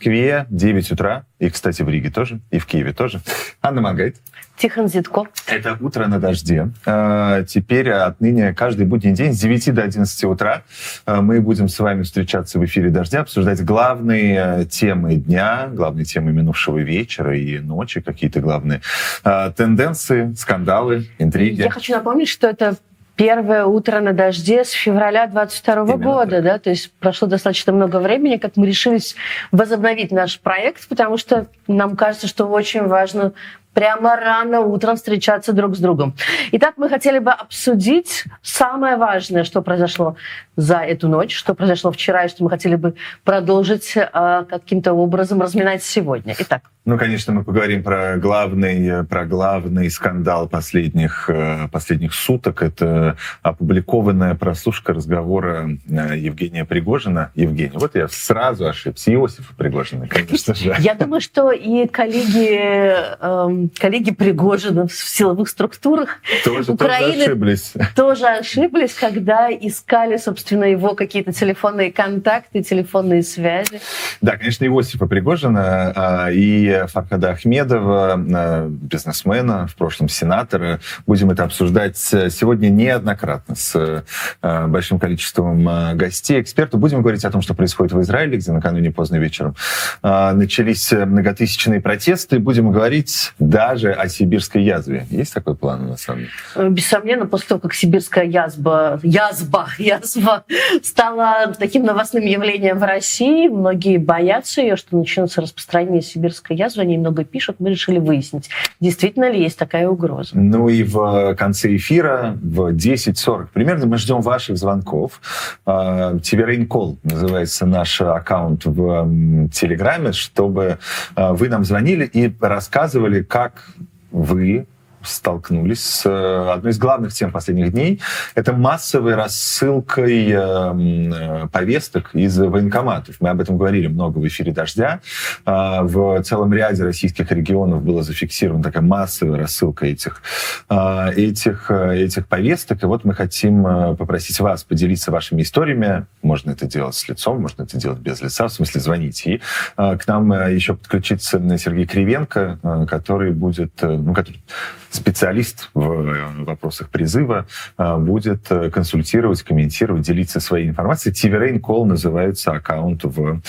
Москве 9 утра, и, кстати, в Риге тоже, и в Киеве тоже. Анна Магайт. Тихон Зитко. Это «Утро на дожде». А, теперь отныне каждый будний день с 9 до 11 утра а, мы будем с вами встречаться в эфире «Дождя», обсуждать главные темы дня, главные темы минувшего вечера и ночи, какие-то главные тенденции, скандалы, интриги. Я хочу напомнить, что это первое утро на дожде с февраля 22 года, так. да, то есть прошло достаточно много времени, как мы решились возобновить наш проект, потому что нам кажется, что очень важно прямо рано утром встречаться друг с другом. Итак, мы хотели бы обсудить самое важное, что произошло за эту ночь, что произошло вчера, и что мы хотели бы продолжить э, каким-то образом разминать сегодня. Итак. Ну, конечно, мы поговорим про главный, про главный скандал последних, э, последних суток. Это опубликованная прослушка разговора э, Евгения Пригожина. Евгений, вот я сразу ошибся. Иосифа Пригожина, конечно же. Я думаю, что и коллеги, эм, коллеги Пригожина в силовых структурах тоже, Украины тоже ошиблись. тоже ошиблись, когда искали, собственно, его какие-то телефонные контакты, телефонные связи. Да, конечно, Иосифа Пригожина а, и Фархада Ахмедова, э, бизнесмена, в прошлом сенатора. Будем это обсуждать сегодня неоднократно с э, большим количеством э, гостей, экспертов. Будем говорить о том, что происходит в Израиле, где накануне поздно вечером начались многотысячные протесты. Будем говорить даже о сибирской язве. Есть такой план на самом деле? Бессомненно, после того, как сибирская язва, язва, язва стала таким новостным явлением в России, многие боятся ее, что начнется распространение сибирской язвы, они много пишут, мы решили выяснить, действительно ли есть такая угроза. Ну и в конце эфира в 10.40 примерно мы ждем ваших звонков. А, Тиверейн Кол называется наш аккаунт в Телеграме, чтобы а, вы нам звонили и рассказывали, как вы столкнулись с э, одной из главных тем последних дней. Это массовой рассылкой эм, э, повесток из военкоматов. Мы об этом говорили много в эфире «Дождя». А, в целом ряде российских регионов была зафиксирована такая массовая рассылка этих, а, этих, э, этих повесток. И вот мы хотим попросить вас поделиться вашими историями. Можно это делать с лицом, можно это делать без лица, в смысле звонить. И к нам еще подключится Сергей Кривенко, который будет, ну, который специалист в э, вопросах призыва э, будет э, консультировать, комментировать, делиться своей информацией. Тиверейн Кол называется аккаунт в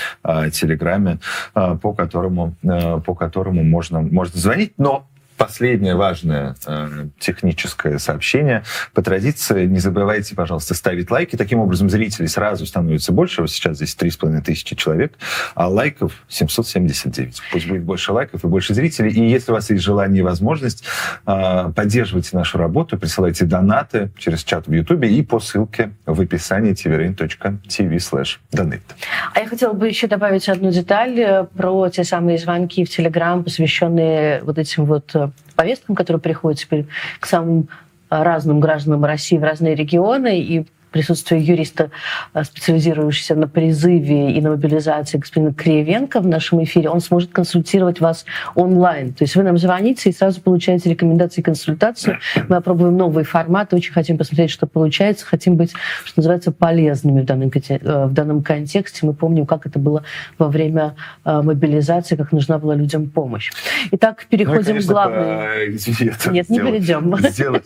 Телеграме, по которому, по которому можно, можно звонить. Но последнее важное э, техническое сообщение. По традиции, не забывайте, пожалуйста, ставить лайки. Таким образом, зрителей сразу становится больше. Вот сейчас здесь 3,5 тысячи человек, а лайков 779. Пусть будет больше лайков и больше зрителей. И если у вас есть желание и возможность, э, поддерживайте нашу работу, присылайте донаты через чат в Ютубе и по ссылке в описании tvrain.tv slash donate. А я хотела бы еще добавить одну деталь э, про те самые звонки в Телеграм, посвященные вот этим вот э, повесткам, которые приходят теперь к самым разным гражданам России в разные регионы, и присутствие юриста, э, специализирующегося на призыве и на мобилизации господина Криевенко в нашем эфире, он сможет консультировать вас онлайн. То есть вы нам звоните и сразу получаете рекомендации и консультацию. Мы опробуем новый формат, очень хотим посмотреть, что получается, хотим быть, что называется, полезными в данном, э, в данном контексте. Мы помним, как это было во время э, мобилизации, как нужна была людям помощь. Итак, переходим ну, конечно, к главной... Извини, Нет, не перейдем. Сделаю,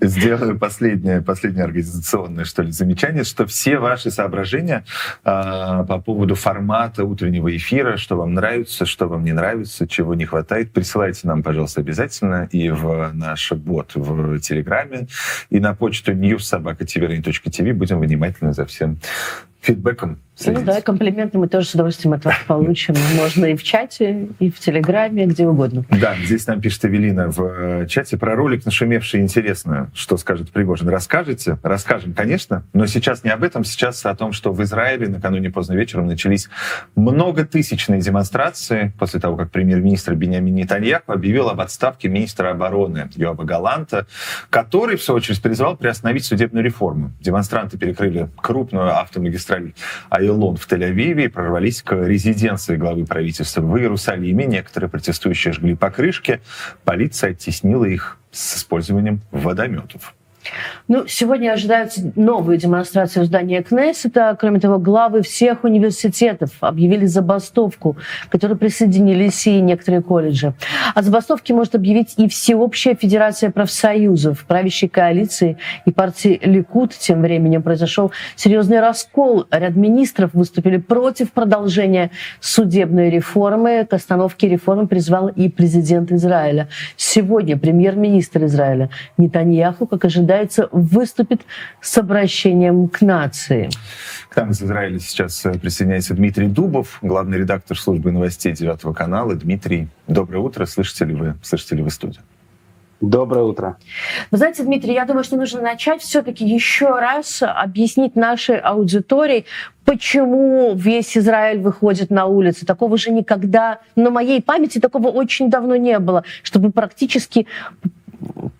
сделаю последнее, последнее организационное, что ли, замечание, что все ваши соображения э, по поводу формата утреннего эфира, что вам нравится, что вам не нравится, чего не хватает, присылайте нам, пожалуйста, обязательно и в наш бот в Телеграме, и на почту newssobaka.tv будем внимательны за всем фидбэком ну да, комплименты мы тоже с удовольствием от вас получим. Можно и в чате, и в Телеграме, где угодно. Да, здесь нам пишет Эвелина в э, чате про ролик нашумевший. Интересно, что скажет Пригожин. Расскажете? Расскажем, конечно, но сейчас не об этом. Сейчас о том, что в Израиле накануне поздно вечером начались многотысячные демонстрации после того, как премьер-министр Бениамин Нетаньяху объявил об отставке министра обороны Йоаба Галанта, который, в свою очередь, призвал приостановить судебную реформу. Демонстранты перекрыли крупную автомагистраль Айлон в Тель-Авиве и прорвались к резиденции главы правительства в Иерусалиме. Некоторые протестующие жгли покрышки. Полиция оттеснила их с использованием водометов. Ну, сегодня ожидаются новые демонстрации в здании Кнессета. Кроме того, главы всех университетов объявили забастовку, к которой присоединились и некоторые колледжи. О забастовке может объявить и Всеобщая Федерация профсоюзов, правящей коалиции и партии Ликут. Тем временем произошел серьезный раскол. Ряд министров выступили против продолжения судебной реформы. К остановке реформы призвал и президент Израиля. Сегодня премьер-министр Израиля Нетаньяху, как ожидается, ожидается, выступит с обращением к нации. К нам из Израиля сейчас э, присоединяется Дмитрий Дубов, главный редактор службы новостей Девятого канала. Дмитрий, доброе утро. Слышите ли вы, слышите ли вы студию? Доброе утро. Вы знаете, Дмитрий, я думаю, что нужно начать все-таки еще раз объяснить нашей аудитории, почему весь Израиль выходит на улицы. Такого же никогда, на моей памяти такого очень давно не было, чтобы практически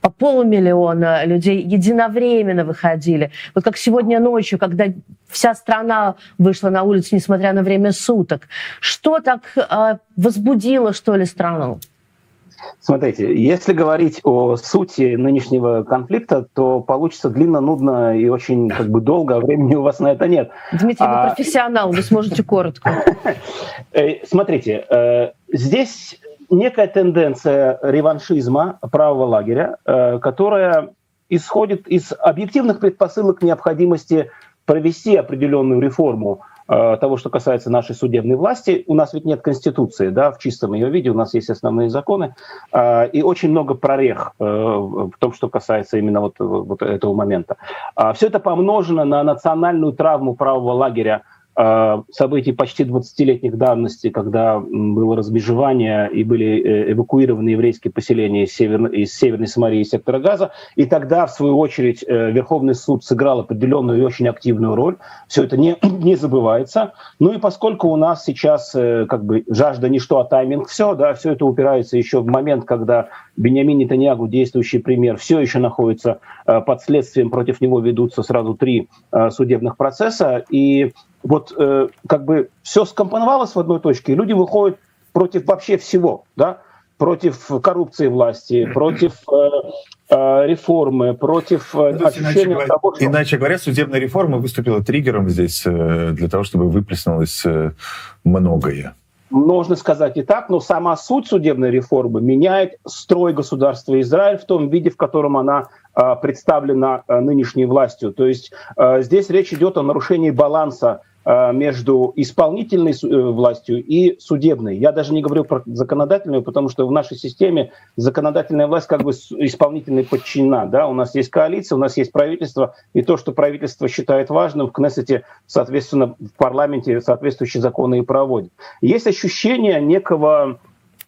по полмиллиона людей единовременно выходили. Вот как сегодня ночью, когда вся страна вышла на улицу, несмотря на время суток. Что так э, возбудило, что ли, страну? Смотрите, если говорить о сути нынешнего конфликта, то получится длинно, нудно и очень как бы долго, а времени у вас на это нет. Дмитрий, вы а... профессионал, вы сможете коротко. Э, смотрите, э, здесь некая тенденция реваншизма правого лагеря, э, которая исходит из объективных предпосылок необходимости провести определенную реформу э, того, что касается нашей судебной власти. У нас ведь нет конституции, да, в чистом ее виде, у нас есть основные законы, э, и очень много прорех в том, что касается именно вот, вот этого момента. А Все это помножено на национальную травму правого лагеря событий почти 20-летних давности, когда было разбежевание и были э, эвакуированы еврейские поселения из, север... из Северной Самарии и сектора Газа. И тогда, в свою очередь, э, Верховный суд сыграл определенную и очень активную роль. Все это не, не забывается. Ну и поскольку у нас сейчас э, как бы жажда ничто, а тайминг все, да, все это упирается еще в момент, когда Бениамин Нетаньягу, действующий премьер, все еще находится под следствием, против него ведутся сразу три судебных процесса. И вот э, как бы все скомпоновалось в одной точке, и люди выходят против вообще всего, да, против коррупции власти, против э, э, реформы, против э, ощущения иначе, того, что... Иначе говоря, судебная реформа выступила триггером здесь э, для того, чтобы выплеснулось э, многое. Можно сказать и так, но сама суть судебной реформы меняет строй государства Израиль в том виде, в котором она э, представлена э, нынешней властью. То есть э, здесь речь идет о нарушении баланса между исполнительной э, властью и судебной. Я даже не говорю про законодательную, потому что в нашей системе законодательная власть как бы исполнительной подчинена. Да? У нас есть коалиция, у нас есть правительство, и то, что правительство считает важным, в Кнессете, соответственно, в парламенте соответствующие законы и проводит. Есть ощущение некого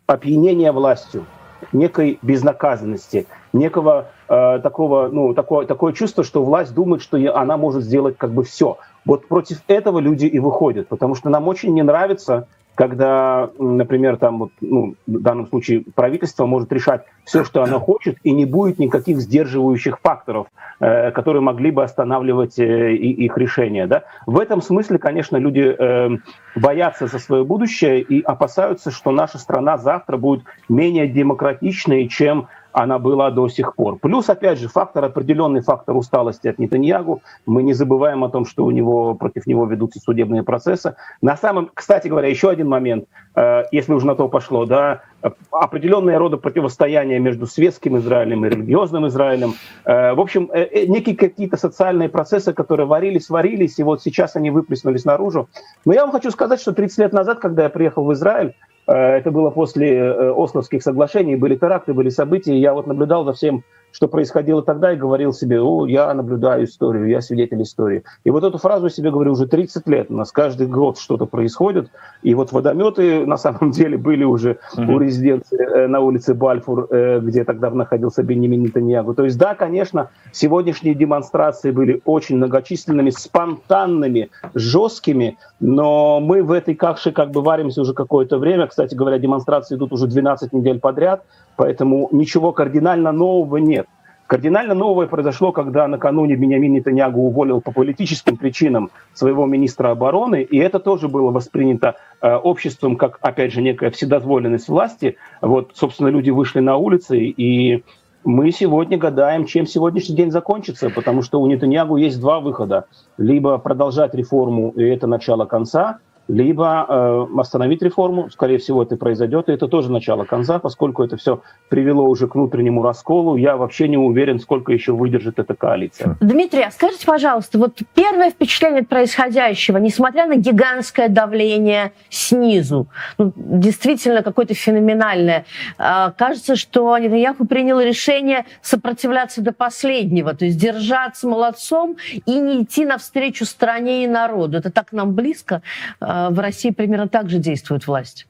опьянения властью, некой безнаказанности, некого э, такого, ну, такое, такое чувство, что власть думает, что она может сделать как бы все. Вот против этого люди и выходят, потому что нам очень не нравится, когда, например, там, вот, ну, в данном случае правительство может решать все, что оно хочет, и не будет никаких сдерживающих факторов, э, которые могли бы останавливать э, их решение. Да? В этом смысле, конечно, люди э, боятся за свое будущее и опасаются, что наша страна завтра будет менее демократичной, чем она была до сих пор. Плюс, опять же, фактор, определенный фактор усталости от Нетаньягу. Мы не забываем о том, что у него, против него ведутся судебные процессы. На самом, кстати говоря, еще один момент, э, если уже на то пошло, да, определенные рода противостояния между светским Израилем и религиозным Израилем. Э, в общем, э, некие какие-то социальные процессы, которые варились, варились, и вот сейчас они выплеснулись наружу. Но я вам хочу сказать, что 30 лет назад, когда я приехал в Израиль, это было после э, Ословских соглашений, были теракты, были события. Я вот наблюдал за всем что происходило тогда, и говорил себе, о, я наблюдаю историю, я свидетель истории. И вот эту фразу себе говорю уже 30 лет. У нас каждый год что-то происходит. И вот водометы на самом деле были уже mm-hmm. у резиденции э, на улице Бальфур, э, где тогда находился Бенемин Нетаньягу. То есть да, конечно, сегодняшние демонстрации были очень многочисленными, спонтанными, жесткими, но мы в этой каше как бы варимся уже какое-то время. Кстати говоря, демонстрации идут уже 12 недель подряд. Поэтому ничего кардинально нового нет. Кардинально новое произошло, когда накануне Бениамин Нетаньягу уволил по политическим причинам своего министра обороны, и это тоже было воспринято э, обществом как, опять же, некая вседозволенность власти. Вот, собственно, люди вышли на улицы, и мы сегодня гадаем, чем сегодняшний день закончится, потому что у Нетаньягу есть два выхода. Либо продолжать реформу, и это начало конца, либо э, остановить реформу, скорее всего, это произойдет, и это тоже начало конца, поскольку это все привело уже к внутреннему расколу. Я вообще не уверен, сколько еще выдержит эта коалиция. Дмитрий, а скажите, пожалуйста, вот первое впечатление от происходящего, несмотря на гигантское давление снизу, ну, действительно какое-то феноменальное, э, кажется, что Нетаньяху принял решение сопротивляться до последнего, то есть держаться молодцом и не идти навстречу стране и народу. Это так нам близко. Э, в России примерно так же действует власть?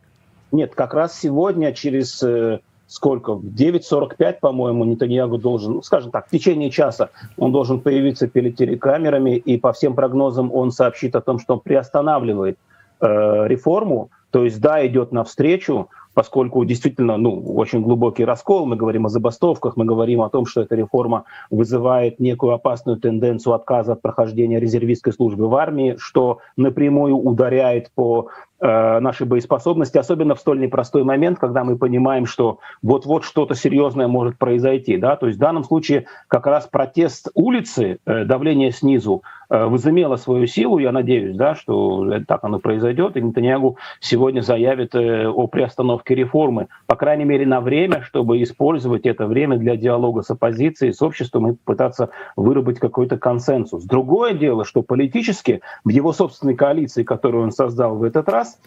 Нет, как раз сегодня через э, сколько? В 9.45, по-моему, Нетаньягу должен, ну, скажем так, в течение часа он должен появиться перед телекамерами, и по всем прогнозам он сообщит о том, что он приостанавливает э, реформу, то есть да, идет навстречу, поскольку действительно ну, очень глубокий раскол, мы говорим о забастовках, мы говорим о том, что эта реформа вызывает некую опасную тенденцию отказа от прохождения резервистской службы в армии, что напрямую ударяет по нашей боеспособности, особенно в столь непростой момент, когда мы понимаем, что вот-вот что-то серьезное может произойти. Да? То есть в данном случае как раз протест улицы, э, давление снизу э, возымело свою силу. Я надеюсь, да, что так оно произойдет, и Нетаньягу сегодня заявит о приостановке реформы, по крайней мере, на время, чтобы использовать это время для диалога с оппозицией, с обществом и пытаться выработать какой-то консенсус. Другое дело, что политически в его собственной коалиции, которую он создал в этот раз, раз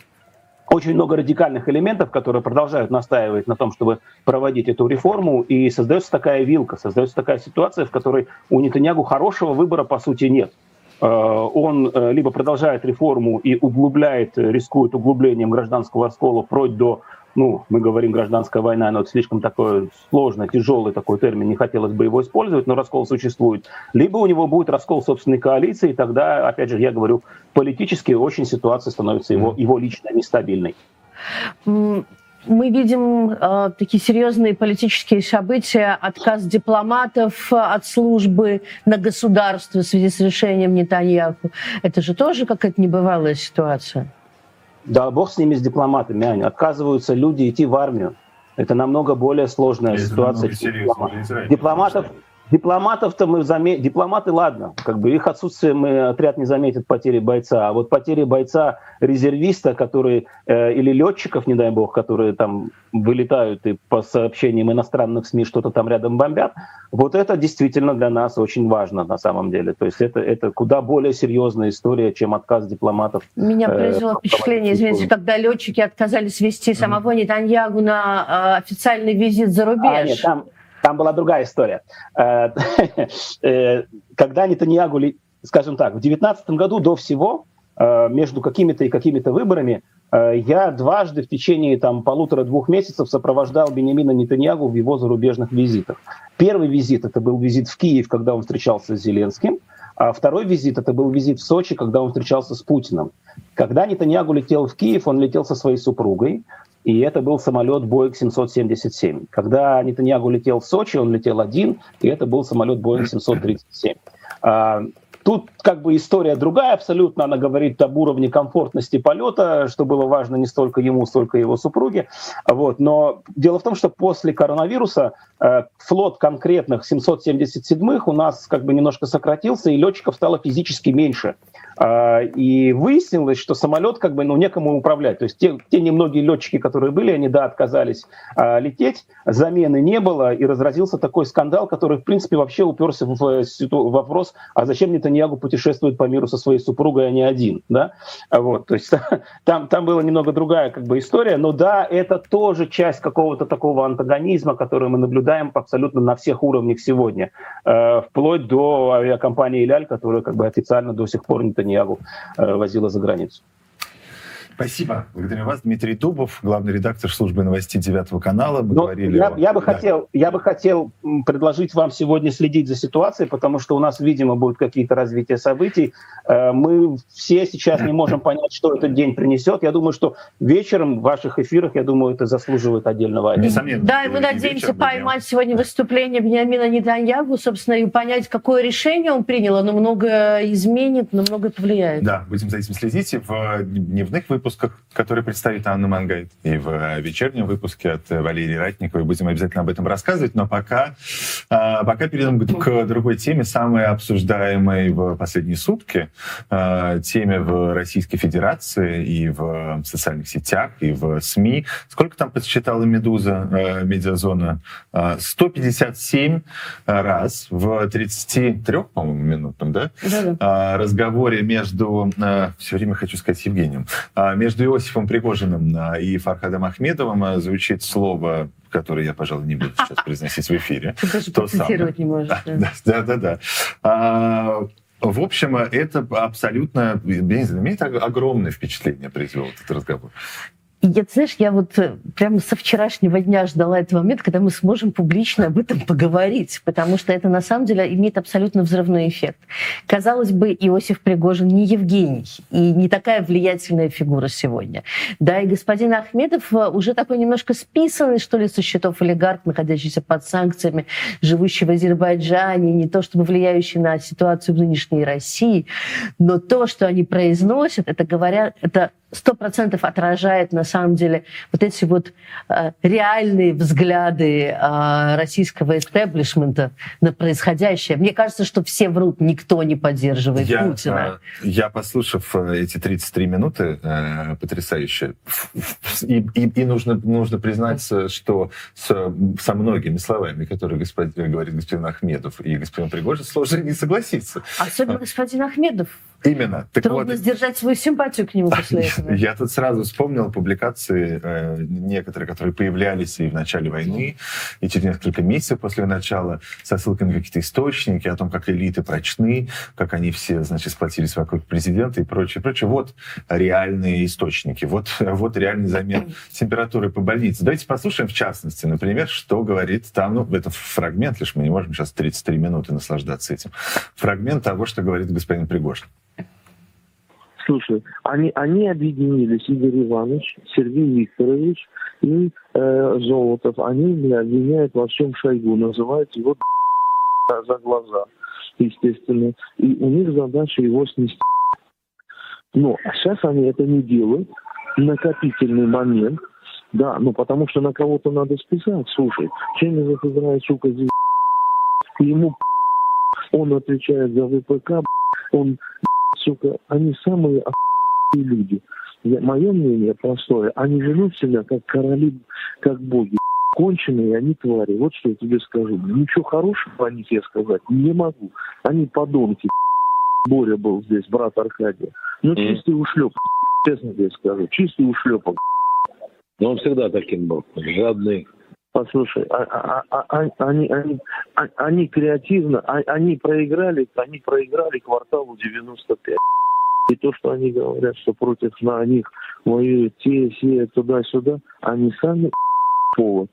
очень много радикальных элементов, которые продолжают настаивать на том, чтобы проводить эту реформу, и создается такая вилка, создается такая ситуация, в которой у Нетаньягу хорошего выбора по сути нет. Э, он э, либо продолжает реформу и углубляет, рискует углублением гражданского раскола вплоть до ну, мы говорим гражданская война, но это слишком такой сложный, тяжелый такой термин, не хотелось бы его использовать, но раскол существует. Либо у него будет раскол собственной коалиции, и тогда, опять же, я говорю, политически очень ситуация становится его, его лично нестабильной. Мы видим э, такие серьезные политические события, отказ дипломатов от службы на государство в связи с решением Нетаньяху. Это же тоже какая-то небывалая ситуация. Да бог с ними, с дипломатами, Аня. Отказываются люди идти в армию. Это намного более сложная Это ситуация. Дипломатов, Дипломатов-то мы заметим, дипломаты, ладно, как бы их отсутствие мы отряд не заметит потери бойца, а вот потери бойца резервиста, который э, или летчиков, не дай бог, которые там вылетают и по сообщениям иностранных СМИ что-то там рядом бомбят, вот это действительно для нас очень важно на самом деле. То есть это, это куда более серьезная история, чем отказ дипломатов. Меня э, произвело э, впечатление, извините, когда летчики отказались вести самого Нетаньягу на э, официальный визит за рубеж. А, нет, там, там была другая история. Э, э, когда Нетаньягу, скажем так, в 2019 году до всего э, между какими-то и какими-то выборами я дважды в течение там, полутора-двух месяцев сопровождал Бенемина Нетаньягу в его зарубежных визитах. Первый визит это был визит в Киев, когда он встречался с Зеленским, а второй визит это был визит в Сочи, когда он встречался с Путиным. Когда Нетаньягу летел в Киев, он летел со своей супругой, и это был самолет Boeing 777. Когда Нетаньягу летел в Сочи, он летел один, и это был самолет Boeing 737. А, тут как бы история другая абсолютно, она говорит об уровне комфортности полета, что было важно не столько ему, столько его супруге. Вот. Но дело в том, что после коронавируса э, флот конкретных 777-х у нас как бы немножко сократился, и летчиков стало физически меньше. А, и выяснилось, что самолет как бы ну, некому управлять. То есть те, те немногие летчики, которые были, они, да, отказались а, лететь, замены не было, и разразился такой скандал, который, в принципе, вообще уперся в, в, вопрос, а зачем Нетаньягу путешествует по миру со своей супругой, а не один, да? Вот, то есть там, там была немного другая как бы история, но да, это тоже часть какого-то такого антагонизма, который мы наблюдаем абсолютно на всех уровнях сегодня, э, вплоть до авиакомпании «Ляль», которая как бы официально до сих пор не Нетаньягу э, возила за границу. Спасибо. Благодарю вас. Дмитрий Дубов, главный редактор службы новостей Девятого канала. Мы Но ну, говорили я, о... я, бы да. хотел, я бы хотел предложить вам сегодня следить за ситуацией, потому что у нас, видимо, будут какие-то развития событий. Э, мы все сейчас не можем понять, что этот день принесет. Я думаю, что вечером в ваших эфирах, я думаю, это заслуживает отдельного отдела. Несомненно. Да, и мы надеемся поймать сегодня выступление Бениамина Нетаньягу, собственно, и понять, какое решение он принял. Оно много изменит, но много повлияет. Да, будем за этим следить. В дневных выпусках выпусках, которые представит Анна Мангайт, и в вечернем выпуске от Валерии Ратниковой. Будем обязательно об этом рассказывать, но пока, пока перейдем к другой теме, самой обсуждаемой в последние сутки, теме в Российской Федерации и в социальных сетях, и в СМИ. Сколько там подсчитала «Медуза», медиазона? 157 раз в 33, по-моему, минутном, да? Да, да. разговоре между, все время хочу сказать Евгением, между Иосифом Пригожиным и Фархадом Ахмедовым звучит слово которое я, пожалуй, не буду сейчас произносить в эфире. Ты даже процитировать не можешь. Да, да, да. да. А, в общем, это абсолютно, я не знаю, имеет огромное впечатление произвел этот разговор. Я, знаешь, я вот э, прямо со вчерашнего дня ждала этого момента, когда мы сможем публично об этом поговорить, потому что это на самом деле имеет абсолютно взрывной эффект. Казалось бы, Иосиф Пригожин не Евгений и не такая влиятельная фигура сегодня. Да, и господин Ахмедов э, уже такой немножко списанный, что ли, со счетов олигарх, находящийся под санкциями, живущий в Азербайджане, не то чтобы влияющий на ситуацию в нынешней России, но то, что они произносят, это говорят, это сто процентов отражает на самом деле вот эти вот э, реальные взгляды э, российского истеблишмента на происходящее. Мне кажется, что все врут, никто не поддерживает я, Путина. Э, я, послушав э, эти 33 минуты, э, потрясающе, и, и, и нужно, нужно признать, что с, со многими словами, которые господин, говорит господин Ахмедов и господин Пригожин, сложно не согласиться. Особенно господин Ахмедов. Именно. Так Трудно вот, сдержать свою симпатию к нему после этого. Я тут сразу вспомнил публикации э, некоторые, которые появлялись и в начале войны, и через несколько месяцев после начала, со ссылкой на какие-то источники о том, как элиты прочны, как они все, значит, сплотились вокруг президента и прочее, прочее. Вот реальные источники, вот, вот реальный замер температуры по больнице. Давайте послушаем, в частности, например, что говорит там, ну, это фрагмент, лишь мы не можем сейчас 33 минуты наслаждаться этим. Фрагмент того, что говорит господин Пригожин. Слушай, они, они объединились, Игорь Иванович, Сергей Викторович и э, Золотов. Они меня обвиняют во всем Шойгу, называют его за глаза, естественно. И у них задача его снести. Но сейчас они это не делают. Накопительный момент. Да, ну потому что на кого-то надо списать. Слушай, чем из Израиль, сука, здесь ему он отвечает за ВПК, он сука, они самые люди. Я, мое мнение простое, они ведут себя как короли, как боги. Конченые они твари. Вот что я тебе скажу. Ничего хорошего о них я сказать не могу. Они подонки. Боря был здесь, брат Аркадия. Ну, mm. чистый ушлеп, честно тебе скажу. Чистый ушлепок. Но он всегда таким был, жадный. Послушай, а, а, а, а, они, они, а, они креативно, а, они проиграли, они проиграли кварталу 95. И то, что они говорят, что против на них воюют те, все, туда-сюда, они сами повод.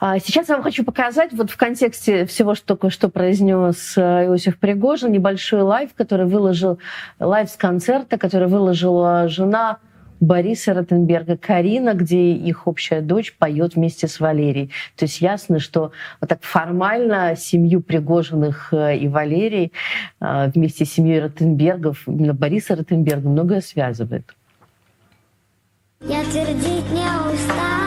Сейчас я вам хочу показать вот в контексте всего, что только что произнес э, Иосиф Пригожин, небольшой лайв, который выложил, лайв с концерта, который выложила жена Бориса Ротенберга «Карина», где их общая дочь поет вместе с Валерией. То есть ясно, что вот так формально семью Пригожиных э, и Валерий э, вместе с семьей Ротенбергов, именно Бориса Ротенберга, многое связывает. Я твердить не устану.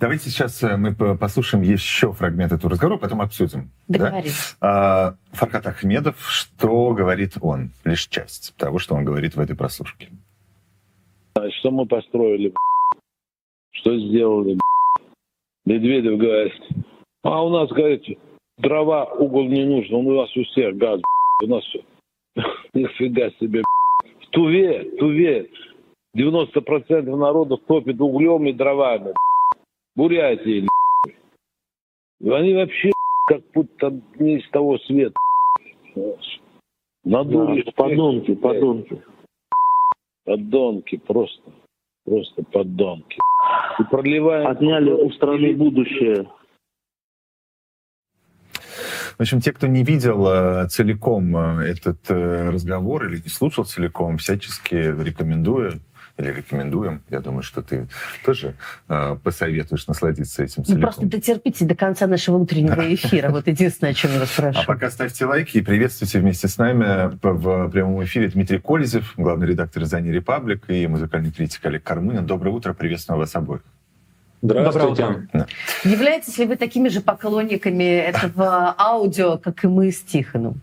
Давайте сейчас э, мы послушаем еще фрагмент этого разговора, потом обсудим. Договорились. Да? Фархат Ахмедов, что говорит он? Лишь часть того, что он говорит в этой прослушке. Что мы построили? Что сделали? Медведев говорит, а у нас, говорит, дрова, угол не нужен, у нас у всех газ, у нас все. Нифига себе. В Туве, Туве 90% народов топит углем и дровами. Бурятии, они вообще как будто не из того света. Надули. Да, подонки, подонки. Подонки, просто. Просто подонки. И проливаем... Отняли у страны будущее. В общем, те, кто не видел э, целиком э, этот э, разговор или не слушал целиком, всячески рекомендую или рекомендуем. Я думаю, что ты тоже э, посоветуешь насладиться этим Ну, целиком. просто дотерпите до конца нашего утреннего эфира. Вот единственное, о чем я вас А прошу. пока ставьте лайки и приветствуйте вместе с нами в прямом эфире Дмитрий Колезев, главный редактор издания «Репаблик» и музыкальный критик Олег Кармунин. Доброе утро, приветствую вас обоих. Здравствуйте. Являетесь ли вы такими же поклонниками этого аудио, как и мы с Тихоном?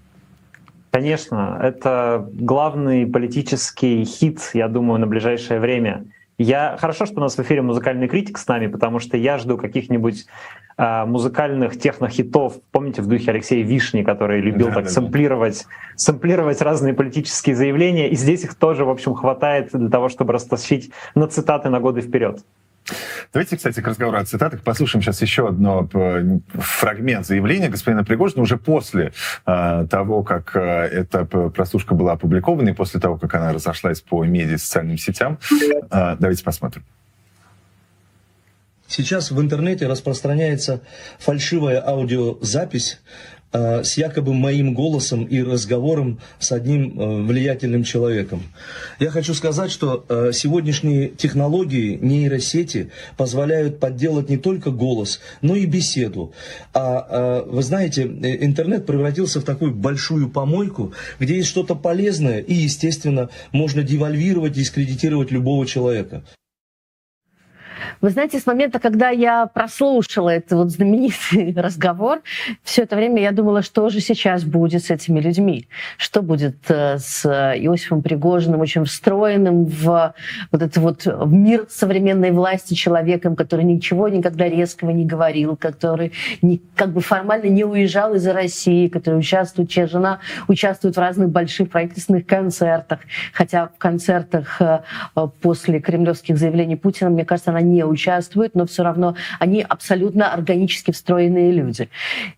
Конечно, это главный политический хит, я думаю, на ближайшее время. Я хорошо, что у нас в эфире музыкальный критик с нами, потому что я жду каких-нибудь э, музыкальных технохитов. Помните в духе Алексея Вишни, который любил Да, так да, да. сэмплировать, сэмплировать разные политические заявления, и здесь их тоже, в общем, хватает для того, чтобы растащить на цитаты на годы вперед. Давайте, кстати, к разговору о цитатах послушаем сейчас еще одно э, фрагмент заявления господина Пригожина уже после э, того, как э, эта прослушка была опубликована и после того, как она разошлась по медиа и социальным сетям. Э, давайте посмотрим. Сейчас в интернете распространяется фальшивая аудиозапись с якобы моим голосом и разговором с одним э, влиятельным человеком. Я хочу сказать, что э, сегодняшние технологии нейросети позволяют подделать не только голос, но и беседу. А э, вы знаете, э, интернет превратился в такую большую помойку, где есть что-то полезное и, естественно, можно девальвировать, дискредитировать любого человека. Вы знаете, с момента, когда я прослушала этот вот знаменитый разговор, все это время я думала, что же сейчас будет с этими людьми, что будет э, с Иосифом Пригожиным, очень встроенным в вот этот вот мир современной власти человеком, который ничего никогда резкого не говорил, который не, как бы формально не уезжал из России, который участвует, чья жена участвует в разных больших правительственных концертах, хотя в концертах э, после кремлевских заявлений Путина, мне кажется, она не участвует, но все равно они абсолютно органически встроенные люди.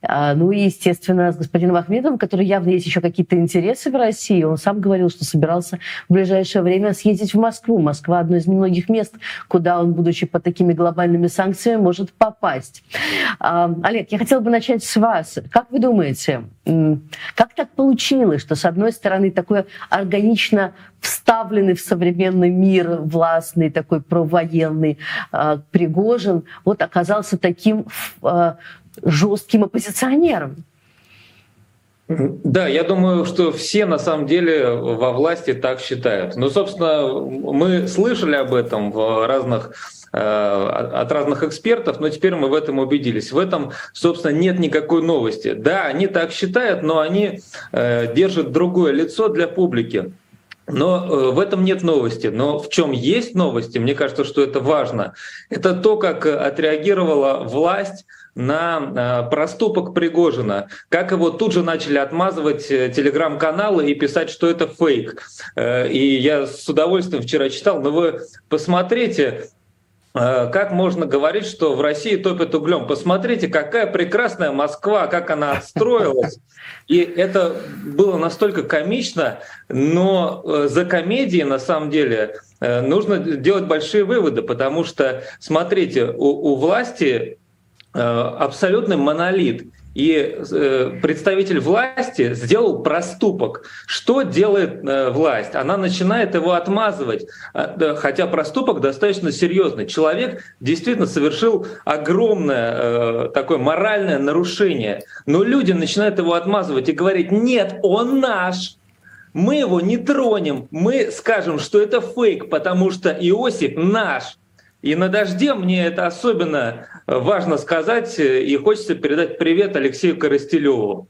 А, Ну и, естественно, с господином Ахмедовым, который явно есть еще какие-то интересы в России, он сам говорил, что собирался в ближайшее время съездить в Москву. Москва одно из немногих мест, куда он, будучи под такими глобальными санкциями, может попасть. А, Олег, я хотела бы начать с вас. Как вы думаете, как так получилось, что, с одной стороны, такой органично вставленный в современный мир властный, такой провоенный э, Пригожин, вот оказался таким э, жестким оппозиционером? Да, я думаю, что все на самом деле во власти так считают. Ну, собственно, мы слышали об этом в разных от разных экспертов, но теперь мы в этом убедились. В этом, собственно, нет никакой новости. Да, они так считают, но они э, держат другое лицо для публики. Но э, в этом нет новости. Но в чем есть новости, мне кажется, что это важно, это то, как отреагировала власть на э, проступок Пригожина, как его тут же начали отмазывать э, телеграм-каналы и писать, что это фейк. Э, И я с удовольствием вчера читал, но вы посмотрите, э, как можно говорить, что в России топят углем? Посмотрите, какая прекрасная Москва, как она отстроилась. И это было настолько комично, но э, за комедией на самом деле э, нужно делать большие выводы, потому что, смотрите, у, у власти э, абсолютный монолит. И э, представитель власти сделал проступок. Что делает э, власть? Она начинает его отмазывать, А, хотя проступок достаточно серьезный. Человек действительно совершил огромное э, такое моральное нарушение, но люди начинают его отмазывать и говорить: нет, он наш. Мы его не тронем, мы скажем, что это фейк, потому что Иосиф наш. И на дожде мне это особенно важно сказать, э, и хочется передать привет Алексею Коростелеву.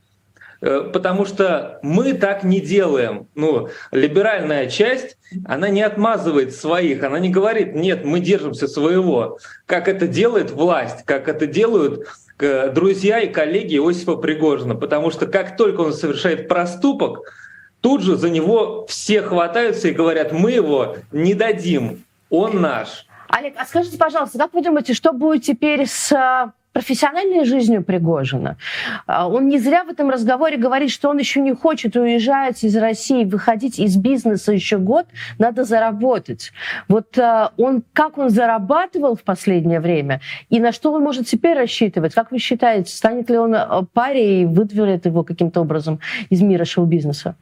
Э, Потому что мы так не делаем. Ну, либеральная часть, она не отмазывает своих, она не говорит, нет, мы держимся своего, как это делает власть, как это делают э, друзья и коллеги Иосифа Пригожина. Потому что как только он совершает проступок, тут же за него все хватаются и говорят, мы его не дадим, он наш. Олег, а скажите, пожалуйста, как вы думаете, что будет теперь с а, профессиональной жизнью Пригожина? А, Он не зря в этом разговоре говорит, что он еще не хочет уезжать из России, выходить из бизнеса еще год, надо заработать. Вот а, он, как он зарабатывал в последнее время, и на что он может теперь рассчитывать? Как вы считаете, станет ли он парей и выдворит его каким-то образом из мира шоу-бизнеса?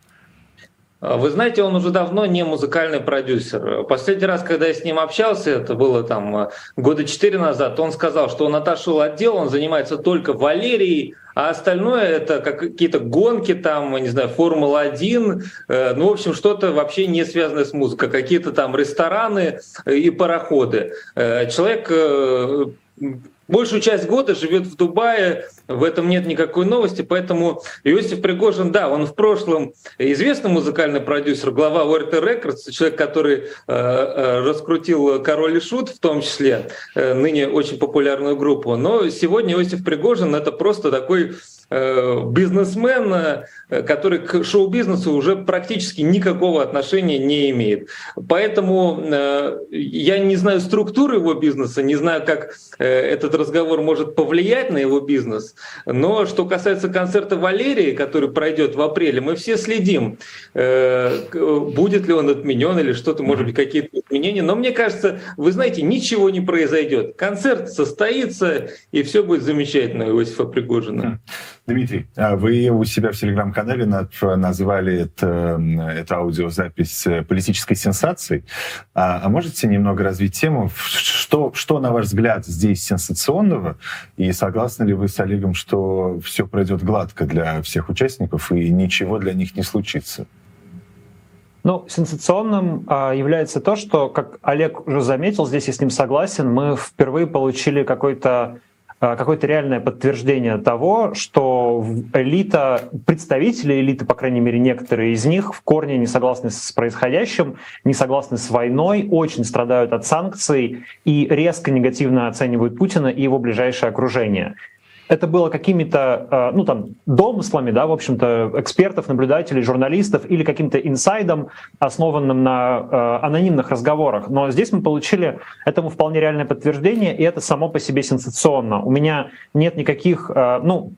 Вы знаете, он уже давно не музыкальный продюсер. Последний раз, когда я с ним общался, это было там года четыре назад, он сказал, что он отошел от дела, он занимается только Валерией, а остальное это как какие-то гонки, там, не знаю, Формула-1, э, ну, в общем, что-то вообще не связанное с музыкой, какие-то там рестораны и пароходы. Э, человек э, большую часть года живет в Дубае, в этом нет никакой новости, поэтому Иосиф Пригожин, да, он в прошлом известный музыкальный продюсер, глава ОРТ Records, человек, который э, э, раскрутил «Король и Шут», в том числе, э, ныне очень популярную группу, но сегодня Иосиф Пригожин — это просто такой бизнесмен, э, который к шоу-бизнесу уже практически никакого отношения не имеет. Поэтому э, я не знаю структуры его бизнеса, не знаю, как этот разговор может повлиять на его бизнес. Но что касается концерта Валерии, который пройдет в апреле, мы все следим, будет ли он отменен или что-то, может быть, какие-то изменения. Но мне кажется, вы знаете, ничего не произойдет. Концерт состоится, и все будет замечательно у Иосифа Пригожина. Дмитрий, а вы у себя в телеграм-канале назвали это, эту аудиозапись э, политической сенсацией. А, а можете немного развить тему? Что, что, на ваш взгляд, здесь сенсационного? И согласны ли вы с Олегом, что все пройдет гладко для всех участников и ничего для них не случится? Ну, сенсационным а, является то, что, как Олег уже заметил, здесь я с ним согласен, мы впервые получили какой-то какое-то реальное подтверждение того, что элита, представители элиты, по крайней мере, некоторые из них в корне не согласны с происходящим, не согласны с войной, очень страдают от санкций и резко негативно оценивают Путина и его ближайшее окружение это было какими-то, э, ну там, домыслами, да, в общем-то, экспертов, наблюдателей, журналистов или каким-то инсайдом, основанным на э, анонимных разговорах. Но здесь мы получили этому вполне реальное подтверждение, и это само по себе сенсационно. У меня нет никаких, э, ну,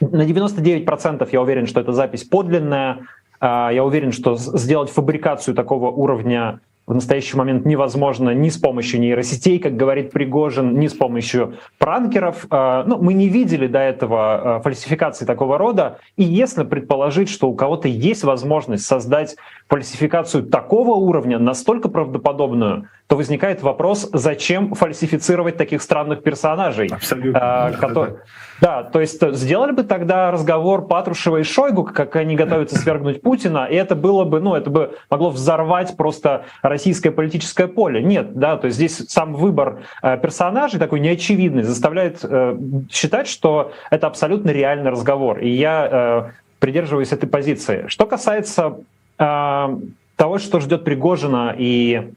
на 99% я уверен, что эта запись подлинная, я уверен, что сделать фабрикацию такого уровня в настоящий момент невозможно ни с помощью нейросетей, как говорит Пригожин, ни с помощью пранкеров. А, ну, мы не видели до этого а, фальсификации такого рода. И если предположить, что у кого-то есть возможность создать фальсификацию такого уровня, настолько правдоподобную, то возникает вопрос, зачем фальсифицировать таких странных персонажей? Абсолютно. А, которые... Да, то есть сделали бы тогда разговор Патрушева и Шойгу, как они готовятся свергнуть Путина, и это было бы, ну, это бы могло взорвать просто российское политическое поле. Нет, да, то есть здесь сам выбор э, персонажей такой неочевидный заставляет э, считать, что это абсолютно реальный разговор. И я э, придерживаюсь этой позиции. Что касается э, того, что ждет Пригожина и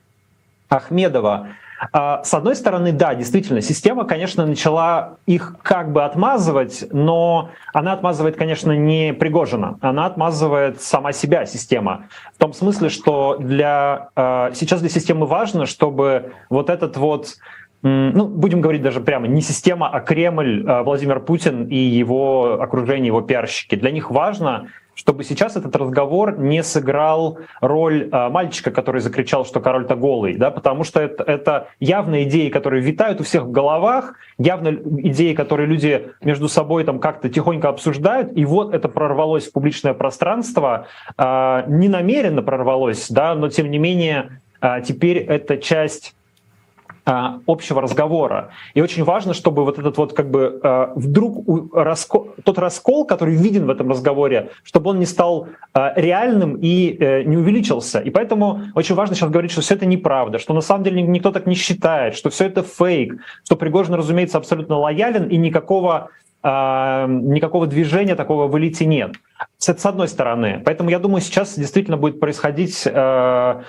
Ахмедова, с одной стороны, да, действительно, система, конечно, начала их как бы отмазывать, но она отмазывает, конечно, не Пригожина, она отмазывает сама себя, система. В том смысле, что для, а, сейчас для системы важно, чтобы вот этот вот ну, будем говорить даже прямо, не система, а Кремль, а, Владимир Путин и его окружение, его пиарщики. Для них важно, чтобы сейчас этот разговор не сыграл роль э, мальчика, который закричал, что король-то голый, да, потому что это, это явно идеи, которые витают у всех в головах, явно идеи, которые люди между собой там как-то тихонько обсуждают, и вот это прорвалось в публичное пространство, э, не намеренно прорвалось, да, но тем не менее э, теперь это часть а, общего разговора. И очень важно, чтобы вот этот вот как бы а, вдруг раскол, тот раскол, который виден в этом разговоре, чтобы он не стал а, реальным и э, не увеличился. И поэтому очень важно сейчас говорить, что все это неправда, что на самом деле никто так не считает, что все это фейк, что Пригожин, разумеется, абсолютно лоялен и никакого никакого движения такого в элите нет. С, с одной стороны. Поэтому я думаю, сейчас действительно будет происходить э,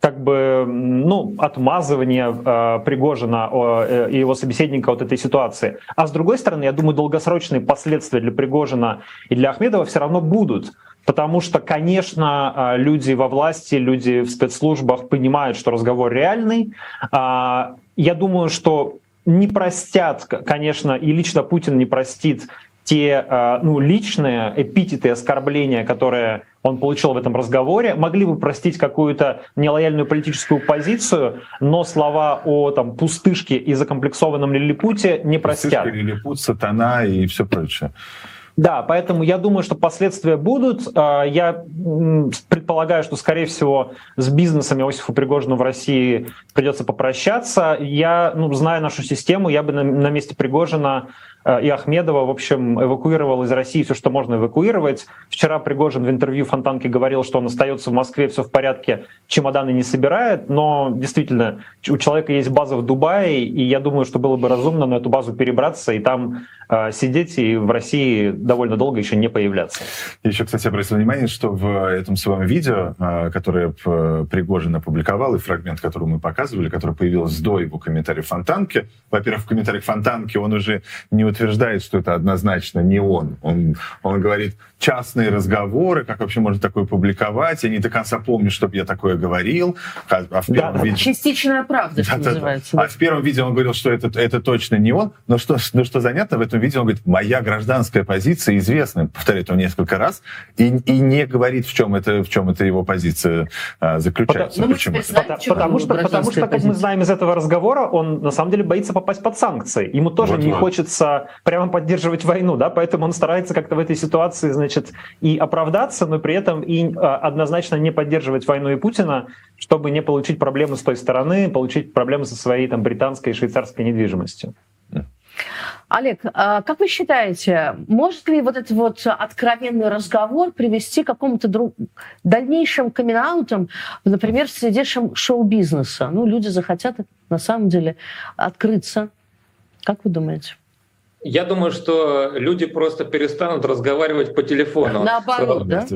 как бы ну, отмазывание э, Пригожина э, и его собеседника от этой ситуации. А с другой стороны, я думаю, долгосрочные последствия для Пригожина и для Ахмедова все равно будут. Потому что, конечно, э, люди во власти, люди в спецслужбах понимают, что разговор реальный. А, я думаю, что не простят, конечно, и лично Путин не простит те э, ну, личные эпитеты оскорбления, которые он получил в этом разговоре, могли бы простить какую-то нелояльную политическую позицию, но слова о там, пустышке и закомплексованном лилипуте не простят. Пустышка, лилипут, сатана и все прочее. Да, поэтому я думаю, что последствия будут. А, я предполагаю, что, скорее всего, с бизнесом Иосифа Пригожина в России придется попрощаться. Я, ну, зная нашу систему, я бы на, на месте Пригожина и Ахмедова, в общем, эвакуировал из России все, что можно эвакуировать. Вчера Пригожин в интервью Фонтанке говорил, что он остается в Москве, все в порядке, чемоданы не собирает, но действительно у человека есть база в Дубае, и я думаю, что было бы разумно на эту базу перебраться и там э, сидеть и в России довольно долго еще не появляться. Еще, кстати, обратил внимание, что в этом своем видео, э, которое Пригожин опубликовал, и фрагмент, который мы показывали, который появился до его комментариев Фонтанки, во-первых, в комментариях Фонтанки он уже не утверждает, что это однозначно не он. Он, он говорит, частные разговоры, как вообще можно такое публиковать, я не до конца помню, чтобы я такое говорил. А, а в первом да, видео... Частичная правда, что да, называется. Да. А в первом видео он говорил, что это, это точно не он, но что, но что занятно, в этом видео он говорит, моя гражданская позиция известна, повторяет он несколько раз, и, и не говорит, в чем это, в чем это его позиция а, заключается. Потому, Почему? Знаем, потому, потому, что, потому что, как мы знаем из этого разговора, он на самом деле боится попасть под санкции. Ему тоже вот, не вот. хочется прямо поддерживать войну, да, поэтому он старается как-то в этой ситуации, значит, и оправдаться, но при этом и а, однозначно не поддерживать войну и Путина, чтобы не получить проблемы с той стороны, получить проблемы со своей там британской и швейцарской недвижимостью. Олег, а как вы считаете, может ли вот этот вот откровенный разговор привести к какому-то друг... дальнейшим камин например, среде шоу-бизнеса? Ну, люди захотят на самом деле открыться. Как вы думаете? Я думаю, что люди просто перестанут разговаривать по телефону. Наоборот, да?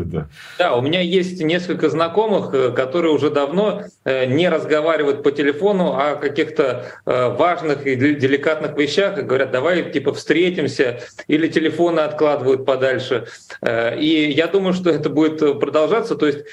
Да, у меня есть несколько знакомых, э, которые уже давно э, не разговаривают по телефону о каких-то э, важных и деликатных вещах и говорят, давай типа встретимся, или телефоны откладывают подальше. И я думаю, что это будет продолжаться. То есть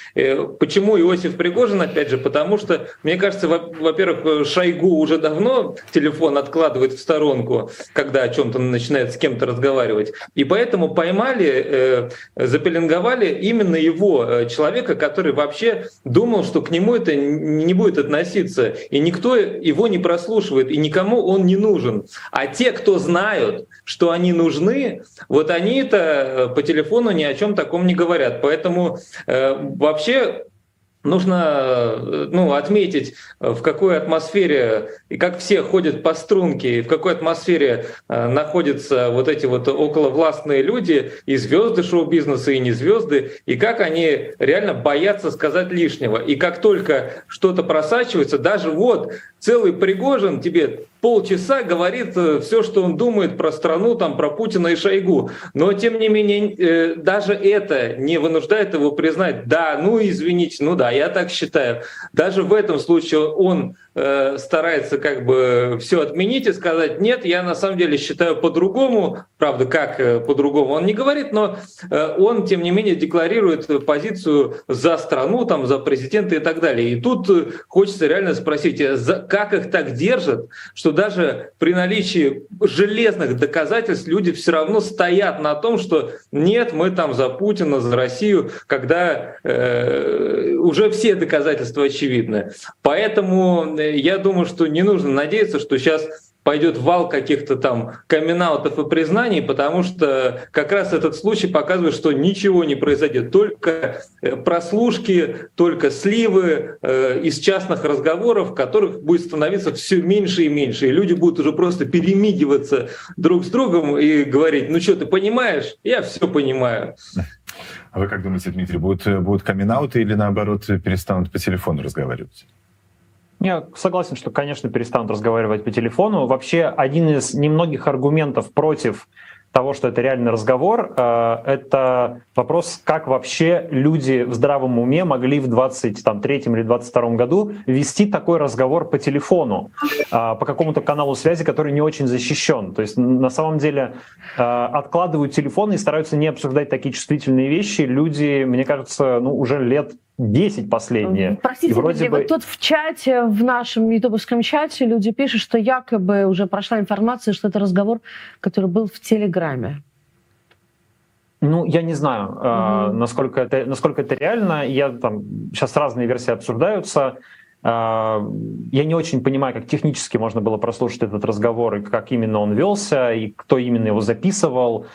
почему Иосиф Пригожин, опять же, потому что, мне кажется, во-первых, Шойгу уже давно телефон откладывает в сторонку, когда о чем-то начинает с кем-то разговаривать. И поэтому поймали, э, запеленговали именно его, э, человека, который вообще думал, что к нему это не будет относиться. И никто его не прослушивает, и никому он не нужен. А те, кто знают, что они нужны, вот они это э, по телефону ни о чем таком не говорят. Поэтому вообще нужно ну, отметить, в какой атмосфере и как все ходят по струнке, и в какой атмосфере э, находятся вот эти вот околовластные люди, и звезды шоу-бизнеса, и не звезды, и как они реально боятся сказать лишнего. И как только что-то просачивается, даже вот целый Пригожин тебе полчаса говорит э, все, что он думает про страну, там, про Путина и Шойгу. Но, тем не менее, э, даже это не вынуждает его признать, да, ну извините, ну да, я так считаю. Даже в этом случае он Э, старается как бы все отменить и сказать, нет, я на самом деле считаю по-другому, правда, как э, по-другому он не говорит, но э, он, тем не менее, декларирует позицию за страну, там, за президента и так далее. И тут хочется реально спросить, как их так держат, что даже при наличии железных доказательств люди все равно стоят на том, что нет, мы там за Путина, за Россию, когда э, уже все доказательства очевидны. Поэтому я думаю, что не нужно надеяться, что сейчас пойдет вал каких-то там камин и признаний, потому что как раз этот случай показывает, что ничего не произойдет. Только э, прослушки, только сливы э, из частных разговоров, которых будет становиться все меньше и меньше. И люди будут уже просто перемигиваться друг с другом и говорить, ну что, ты понимаешь? Я все понимаю. А вы как думаете, Дмитрий, будут, будут камин или наоборот перестанут по телефону разговаривать? Я согласен, что, конечно, перестанут разговаривать по телефону. Вообще, один из немногих аргументов против того, что это реальный разговор, э, это вопрос, как вообще люди в здравом уме могли в 23 или 22 году вести такой разговор по телефону, э, по какому-то каналу связи, который не очень защищен. То есть на самом деле э, откладывают телефоны и стараются не обсуждать такие чувствительные вещи. Люди, мне кажется, ну, уже лет 10 последние. Простите, и вроде бы... тут в чате, в нашем ютубовском чате люди пишут, что якобы уже прошла информация, что это разговор, который был в Телеграме. Ну, я не знаю, угу. насколько, это, насколько это реально. Я, там, сейчас разные версии обсуждаются. Я не очень понимаю, как технически можно было прослушать этот разговор, и как именно он велся, и кто именно его записывал,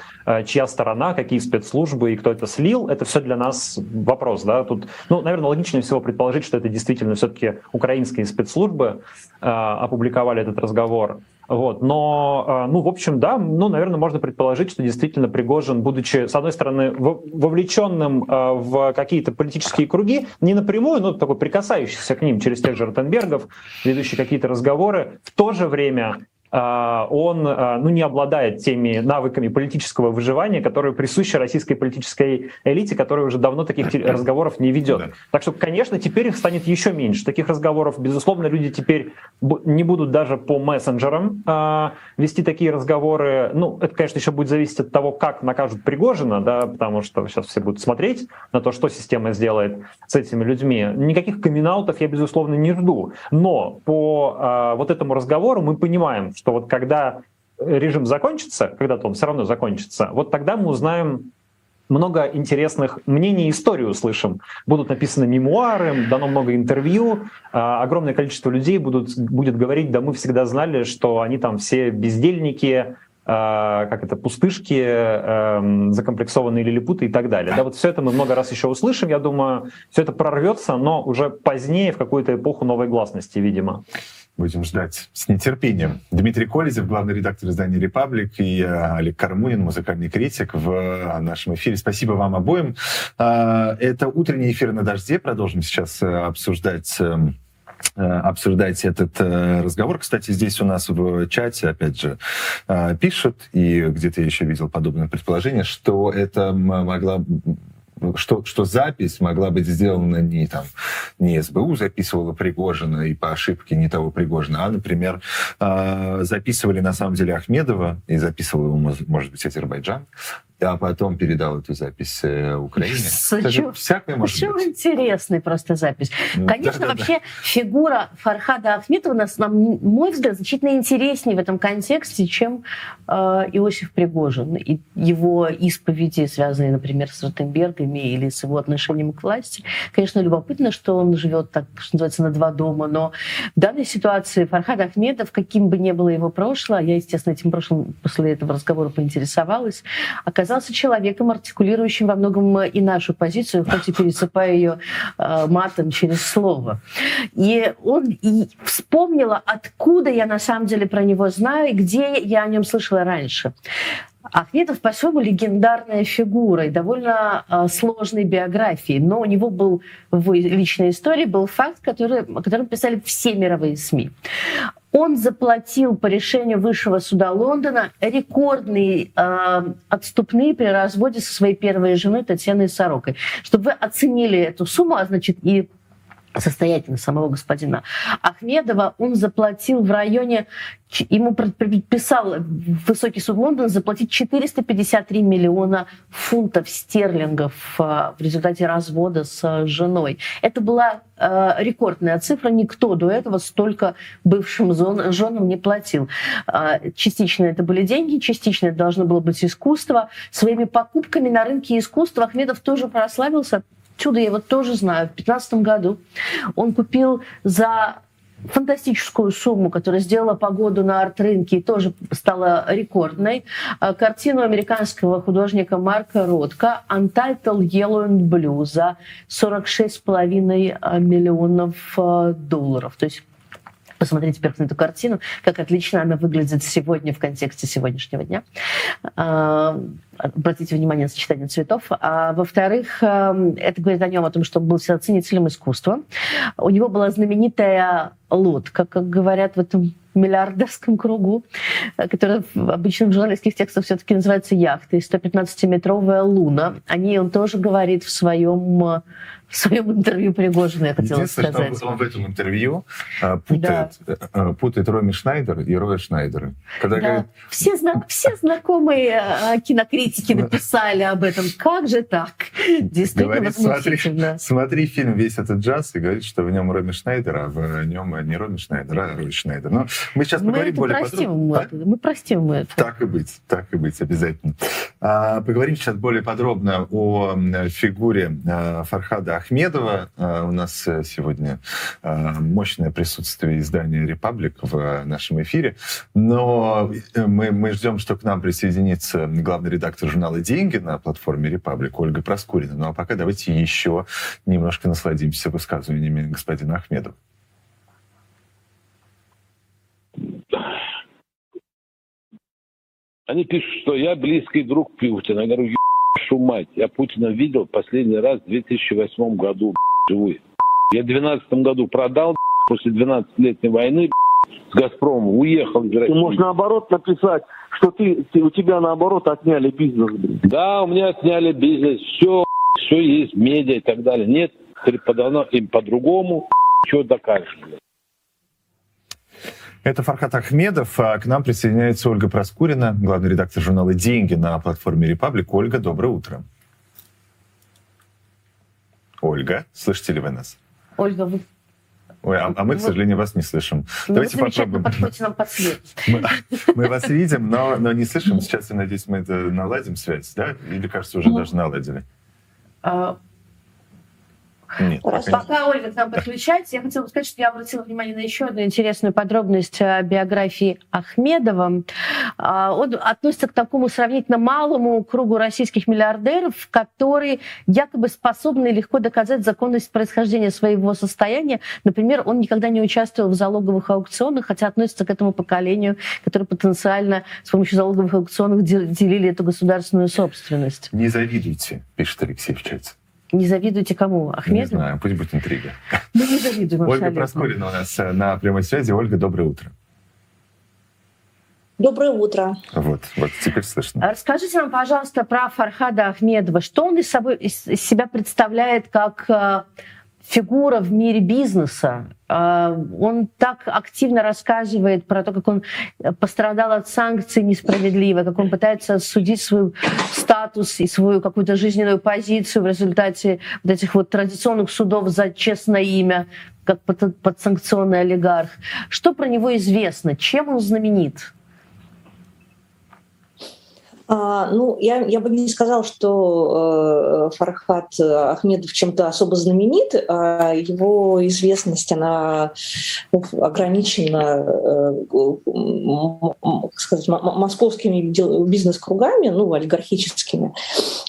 чья сторона, какие спецслужбы, и кто это слил. Это все для нас вопрос. Да? Тут, ну, наверное, логичнее всего предположить, что это действительно все-таки украинские спецслужбы опубликовали этот разговор. Вот. Но, а, ну, в общем, да, ну, наверное, можно предположить, что действительно Пригожин, будучи, с одной стороны, вовлеченным а, в какие-то политические круги, не напрямую, но такой прикасающийся к ним через тех же Ротенбергов, ведущий какие-то разговоры, в то же время он а, ну, не обладает теми навыками политического выживания, которые присущи российской политической элите, которая уже давно таких разговоров не ведет. Да. Так что, конечно, теперь их станет еще меньше. Таких разговоров, безусловно, люди теперь не будут даже по мессенджерам э, вести такие разговоры. Ну, это, конечно, еще будет зависеть от того, как накажут Пригожина, да, потому что сейчас все будут смотреть на то, что система сделает с этими людьми. Никаких камин я, безусловно, не жду. Но по э, вот этому разговору мы понимаем, что вот когда режим закончится, когда-то он все равно закончится, вот тогда мы узнаем много интересных мнений и историй услышим. Будут написаны мемуары, дано много интервью, а, огромное количество людей будут, будет говорить, да мы всегда знали, что они там все бездельники, как это, пустышки, эм, закомплексованные лилипуты и так далее. Да, вот все это мы много раз еще услышим, я думаю, все это прорвется, но уже позднее, в какую-то эпоху новой гласности, видимо. Будем ждать с нетерпением. Дмитрий Колезев, главный редактор издания «Репаблик», и э, Олег Кармунин, музыкальный критик в э, нашем эфире. Спасибо вам обоим. Это утренний эфир на «Дожде». Продолжим сейчас э, обсуждать обсуждать этот разговор. Кстати, здесь у нас в чате, опять же, пишут, и где-то я еще видел подобное предположение, что это могла что, что запись могла быть сделана не там, не СБУ записывала Пригожина и по ошибке не того Пригожина, а, например, э, записывали на самом деле Ахмедова и записывал его, может быть, Азербайджан, а потом передал эту запись э, Украине. Очень, всякое может очень быть. интересная просто запись. Конечно, да, да, вообще да. фигура Фархада Ахметова, на, на мой взгляд, значительно интереснее в этом контексте, чем э, Иосиф Пригожин. И его исповеди, связанные, например, с Ротенбергами или с его отношением к власти. Конечно, любопытно, что он живет, так что называется, на два дома, но в данной ситуации Фархад Ахмедов, каким бы ни было его прошлое, я, естественно, этим прошлым после этого разговора поинтересовалась, оказалось оказался человеком, артикулирующим во многом э, и нашу позицию, хоть и пересыпая ее э, матом через слово. И он и вспомнила, откуда я на самом деле про него знаю и где я о нем слышала раньше. Ахметов по-своему легендарная фигура и довольно э, сложной биографии, но у него был в личной истории был факт, который, о котором писали все мировые СМИ. Он заплатил по решению Высшего суда Лондона рекордные э, отступные при разводе со своей первой женой Татьяной Сорокой. Чтобы вы оценили эту сумму, а значит и состоятельность самого господина Ахмедова, он заплатил в районе, ему предписал высокий суд Лондона заплатить 453 миллиона фунтов стерлингов э, в результате развода с женой. Это была э, рекордная цифра, никто до этого столько бывшим женам не платил. Э, частично это были деньги, частично это должно было быть искусство. Своими покупками на рынке искусства Ахмедов тоже прославился Чудо я его тоже знаю. В 2015 году он купил за фантастическую сумму, которая сделала погоду на арт-рынке и тоже стала рекордной. Э, картину американского художника Марка Ротко «Untitled Yellow and Blue» за 46,5 миллионов э, долларов. То есть посмотреть теперь на эту картину, как отлично она выглядит сегодня в контексте сегодняшнего дня. А, обратите внимание на сочетание цветов. А во-вторых, эм, это говорит о нем, о том, что он был ценителем искусства. У него была знаменитая лодка, как говорят в этом миллиардерском кругу, которая обычно в журналистских текстах все-таки называется яхтой, 115-метровая луна. О ней он тоже говорит в своем в своем интервью Пригожину, я хотела сказать. Что он в этом интервью а, путает, да. А, путает Роми Шнайдер и Роя Шнайдера. Когда да. говорит... все, зна... все знакомые а, кинокритики написали об этом. Как же так? Действительно говорит, смотри, смотри фильм «Весь этот джаз» и говорит, что в нем Роми Шнайдер, а в нем не Роми Шнайдер, а Рой Шнайдер. Но мы сейчас мы поговорим более простим подробно. ему, мы простим ему это. Так и быть, так и быть, обязательно. А, поговорим сейчас более подробно о фигуре а, Фархада Ахмедова. А, у нас э, сегодня а, мощное присутствие издания «Репаблик» в а, нашем эфире. Но э, мы, мы ждем, что к нам присоединится главный редактор журнала «Деньги» на платформе «Репаблик» Ольга Проскурина. Ну а пока давайте еще немножко насладимся высказываниями господина Ахмедова. Они пишут, что я близкий друг Путина. Я говорю, ебашу мать. Я Путина видел последний раз в 2008 году живой. Я в 2012 году продал после 12-летней войны с Газпромом, уехал из Ты России. можешь наоборот написать, что ты, ты- у тебя наоборот отняли бизнес, блин. Да, у меня отняли бизнес, все, все есть, медиа и так далее. Нет, преподано им по-другому, что докажешь, блядь. Это Фархат Ахмедов. А К нам присоединяется Ольга Проскурина, главный редактор журнала «Деньги» на платформе «Репаблик». Ольга, доброе утро. Ольга, слышите ли вы нас? Ольга, вы Ой, а, а мы, к сожалению, вас не слышим. ну, Давайте попробуем. нам под свет. Мы, мы вас видим, но, но не слышим. Сейчас, я надеюсь, мы это наладим связь, да? Или, кажется, уже Ну. даже наладили? А, Нет. пока нет. Пока Ольга к нам подключается, я хотела бы сказать, что я обратила внимание на еще одну интересную подробность о биографии Ахмедова. А, Он относится к такому сравнительно малому кругу российских миллиардеров, которые якобы способны легко доказать законность происхождения своего состояния. Например, он никогда не участвовал в залоговых аукционах, хотя относится к этому поколению, которое потенциально с помощью залоговых аукционов де- делили эту государственную собственность. Не завидуйте, пишет Алексей в чате. Не завидуйте кому? Не Ахмедову? знаю, пусть будет интрига. Мы не завидуем Ольга. Проскурина у нас э, на прямой связи. Ольга, доброе утро. Доброе утро. Вот, вот теперь слышно. А Расскажите нам, пожалуйста, про Фархада Ахмедова. Что он из, собой, из из себя представляет как э, фигура в мире бизнеса? Э, он так активно рассказывает про то, как он пострадал от санкций несправедливо, как он пытается судить свой статус и свою какую-то жизненную позицию в результате вот этих вот традиционных судов за честное имя, как под- подсанкционный олигарх. Что про него известно? Чем он знаменит? А, ну, я, я бы не сказала, что э, Фархат Ахмедов чем-то особо знаменит. а его известность, она ну, ограничена э, как сказать, московскими бизнес-кругами, ну, олигархическими.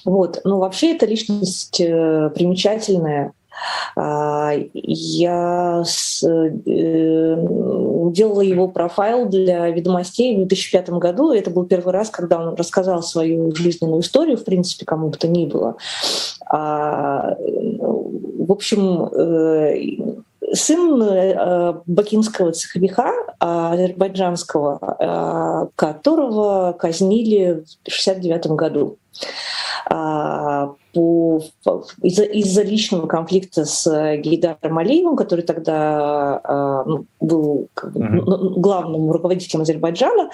Вот. Но вообще эта личность э, примечательная. А, Я с- э, делала его профайл для «Ведомостей» в 2005 году. Это был первый раз, когда он рассказал свою жизненную историю, в принципе, кому бы то ни было. А, В общем, э, сын э, бакинского цеховика азербайджанского, а, которого казнили в 1969 году а, по, из-за, из-за личного конфликта с Гейдаром Алиевым, который тогда а, ну, был как бы, Мгм. ну, главным руководителем Азербайджана.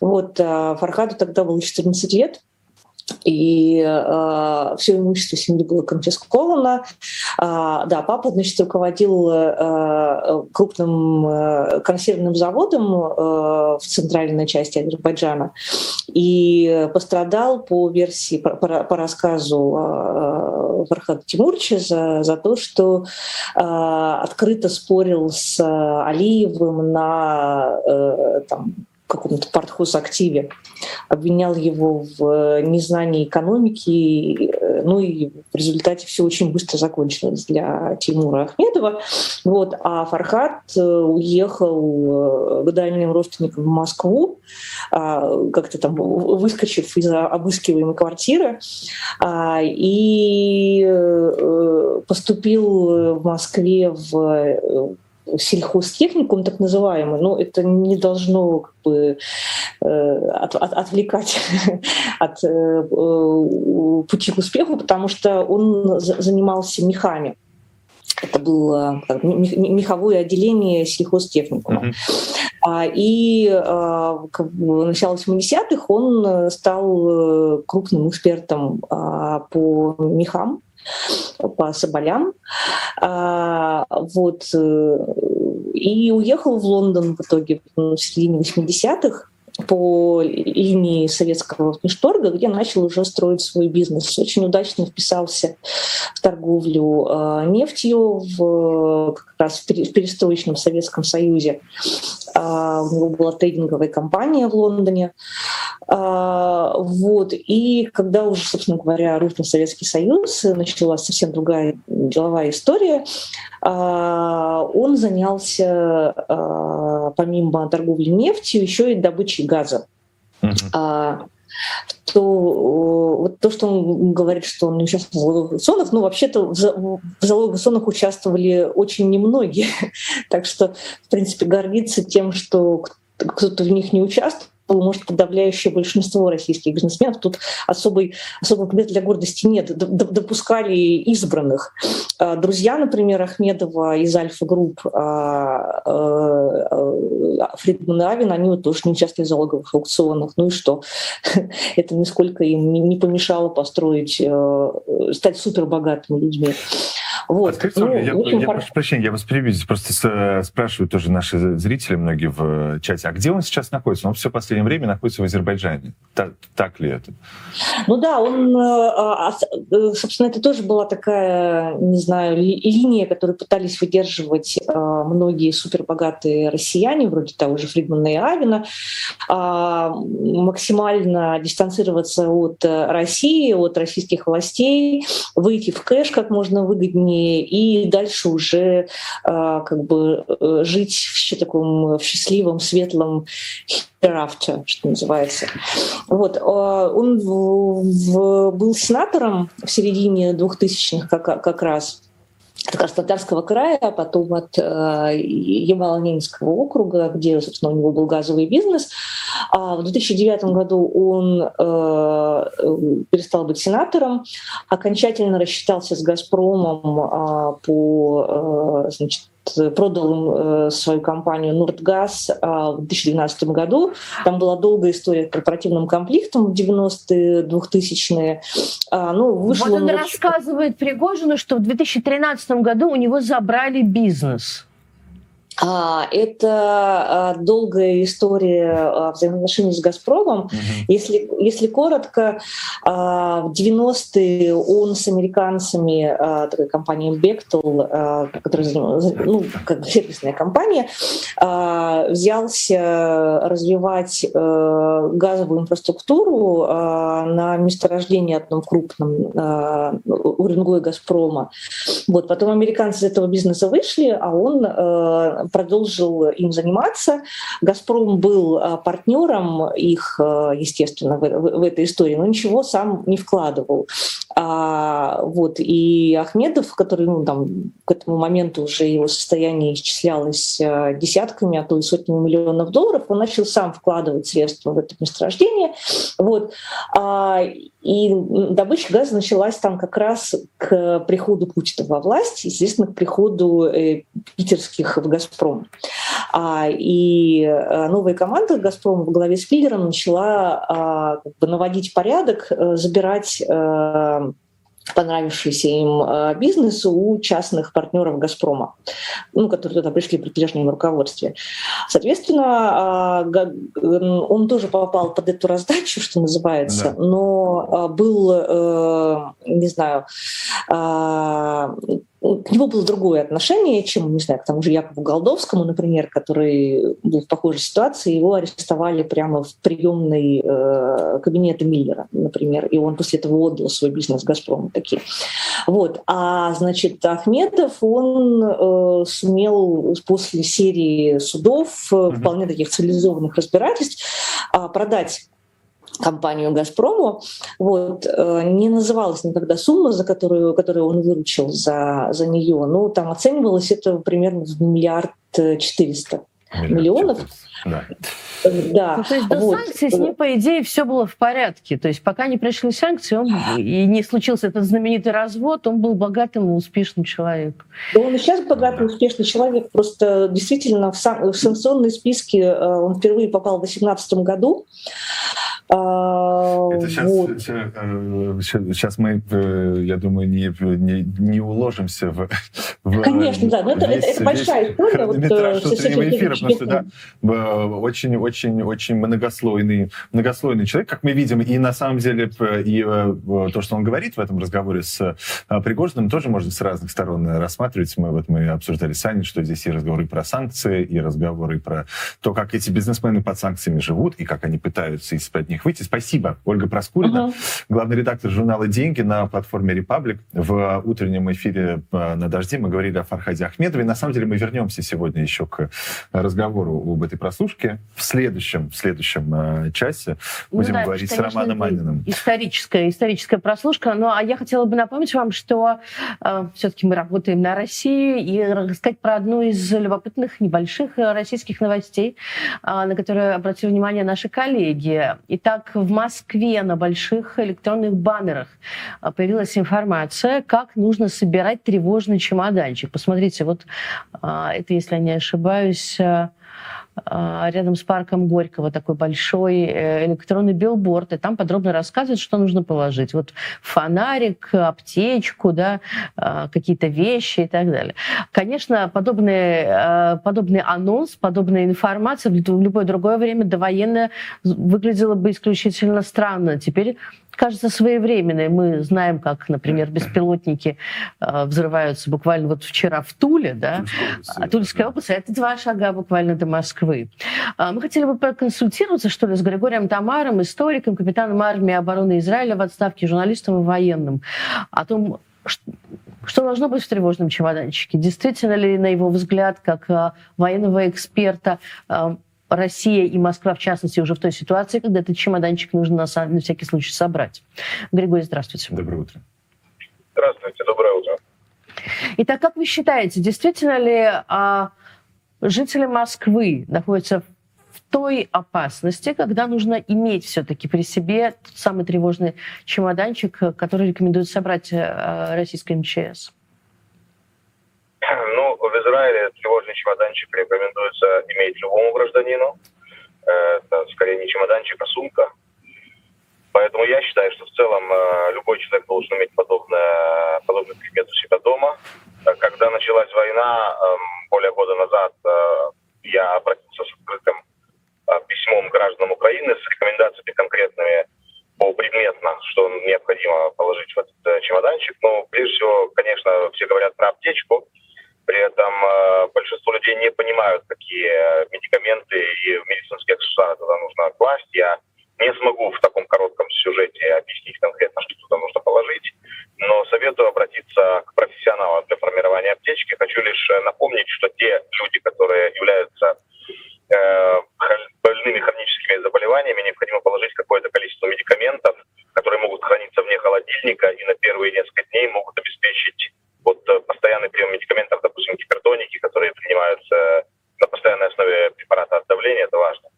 Вот, а, Фархаду тогда было 14 лет, и э, все имущество семьи было конфисковано. А, да, папа, значит, руководил э, крупным э, консервным заводом э, в центральной части Азербайджана и пострадал по версии, по, по- по рассказу э, Фархада Тимурча за, за то, что э, открыто спорил с Алиевым на э, там, каком-то партхоз-активе, обвинял его в незнании экономики, э, ну и в результате все очень быстро закончилось для Тимура Ахмедова. Вот. А Фархат э, уехал э, к дальним родственникам в Москву, а, как-то там выскочив из обыскиваемой квартиры, а, и э, поступил в Москве в э, сельхозтехникум так называемый, но это не должно как бы э, от- от- отвлекать от э, э, пути к успеху, потому что он за- занимался мехами. Это было меховое отделение сельхозтехникума. А, И бы, в начале 80-х он э, стал э, крупным экспертом а, по мехам, по соболям. А, Вот. э, и уехал в Лондон в итоге в середине 80-х по линии советского внешторга, где начал уже строить свой бизнес. Очень удачно вписался в торговлю э, нефтью в, как раз в перестроечном Советском Союзе. Э, у него была трейдинговая компания в Лондоне. Э, вот. И когда уже, собственно говоря, рухнул Советский Союз, началась совсем другая деловая история, он занялся, помимо торговли нефтью, еще и добычей газа. Uh-huh. то вот то, что он говорит, что он не участвовал в залоговых аукционах, ну, вообще-то в залоговых аукционах участвовали очень немногие. так что, в принципе, гордиться тем, что кто-то в них не участвовал, может, подавляющее большинство российских бизнесменов. Тут особой, особого предмета для гордости нет. Допускали избранных. А, друзья, например, Ахмедова из Альфа Групп, а, а, Фридман и Авен, они вот тоже не участвовали в залоговых аукционах. Ну и что? Это нисколько им не помешало построить, э, стать супербогатыми людьми. Вот. Открытие, ну, я, в общем, я прошу прощения, я вас перебью. Просто спрашивают тоже наши зрители, многие в чате, а где он сейчас находится? Он все последнее время находится в Азербайджане. Так, так ли это? Ну да, он, э, а, э, собственно, это тоже была такая, не знаю, линия, которую пытались выдерживать э, многие супербогатые россияне, вроде того же Фридмана и Авина, а, максимально дистанцироваться от России, от российских властей, выйти в кэш как можно выгоднее, и дальше уже как бы жить в таком в счастливом, светлом hereafter, что называется. Вот. А, он в, в, был сенатором в середине 2000-х как, как раз от Краснодарского края, а потом от э, Ямало-Ненецкого округа, где, собственно, у него был газовый бизнес. А в 2009 году он э, перестал быть сенатором, окончательно рассчитался с «Газпромом» э, по э, значит, продал э, свою компанию «Нуртгаз» а, в 2012 году. Там была долгая история корпоративным конфликтом в 90-е, 2000-е. А, ну, вышло вот он ночь... рассказывает Пригожину, что в 2013 году у него забрали бизнес. А, это а, долгая история а, взаимоотношений с «Газпромом». Mm-hmm. Если, если коротко, в 90-е он с американцами, такой компанией Bechtel, которая ну, как сервисная компания, взялся развивать газовую инфраструктуру на месторождении одном крупном Уренгоя «Газпрома». Вот. Потом американцы из этого бизнеса вышли, а он продолжил им заниматься. «Газпром» был а, партнером их, а, естественно, в, в, в этой истории, но ничего сам не вкладывал. А, вот, и Ахмедов, который ну, там, к этому моменту уже его состояние исчислялось а, десятками, а то и сотнями миллионов долларов, он начал сам вкладывать средства в это месторождение. Вот. А, и добыча газа началась там как раз к приходу Путина во власть, естественно, к приходу э, питерских в «Газпром». А, и э, новая команда «Газпрома» в главе с Пиллером начала а, как бы наводить порядок, э, забирать понравившийся им э, бизнес у частных партнеров «Газпрома», ну, которые туда пришли при прежнем руководстве. Соответственно, а, он тоже попал под эту раздачу, что называется, да. но был, э, не знаю, к нему было другое отношение, чем, не знаю, к тому же Якову Голдовскому, например, который был в похожей ситуации. Его арестовали прямо в приемной э, кабинета Миллера, например, и он после этого отдал свой бизнес «Газпрому» такие. Вот. А, значит, Ахметов, он э, сумел после серии судов, э, вполне таких цивилизованных разбирательств, э, продать компанию «Газпрому». Вот. Э, не называлась никогда сумма, за которую, которую он выручил за, за нее. Ну, там оценивалось это примерно в миллиард четыреста миллионов. Да. Да. Ну, то есть до вот. санкций с ним, по идее, все было в порядке. То есть пока не пришли санкции, он, и не случился этот знаменитый развод, он был богатым и успешным человеком. Да он и сейчас богатый и успешный человек. Просто действительно в, сан- в санкционные списки э, он впервые попал в 2018 году. А, Это сейчас, вот. сейчас мы, я думаю, не, не, не уложимся в, в Конечно, да, но это, весь, это, это большая история. Вот, эфира, потому что да, очень, очень, очень многослойный, многослойный человек, как мы видим, и на самом деле и то, что он говорит в этом разговоре с Пригожиным, тоже можно с разных сторон рассматривать. Мы вот мы обсуждали с Аней, что здесь и разговоры про санкции, и разговоры про то, как эти бизнесмены под санкциями живут, и как они пытаются из-под них выйти. Спасибо, Ольга Проскурина, uh-huh. главный редактор журнала «Деньги» на платформе «Репаблик». В утреннем эфире э, «На дожде» мы говорили о Фархаде Ахмедове. На самом деле мы вернемся сегодня еще к разговору об этой прослушке. В следующем, в следующем э, часе ну, будем да, говорить конечно, с Романом Маниным. Историческая, историческая прослушка. Ну, а я хотела бы напомнить вам, что э, все-таки мы работаем на России, и рассказать про одну из любопытных небольших российских новостей, э, на которые обратили внимание наши коллеги. Итак, в Москве на больших электронных баннерах а, появилась информация, как нужно собирать тревожный чемоданчик. Посмотрите, вот а, это, если я не ошибаюсь, а, рядом с парком Горького такой большой э, электронный билборд, и там подробно рассказывают, что нужно положить. Вот фонарик, аптечку, да, а, какие-то вещи и так далее. Конечно, подобный, а, подобный анонс, подобная информация в любое другое время довоенное выглядела бы исключительно странно. Теперь кажется своевременной. Мы знаем, как, например, беспилотники э, взрываются буквально вот вчера в Туле, да, Тульская, Тульская область, а это два шага буквально до Москвы. Э, мы хотели бы проконсультироваться, что ли, с Григорием Тамаром, историком, капитаном армии обороны Израиля в отставке, журналистом и военным, о том, что должно быть в тревожном чемоданчике? Действительно ли, на его взгляд, как э, военного эксперта, э, Россия и Москва, в частности, уже в той ситуации, когда этот чемоданчик нужно на, на всякий случай собрать. Григорий, здравствуйте. Доброе утро. Здравствуйте, доброе утро. Итак, как вы считаете, действительно ли а, жители Москвы находятся в той опасности, когда нужно иметь все-таки при себе тот самый тревожный чемоданчик, который рекомендует собрать а, российская МЧС? Ну, Израиле тревожный чемоданчик рекомендуется иметь любому гражданину. Э, это скорее не чемоданчик, а сумка. Поэтому я считаю, что в целом э, любой человек должен иметь подобное, подобный предмет у себя дома. Э, когда началась война, эм, более года назад, я обратился с открытым письмом гражданам Украины с рекомендациями конкретными по предметно, что необходимо положить в этот чемоданчик. Но прежде всего, конечно, все говорят про аптечку. При этом э, большинство людей не понимают, какие медикаменты и медицинские аксессуары туда нужно класть. Я не смогу в таком коротком сюжете объяснить конкретно, что туда нужно положить, но советую обратиться к профессионалам для формирования аптечки. Хочу лишь напомнить, что те люди, которые являются э, больными хроническими заболеваниями, необходимо положить какое-то количество медикаментов, которые могут храниться вне холодильника и на первые несколько дней могут обеспечить вот э, постоянный прием медикаментов, допустим, гипертоники, которые принимаются на постоянной основе препарата от давления, это важно.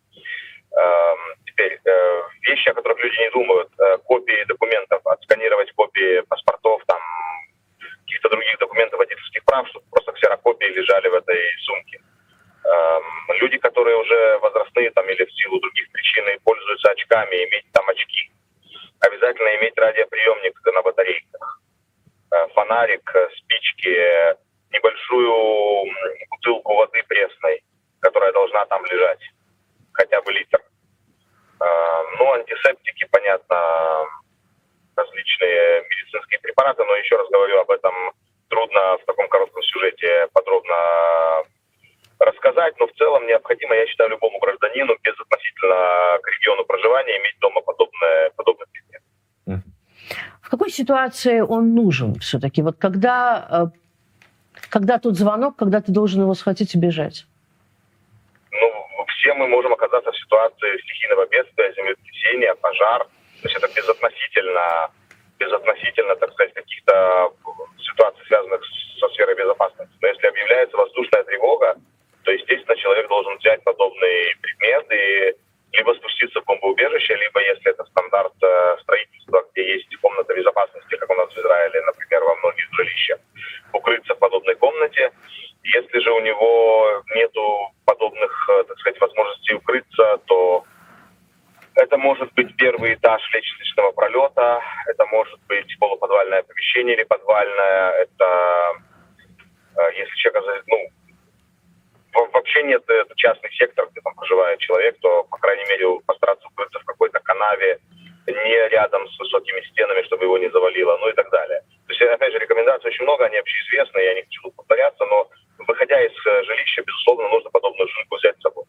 Эм, теперь, э, вещи, о которых люди не думают, э, копии документов, отсканировать копии паспортов, там, каких-то других документов водительских прав, чтобы просто ксерокопии лежали в этой сумке. Эм, люди, которые уже возрастные там или в силу других причин пользуются очками, иметь там очки. Обязательно иметь радиоприемник на батарейках Э, фонарик, э, спички, небольшую бутылку воды пресной, которая должна там лежать, хотя бы литр. Э, ну, антисептики, понятно, различные медицинские препараты, но еще раз говорю, об этом трудно в таком коротком сюжете подробно рассказать, но в целом необходимо, я считаю, любому гражданину без относительно к региону проживания иметь дома подобное, предмет. В какой ситуации он нужен все-таки? Вот когда, э, когда тот звонок, когда ты должен его схватить и бежать? Ну, все мы можем оказаться в ситуации стихийного бедствия, землетрясения, пожар. То есть это безотносительно, безотносительно, так сказать, каких-то ситуаций, связанных со сферой безопасности. Но если объявляется воздушная тревога, то, естественно, человек должен взять подобный предмет и либо спуститься в бомбоубежище, либо, если это стандарт э, строительства, где есть комната безопасности, как у нас в Израиле, например, во многих жилищах, укрыться в подобной комнате. Если же у него нету подобных, э, так сказать, возможностей укрыться, то это может быть первый этаж лестничного пролета, это может быть полуподвальное помещение или подвальное, это э, если человек, ну, вообще нет, это частный сектор, где там проживает человек, то, по крайней мере, постараться укрыться в какой-то канаве, не рядом с высокими стенами, чтобы его не завалило, ну и так далее. То есть, опять же, рекомендаций очень много, они общеизвестны, я не хочу повторяться, но выходя из э, жилища, безусловно, нужно подобную жилку взять с собой.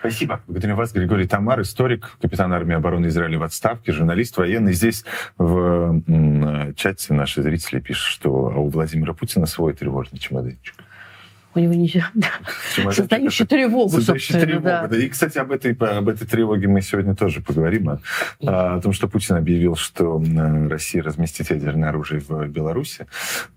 Спасибо. Благодарю вас, Григорий Тамар, историк, капитан армии обороны Израиля в отставке, журналист военный. Здесь в чате наши зрители пишут, что у Владимира Путина свой тревожный чемоданчик у него не... Создающий тревогу, Создающий тревогу, да. да. И, кстати, об этой, об этой тревоге мы сегодня тоже поговорим. О, о том, что Путин объявил, что Россия разместит ядерное оружие в Беларуси.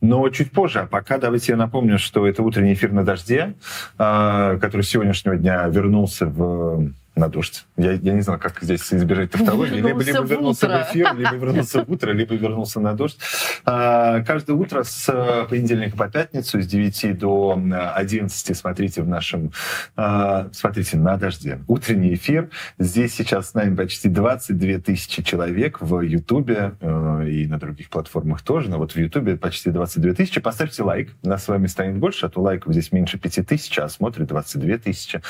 Но чуть позже. А пока давайте я напомню, что это утренний эфир на дожде, а, который с сегодняшнего дня вернулся в на дождь. Я, я не знаю, как здесь избежать тавтологии. Либо, либо вернулся в эфир, либо вернулся в утро, либо вернулся на дождь. А, каждое утро с э, понедельника по пятницу с 9 до 11 смотрите в нашем... А, смотрите на дожде. Утренний эфир. Здесь сейчас с нами почти 22 тысячи человек в Ютубе э, и на других платформах тоже. Но вот в Ютубе почти 22 тысячи. Поставьте лайк. Нас с вами станет больше, а то лайков здесь меньше 5 тысяч, а смотрит 22 тысячи.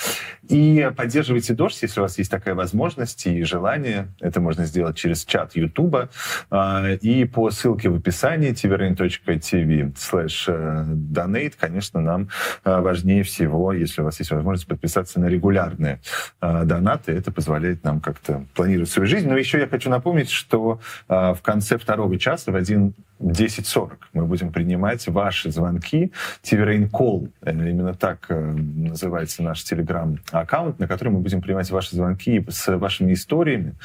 И поддерживайте дождь ресурсе, если у вас есть такая возможность и желание, это можно сделать через чат YouTube а, и по ссылке в описании tvrain.tv slash э, donate, конечно, нам э, важнее всего, если у вас есть возможность подписаться на регулярные э, донаты. Это позволяет нам как-то планировать свою жизнь. Но еще я хочу напомнить, что в конце второго часа в один 10.40 мы будем принимать ваши звонки. Тиверейн Кол, именно так называется наш телеграм-аккаунт, на который мы будем принимать ваши звонки с вашими историями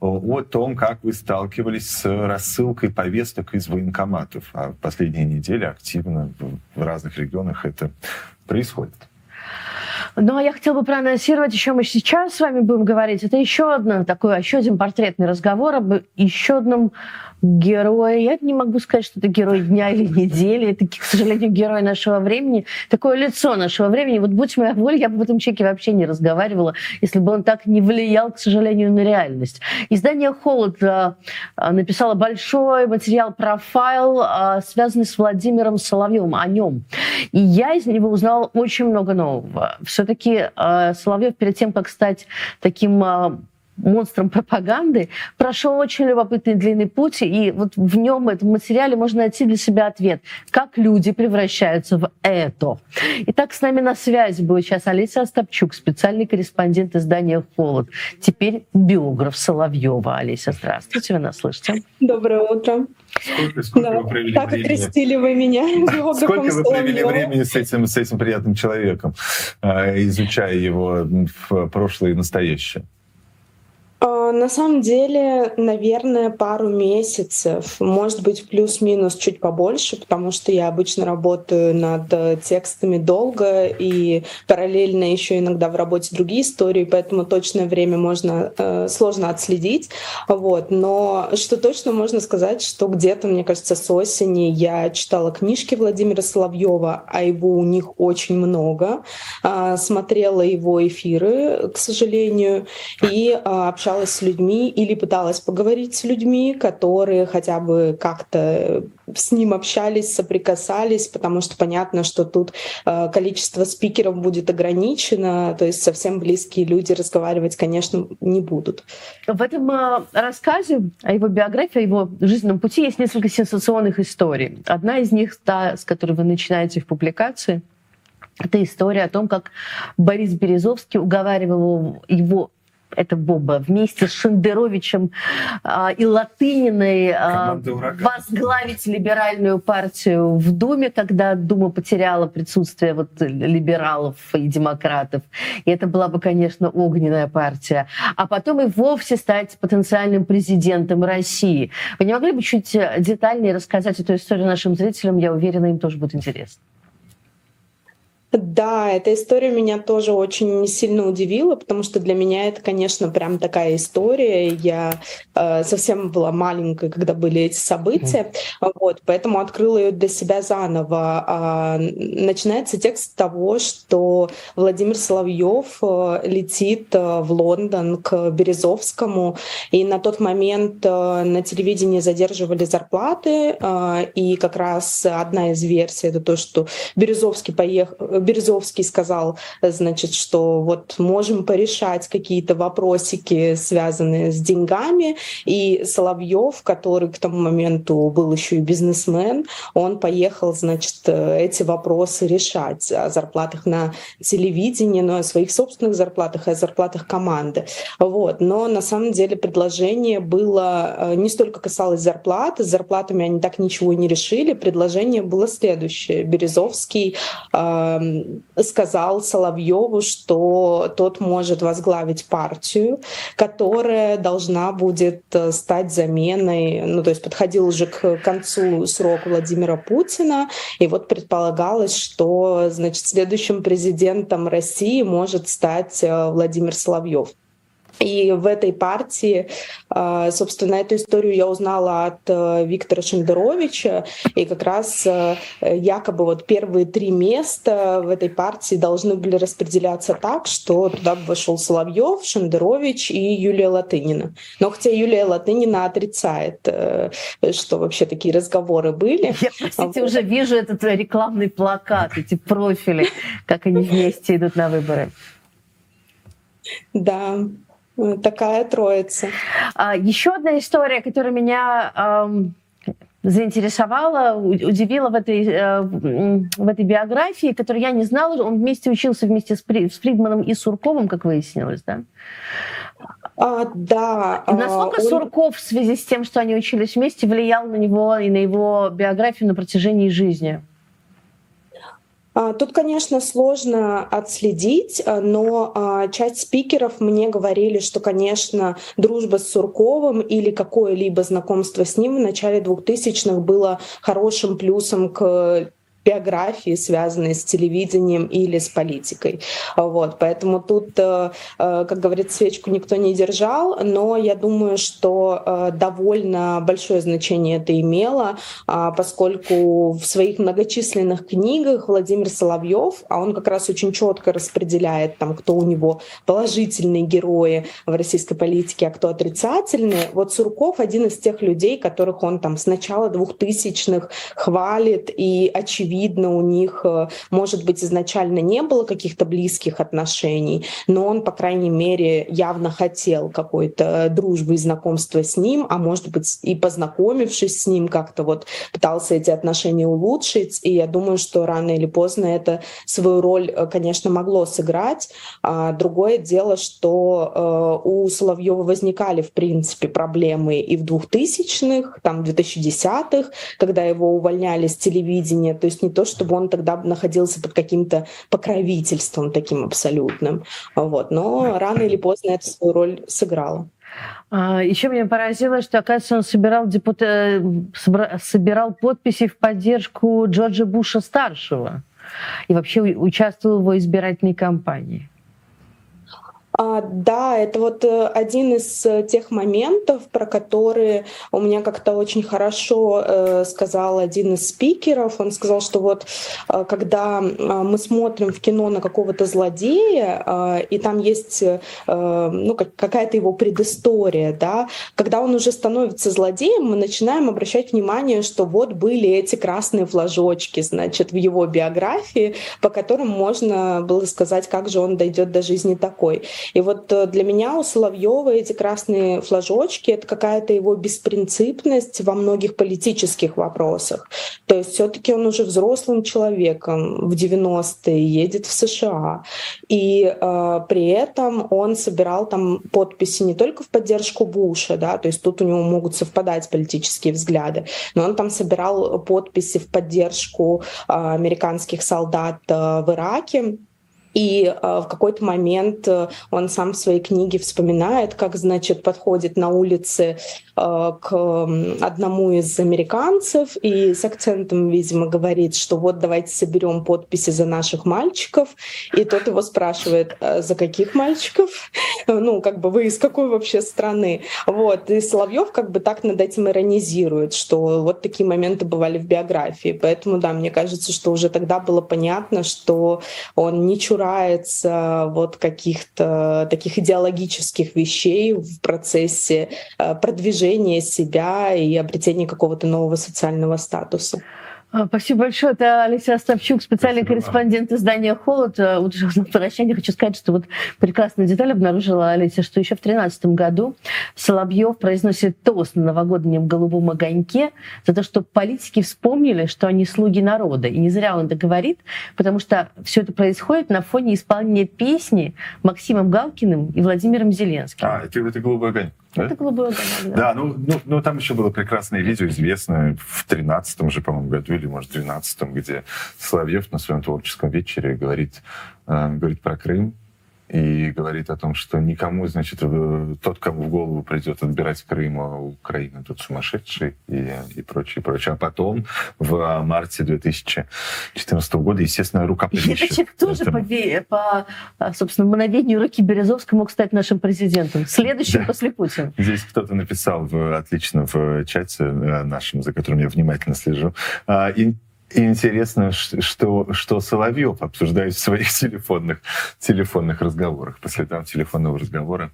о том, как вы сталкивались с рассылкой повесток из военкоматов. А в последние недели активно в разных регионах это происходит. Ну, а я хотела бы проанонсировать, еще мы сейчас с вами будем говорить. Это еще одно такое, еще один портретный разговор об еще одном героя. Я не могу сказать, что это герой дня или недели. Это, к сожалению, герой нашего времени. Такое лицо нашего времени. Вот будь моя воля, я бы в этом чеке вообще не разговаривала, если бы он так не влиял, к сожалению, на реальность. Издание «Холод» а, а, написало большой материал, профайл, а, связанный с Владимиром Соловьевым, о нем. И я из него узнала очень много нового. Все-таки Соловьев перед тем, как стать таким монстром пропаганды, прошел очень любопытный длинный путь, и вот в нем, в этом материале можно найти для себя ответ, как люди превращаются в это. Итак, с нами на связи будет сейчас Алиса Остапчук, специальный корреспондент издания «Холод», теперь биограф Соловьева. Алиса, здравствуйте, вы нас слышите? Доброе утро. Сколько, сколько да. вы провели так времени? окрестили вы меня Сколько вы провели времени с этим, с этим приятным человеком, э, изучая его в прошлое и настоящее? А, на самом деле, наверное, пару месяцев, может быть, плюс-минус чуть побольше, потому что я обычно работаю над э, текстами долго и параллельно еще иногда в работе другие истории, поэтому точное время можно э, сложно отследить. Вот. Но что точно можно сказать, что где-то, мне кажется, с осени я читала книжки Владимира Соловьева, а его у них очень много, э, смотрела его эфиры, к сожалению, и э, общалась общалась с людьми или пыталась поговорить с людьми, которые хотя бы как-то с ним общались, соприкасались, потому что понятно, что тут э, количество спикеров будет ограничено, то есть совсем близкие люди разговаривать, конечно, не будут. В этом э, рассказе о его биографии, о его жизненном пути есть несколько сенсационных историй. Одна из них, та, с которой вы начинаете в публикации, это история о том, как Борис Березовский уговаривал его это Боба, вместе с Шендеровичем а, и Латыниной а, возглавить либеральную партию в Думе, когда Дума потеряла присутствие вот либералов и демократов. И это была бы, конечно, огненная партия. А потом и вовсе стать потенциальным президентом России. Вы не могли бы чуть детальнее рассказать эту историю нашим зрителям? Я уверена, им тоже будет интересно. Да, эта история меня тоже очень сильно удивила, потому что для меня это, конечно, прям такая история. Я э, совсем была маленькой, когда были эти события, mm. вот, поэтому открыла ее для себя заново. А, начинается текст с того, что Владимир Соловьев э, летит э, в Лондон к Березовскому, и на тот момент э, на телевидении задерживали зарплаты, и как раз одна из версий это то, что Березовский поехал Березовский сказал, значит, что вот можем порешать какие-то вопросики, связанные с деньгами. И Соловьев, который к тому моменту был еще и бизнесмен, он поехал, значит, эти вопросы решать о зарплатах на телевидении, но о своих собственных зарплатах и о зарплатах команды. Вот. Но на самом деле предложение было э, не столько касалось зарплаты, с зарплатами они так ничего не решили. Предложение было следующее. Березовский э, сказал Соловьеву, что тот может возглавить партию, которая должна будет э, стать заменой, ну то есть подходил уже к концу срок Владимира Путина, и вот предполагалось, что значит следующим президентом России может стать э, Владимир Соловьев. И в этой партии, а, собственно, эту историю я узнала от э, Виктора Шендеровича, и как раз э, якобы вот первые три места в этой партии должны были распределяться так, что туда вошел Соловьев, Шендерович и Юлия Латынина. Но хотя Юлия Латынина отрицает, э, что вообще такие разговоры были. Я, простите, уже вижу этот рекламный плакат, эти профили, как они вместе идут на выборы. Да, такая троица. А, еще одна история, которая меня эм, заинтересовала, удивила в этой, э, в этой биографии, которую я не знала. Он вместе учился вместе с, При, с Фридманом и Сурковым, как выяснилось, да? А, да. И насколько он... Сурков в связи с тем, что они учились вместе, влиял на него и на его биографию на протяжении жизни? А, тут, конечно, сложно отследить, а, но а, часть спикеров мне говорили, что, конечно, дружба с Сурковым или какое-либо знакомство с ним в начале 2000-х было хорошим плюсом к биографии, связанные с телевидением или с политикой. Вот, поэтому тут, э, э, как говорит, свечку никто не держал, но я думаю, что э, довольно большое значение это имело, а, поскольку в своих многочисленных книгах Владимир Соловьев, а он как раз очень четко распределяет, там, кто у него положительные герои в российской политике, а кто отрицательные. Вот Сурков один из тех людей, которых он там с начала 2000-х хвалит и очевидно очевидно, у них, э, может быть, изначально не было каких-то близких отношений, но он, по крайней мере, явно хотел какой-то дружбы и знакомства с ним, а может быть, и познакомившись с ним, как-то вот пытался эти отношения улучшить. И я думаю, что рано или поздно это свою роль, э, конечно, могло сыграть. А другое дело, что э, у Соловьева возникали, в принципе, проблемы и в 2000-х, там, в 2010-х, когда его увольняли с телевидения. То есть есть не то, чтобы он тогда находился под каким-то покровительством таким абсолютным. Вот. Но рано или поздно это свою роль сыграло. А, Еще меня поразило, что, оказывается, он собирал, депутат, э, собирал подписи в поддержку Джорджа Буша старшего и вообще участвовал в его избирательной кампании. А, да, это вот э, один из э, тех моментов, про которые у меня как-то очень хорошо э, сказал один из спикеров. Он сказал, что вот когда мы смотрим в кино на какого-то злодея, и там есть ну, как, какая-то его предыстория, да, когда он уже становится злодеем, мы начинаем обращать внимание, что вот были эти красные флажочки, значит, в его биографии, по которым можно было сказать, как же он дойдет до жизни такой. И вот э, для меня у Соловьева эти красные флажочки — это какая-то его беспринципность во многих политических вопросах. То есть все таки он уже взрослым человеком в 90-е едет в США. И э, при этом он собирал там подписи не только в поддержку Буша, да, то есть тут у него могут совпадать политические взгляды, но он там собирал подписи в поддержку э, американских солдат э, в Ираке, И э, в какой-то момент э, он сам в своей книге вспоминает, как, значит, подходит на улице э, к одному из американцев и с акцентом, видимо, говорит, что вот давайте соберем подписи за наших мальчиков. И тот его спрашивает, за каких мальчиков? Ну, как бы вы из какой вообще страны? Вот. И Соловьев как бы так над этим иронизирует, что вот такие моменты бывали в биографии. Поэтому, да, мне кажется, что уже тогда было понятно, что он не чурается вот каких-то таких идеологических вещей в процессе э, продвижения себя и обретения какого-то нового социального статуса. А, спасибо большое. Это Алексей Остапчук, специальный Спасибо корреспондент издания «Холод». Э, вот на прощание хочу сказать, что вот прекрасная деталь обнаружила Алексей, что еще в 2013 году Соловьев произносит тост на новогоднем голубом огоньке за то, что политики вспомнили, что они слуги народа. И не зря он это говорит, потому что все это происходит на фоне исполнения песни Максимом Галкиным и Владимиром Зеленским. А, это, это голубой огонь. Да? Это огонь, да. Да, ну, ну, ну там еще было прекрасное видео, известное в 13 же, по-моему, году, или, может, в 12 где Соловьев на своем творческом вечере говорит, э, говорит про Крым, и говорит о том, что никому, значит, тот, кому в голову придет отбирать Крым, а Украина тут сумасшедший и, и прочее, прочее. А потом в марте 2014 года, естественно, рукоплещет. Это человек тоже этому. по, по, собственно, мановению руки Березовского мог стать нашим президентом. Следующим да. после Путина. Здесь кто-то написал в, отлично в чате э, нашем, за которым я внимательно слежу. А, и интересно, что, что Соловьев обсуждает в своих телефонных, телефонных разговорах, после там телефонного разговора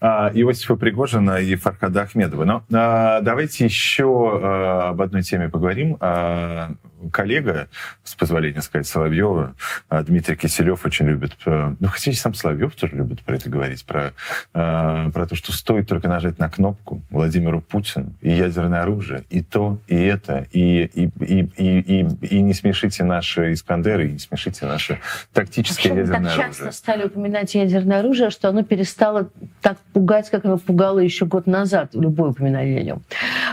а, Иосифа Пригожина и Фархада Ахмедова. Но а, давайте еще а, об одной теме поговорим. А, коллега, с позволения сказать, Соловьева, а, Дмитрий Киселев очень любит, э, ну, хотя и сам Соловьев тоже любит про это говорить, про, а, про то, что стоит только нажать на кнопку Владимиру Путину и ядерное оружие, и то, и это, и, и, и, и, и, и не смешите наши Искандеры, и не смешите наше тактическое Вообще, ядерное так оружие. часто стали упоминать ядерное оружие, что оно перестало так пугать, как оно пугало еще год назад, любое упоминание о нем.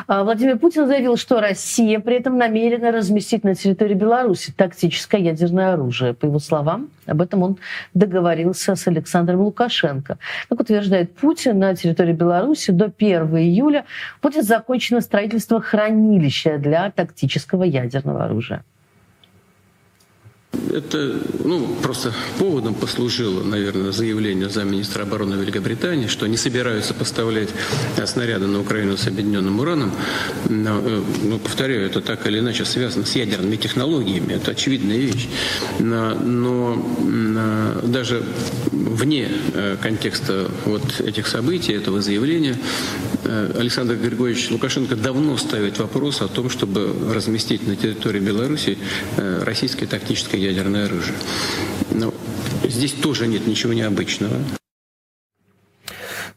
А, Владимир Путин заявил, что Россия при этом намерена разместить на территории Беларуси тактическое ядерное оружие. По его словам, об этом он договорился с Александром Лукашенко. Как утверждает Путин, на территории Беларуси до 1 июля будет закончено строительство хранилища для тактического ядерного оружия. Это ну, просто поводом послужило, наверное, заявление замминистра обороны Великобритании, что они собираются поставлять снаряды на Украину с объединенным ураном. Но, э, ну, повторяю, это так или иначе связано с ядерными технологиями. Это очевидная вещь. Но, но даже вне э, контекста вот этих событий, этого заявления, э, Александр Григорьевич Лукашенко давно ставит вопрос о том, чтобы разместить на территории Беларуси российское тактическое ядерное оружие. Но здесь тоже нет ничего необычного.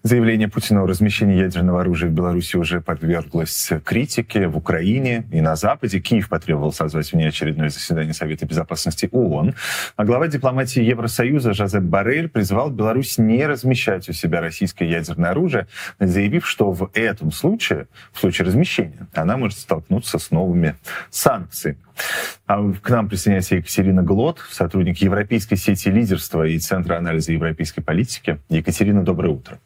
Заявление Путина о размещении ядерного оружия в Беларуси уже подверглось критике в Украине и на Западе. Киев потребовал созвать внеочередное заседание Совета Безопасности ООН. А глава дипломатии Евросоюза Жозеп Барель призвал Беларусь не размещать у себя российское ядерное оружие, заявив, что в этом случае, в случае размещения, она может столкнуться с новыми санкциями. А к нам присоединяется Екатерина Глот, сотрудник Европейской сети лидерства и Центра анализа европейской политики. Екатерина, доброе утро.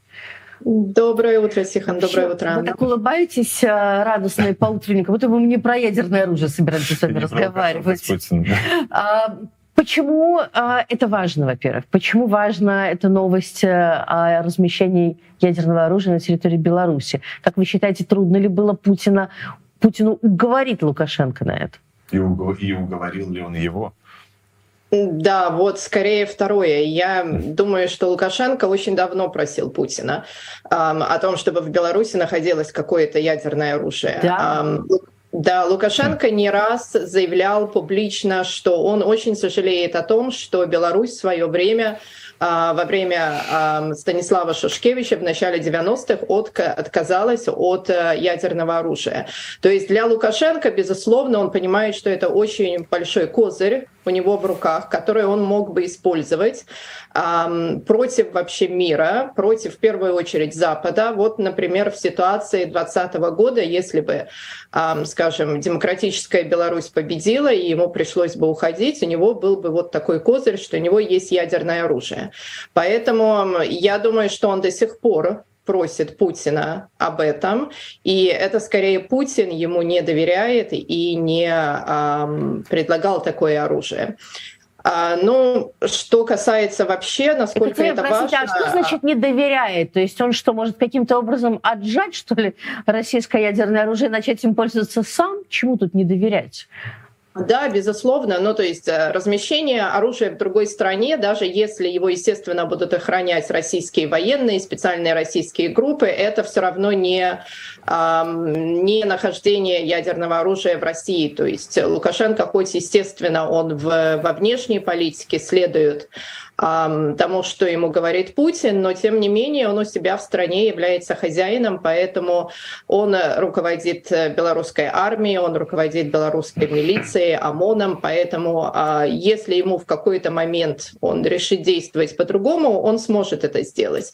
Доброе утро, Тихон, доброе утро. Вы так улыбаетесь а, радостно и по утреннику, будто бы мне про ядерное оружие собираетесь с вами разговаривать. А, почему а, это важно, во-первых? Почему важна эта новость а, о размещении ядерного оружия на территории Беларуси? Как вы считаете, трудно ли было Путина, Путину уговорить Лукашенко на это? И, уговорил ли он его? Да, вот скорее второе. Я думаю, что Лукашенко очень давно просил Путина эм, о том, чтобы в Беларуси находилось какое-то ядерное оружие. Да. Эм, да, Лукашенко не раз заявлял публично, что он очень сожалеет о том, что Беларусь в свое время а, во время Станислава Шушкевича в начале 90-х отказалась от э, ядерного оружия. То есть для Лукашенко, безусловно, он понимает, что это очень большой козырь, у него в руках, которые он мог бы использовать эм, против вообще мира, против в первую очередь Запада. Вот, например, в ситуации 2020 года, если бы, эм, скажем, демократическая Беларусь победила и ему пришлось бы уходить, у него был бы вот такой козырь, что у него есть ядерное оружие. Поэтому я думаю, что он до сих пор просит Путина об этом, и это скорее Путин ему не доверяет и не эм, предлагал такое оружие. А, ну, что касается вообще, насколько это, это простите, важно... а что значит не доверяет? То есть он что, может каким-то образом отжать, что ли, российское ядерное оружие начать им пользоваться сам? Чему тут не доверять? Да, безусловно. Ну, то есть э, размещение оружия в другой стране, даже если его, естественно, будут охранять российские военные, специальные российские группы, это все равно не, не нахождение ядерного оружия в России. То есть Лукашенко, хоть, естественно, он в, во внешней политике следует тому, что ему говорит Путин, но тем не менее он у себя в стране является хозяином, поэтому он руководит белорусской армией, он руководит белорусской милицией, ОМОНом, поэтому а, если ему в какой-то момент он решит действовать по-другому, он сможет это сделать.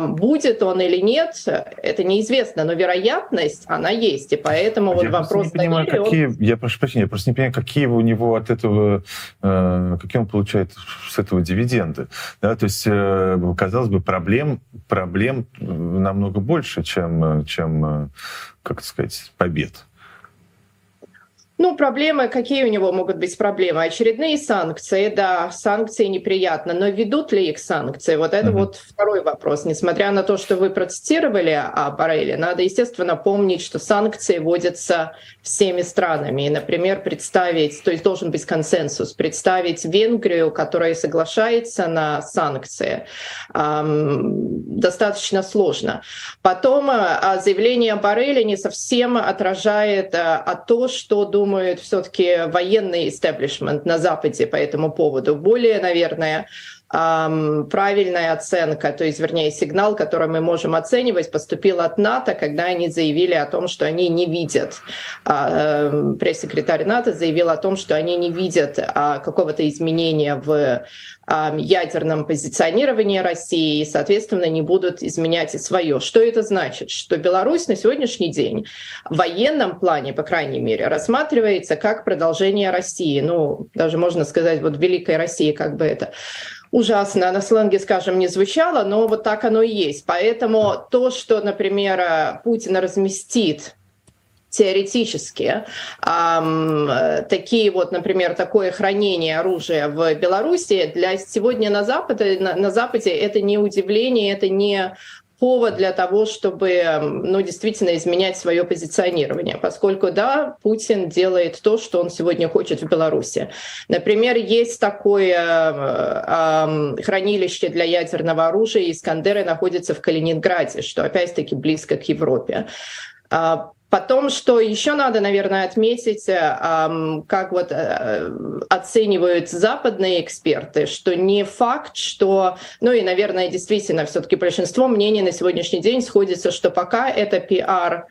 Будет он или нет, это неизвестно, но вероятность, она есть, и поэтому вот вопрос... Не понимаю, доверия, какие, он... Я прошу прощения, я просто не понимаю, какие у него от этого, э, какие он получает с этого дивиденды. Да, то есть, э, казалось бы, проблем, проблем намного больше, чем, чем как сказать, побед. Ну, проблемы, какие у него могут быть проблемы? Очередные санкции, да, санкции неприятно, но ведут ли их санкции? Вот это mm-hmm. вот второй вопрос. Несмотря на то, что вы процитировали о Бареле, надо, естественно, помнить, что санкции вводятся всеми странами. И, например, представить, то есть должен быть консенсус, представить Венгрию, которая соглашается на санкции, эм, достаточно сложно. Потом э, заявление Барреля не совсем отражает э, то, что думает все-таки военный истеблишмент на Западе по этому поводу. Более, наверное, правильная оценка, то есть, вернее, сигнал, который мы можем оценивать, поступил от НАТО, когда они заявили о том, что они не видят, а, эм, пресс-секретарь НАТО заявил о том, что они не видят а, какого-то изменения в ядерном позиционировании России и, соответственно, не будут изменять и свое. Что это значит? Что Беларусь на сегодняшний день в военном плане, по крайней мере, рассматривается как продолжение России. Ну, даже можно сказать, вот Великой России, как бы это ужасно на сленге, скажем, не звучало, но вот так оно и есть. Поэтому то, что, например, Путин разместит теоретически эм, такие вот, например, такое хранение оружия в Беларуси для сегодня на Западе, на, на Западе это не удивление, это не повод для того, чтобы ну, действительно изменять свое позиционирование, поскольку, да, Путин делает то, что он сегодня хочет в Беларуси. Например, есть такое э, э, хранилище для ядерного оружия, Искандеры находится в Калининграде, что опять-таки близко к Европе. Потом, что еще надо, наверное, отметить, э, как вот э, оценивают западные эксперты, что не факт, что, ну и, наверное, действительно, все-таки большинство мнений на сегодняшний день сходится, что пока это пиар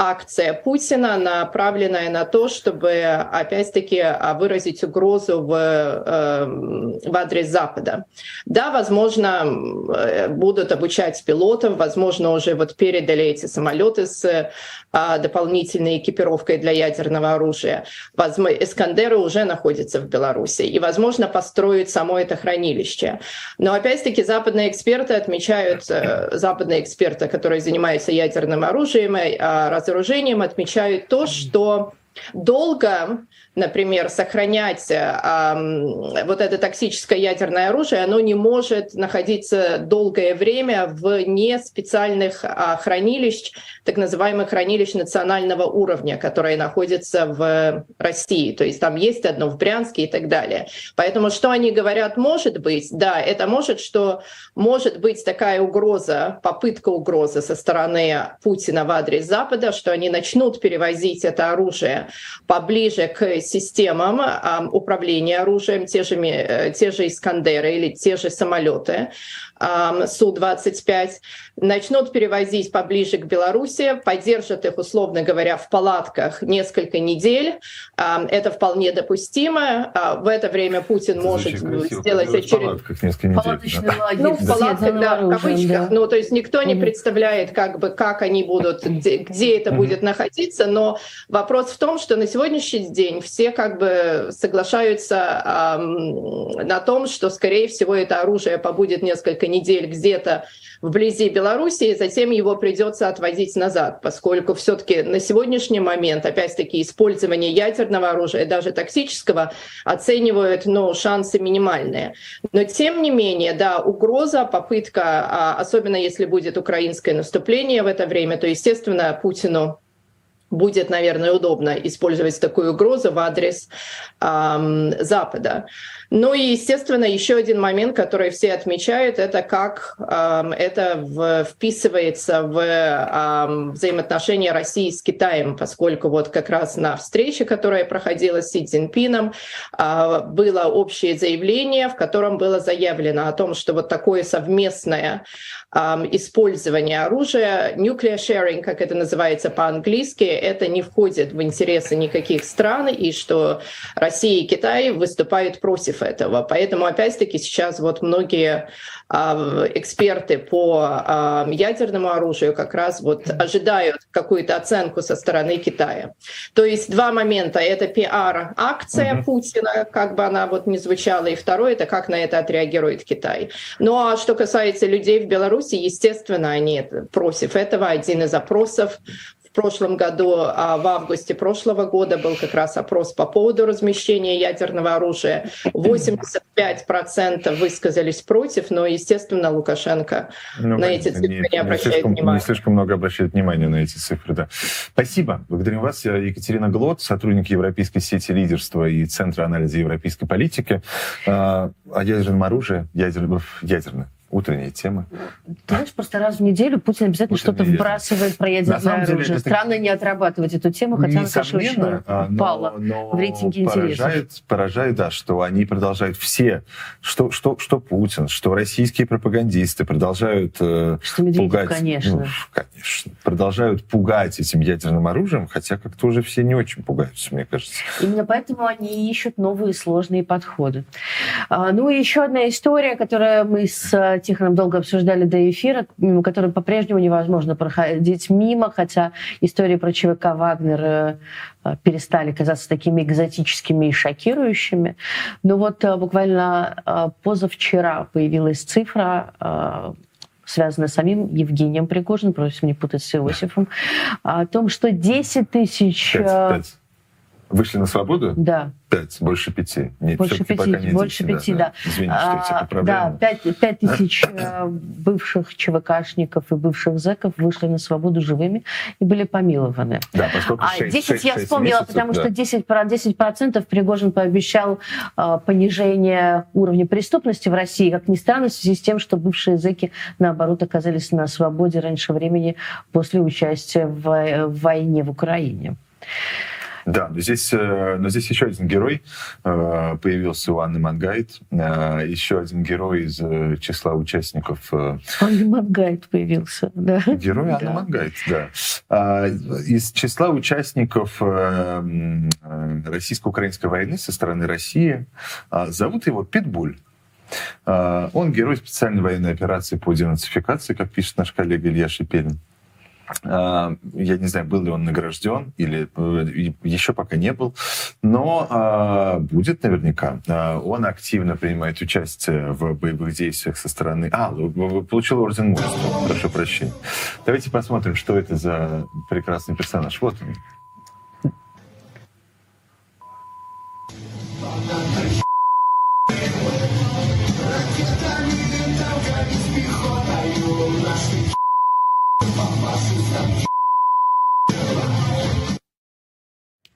акция Путина, направленная на то, чтобы, опять-таки, а, выразить угрозу в, эм, в адрес Запада. Да, возможно, э, будут обучать пилотов, возможно, уже вот передали эти самолеты с а, дополнительной экипировкой для ядерного оружия. Возможно, Эскандеры уже находятся в Беларуси, и, возможно, построят само это хранилище. Но, опять-таки, западные эксперты отмечают, э, западные эксперты, которые занимаются ядерным оружием, а, разоружением, отмечают то, что долго например, сохранять э, вот это токсическое ядерное оружие, оно не может находиться долгое время в не специальных э, хранилищ, так называемых хранилищ национального уровня, которые находятся в России. То есть там есть одно в Брянске и так далее. Поэтому что они говорят, может быть, да, это может, что может быть такая угроза, попытка угрозы со стороны Путина в адрес Запада, что они начнут перевозить это оружие поближе к системам управления оружием, те же, э, те же Искандеры или те же самолеты. Су-25, начнут перевозить поближе к Беларуси, поддержат их, условно говоря, в палатках несколько недель. Это вполне допустимо. А в это время Путин это может сделать очередной... Палаточный лагерь. Ну, в палатках, да, в кавычках. Да. Ну, то есть никто не представляет, как бы, как они будут, где, где это будет находиться, но вопрос в том, что на сегодняшний день все как бы соглашаются эм, на том, что, скорее всего, это оружие побудет несколько недель где-то вблизи Беларуси, и затем его придется отвозить назад, поскольку все-таки на сегодняшний момент, опять-таки, использование ядерного оружия, даже токсического, оценивают ну, шансы минимальные. Но тем не менее, да, угроза, попытка, а, особенно если будет украинское наступление в это время, то, естественно, Путину будет, наверное, удобно использовать такую угрозу в адрес эм, Запада. Ну и, естественно, еще один момент, который все отмечают, это как эм, это в, вписывается в эм, взаимоотношения России с Китаем, поскольку вот как раз на встрече, которая проходила с Си Цзиньпином, э, было общее заявление, в котором было заявлено о том, что вот такое совместное использование оружия, nuclear sharing, как это называется по-английски, это не входит в интересы никаких стран, и что Россия и Китай выступают против этого. Поэтому, опять-таки, сейчас вот многие эксперты по ядерному оружию как раз вот ожидают какую-то оценку со стороны Китая. То есть два момента. Это пиар-акция mm-hmm. Путина, как бы она вот не звучала, и второе, это как на это отреагирует Китай. Ну а что касается людей в Беларуси, естественно, они против этого. Один из запросов в прошлом году, а в августе прошлого года был как раз опрос по поводу размещения ядерного оружия. 85% высказались против, но, естественно, Лукашенко ну, на эти цифры не, не обращает не слишком, внимания. Не слишком много обращает внимания на эти цифры, да. Спасибо. Благодарим вас. Екатерина Глот, сотрудник Европейской сети лидерства и Центра анализа европейской политики. А, о ядерном оружии, ядер, ядерное утренние темы. Знаешь, просто раз в неделю Путин обязательно что-то вбрасывает про ядерное оружие. Деле, Странно не отрабатывать эту тему, хотя она, конечно, очень а, упала но, в рейтинге поражает, интересов. Поражает, да, что они продолжают все, что, что, что Путин, что российские пропагандисты продолжают э, что Медведев, пугать. конечно. Ну, конечно. Продолжают пугать этим ядерным оружием, хотя как-то уже все не очень пугаются, мне кажется. Именно поэтому они ищут новые сложные подходы. А, ну и еще одна история, которую мы с Тихоном долго обсуждали до эфира, который по-прежнему невозможно проходить мимо, хотя истории про ЧВК «Вагнер» э, э, перестали казаться такими экзотическими и шокирующими. Но вот э, буквально позавчера появилась цифра, связанная с самим Евгением Пригожиным, просим не путать с Иосифом, о том, что 10 тысяч... 5, 5 Вышли на свободу? Да. Пять, больше пяти. Нет, больше пяти, не больше 10, пяти, да. да. Извини, что я тебя поправляю. Да, пять, пять тысяч э, бывших ЧВКшников и бывших зэков вышли на свободу живыми и были помилованы. Да, поскольку 6, а 10 6, я вспомнила, месяцев, потому да. что 10, про 10% Пригожин пообещал э, понижение уровня преступности в России, как ни странно, в связи с тем, что бывшие зэки, наоборот, оказались на свободе раньше времени после участия в, э, в войне в Украине. Да, но здесь, э, но здесь еще один герой э, появился у Анны Мангайт. Э, еще один герой из числа участников... Анна Мангайт появился, да. Герой Анна да. Мангайт, да. А, из числа участников российско-украинской войны со стороны России зовут его Питбуль. Он герой специальной военной операции по денацификации, как пишет наш коллега Илья Шепелин. А, я не знаю, был ли он награжден или э, еще пока не был, но а, будет наверняка. А, он активно принимает участие в боевых действиях со стороны... А, получил орден мужества, прошу прощения. Давайте посмотрим, что это за прекрасный персонаж. Вот он.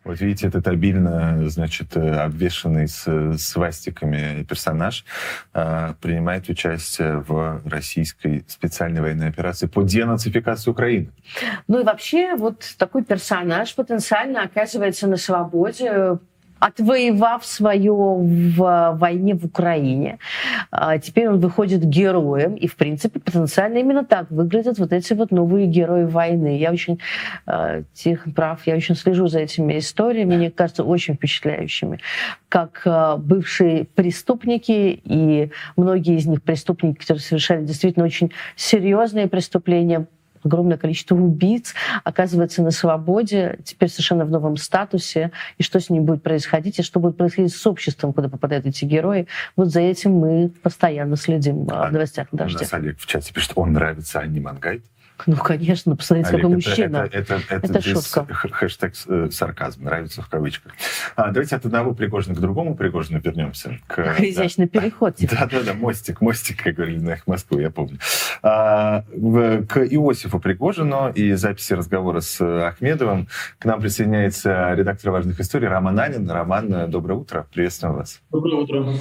Вот видите, этот обильно, значит, э, обвешенный с свастиками персонаж э, принимает участие в российской специальной военной операции по денацификации Украины. Ну и вообще вот такой персонаж потенциально оказывается на свободе отвоевав свое в войне в Украине. А теперь он выходит героем, и, в принципе, потенциально именно так выглядят вот эти вот новые герои войны. Я очень, э, Тихон прав, я очень слежу за этими историями, мне кажется, очень впечатляющими. Как э, бывшие преступники, и многие из них преступники, которые совершали действительно очень серьезные преступления, огромное количество убийц оказывается на свободе, теперь совершенно в новом статусе, и что с ним будет происходить, и что будет происходить с обществом, куда попадают эти герои. Вот за этим мы постоянно следим а, в новостях на дожде. Олег в чате пишет, он нравится Анни Мангайт. Ну, конечно, посмотрите, Олег, какой это, мужчина. Это, это, это, это шутка. Хэштег э, сарказм, нравится в кавычках. А, давайте от одного Пригожина к другому Пригожину вернемся. К, изящный да. переход. Да-да-да, мостик, мостик, как говорили на их Москву, я помню. А, в, к Иосифу Пригожину и записи разговора с Ахмедовым к нам присоединяется редактор «Важных историй» Роман Анин. Роман, доброе утро, приветствуем вас. Доброе утро.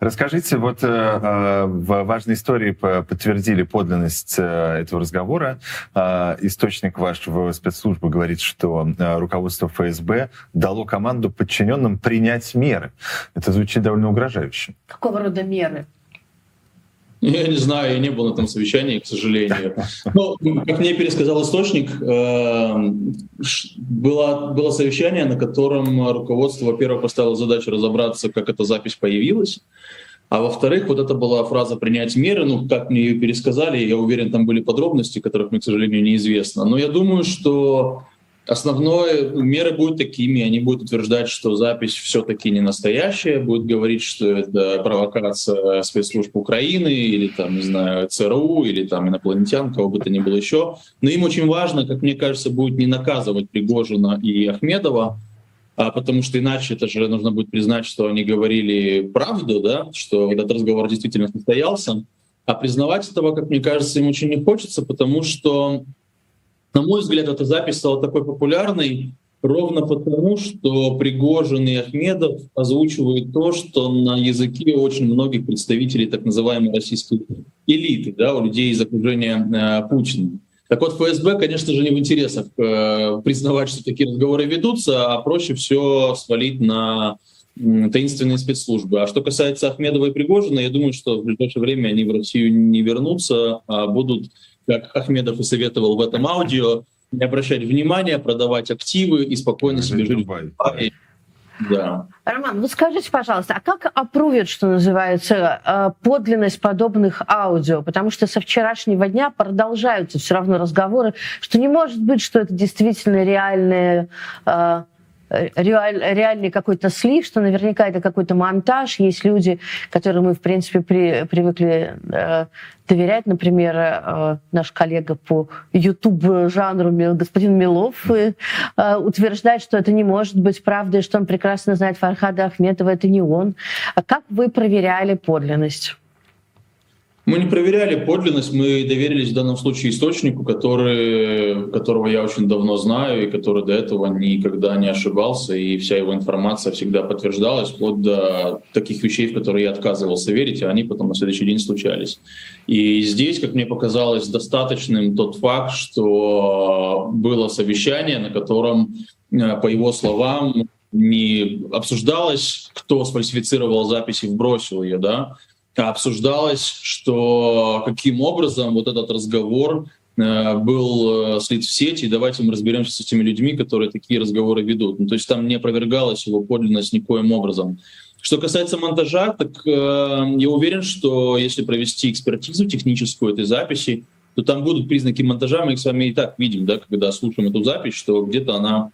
Расскажите, вот э, э, в «Важной истории» подтвердили подлинность этого разговора, а, источник вашего спецслужбы говорит, что а, руководство ФСБ дало команду подчиненным принять меры. Это звучит довольно угрожающе. Какого рода меры? Я не знаю, я не был на этом совещании, к сожалению. Но, как мне пересказал источник, э, было, было совещание, на котором руководство, во-первых, поставило задачу разобраться, как эта запись появилась, а во-вторых, вот это была фраза «принять меры», ну, как мне ее пересказали, я уверен, там были подробности, которых мне, к сожалению, неизвестно. Но я думаю, что основное, меры будут такими, они будут утверждать, что запись все-таки не настоящая, будут говорить, что это провокация спецслужб Украины или, там, не знаю, ЦРУ или там инопланетян, кого бы то ни было еще. Но им очень важно, как мне кажется, будет не наказывать Пригожина и Ахмедова, а, потому что иначе это же нужно будет признать, что они говорили правду, да, что этот разговор действительно состоялся. А признавать этого, как мне кажется, им очень не хочется, потому что, на мой взгляд, эта запись стала такой популярной ровно потому, что Пригожин и Ахмедов озвучивают то, что на языке очень многих представителей так называемой российской элиты, да, у людей из окружения э, Путина. Так вот, ФСБ, конечно же, не в интересах э, признавать, что такие разговоры ведутся, а проще все свалить на таинственные спецслужбы. А что касается Ахмедова и Пригожина, я думаю, что в ближайшее время они в Россию не вернутся, а будут, как Ахмедов и советовал в этом аудио, не обращать внимания, продавать активы и спокойно себе жить в Дубае да. Роман, вы скажите, пожалуйста, а как опрувят, что называется, э, подлинность подобных аудио? Потому что со вчерашнего дня продолжаются все равно разговоры, что не может быть, что это действительно реальные э, реаль, реальный какой-то слив, что наверняка это какой-то монтаж. Есть люди, которым мы, в принципе, при, привыкли э, доверять. Например, э, наш коллега по YouTube-жанру господин Милов э, э, утверждает, что это не может быть правдой, что он прекрасно знает Фархада Ахметова, это не он. А как вы проверяли подлинность? Мы не проверяли подлинность, мы доверились в данном случае источнику, который, которого я очень давно знаю и который до этого никогда не ошибался, и вся его информация всегда подтверждалась, вплоть до таких вещей, в которые я отказывался верить, а они потом на следующий день случались. И здесь, как мне показалось, достаточным тот факт, что было совещание, на котором, э, по его словам, не обсуждалось, кто сфальсифицировал записи и вбросил ее, да, обсуждалось, что каким образом вот этот разговор э, был э, слит в сеть, и давайте мы разберемся с этими людьми, которые такие разговоры ведут. Ну, то есть там не опровергалась его подлинность никоим образом. Что касается монтажа, так э, я уверен, что если провести экспертизу техническую этой записи, то там будут признаки монтажа, мы их с вами и так видим, да, когда слушаем эту запись, что где-то она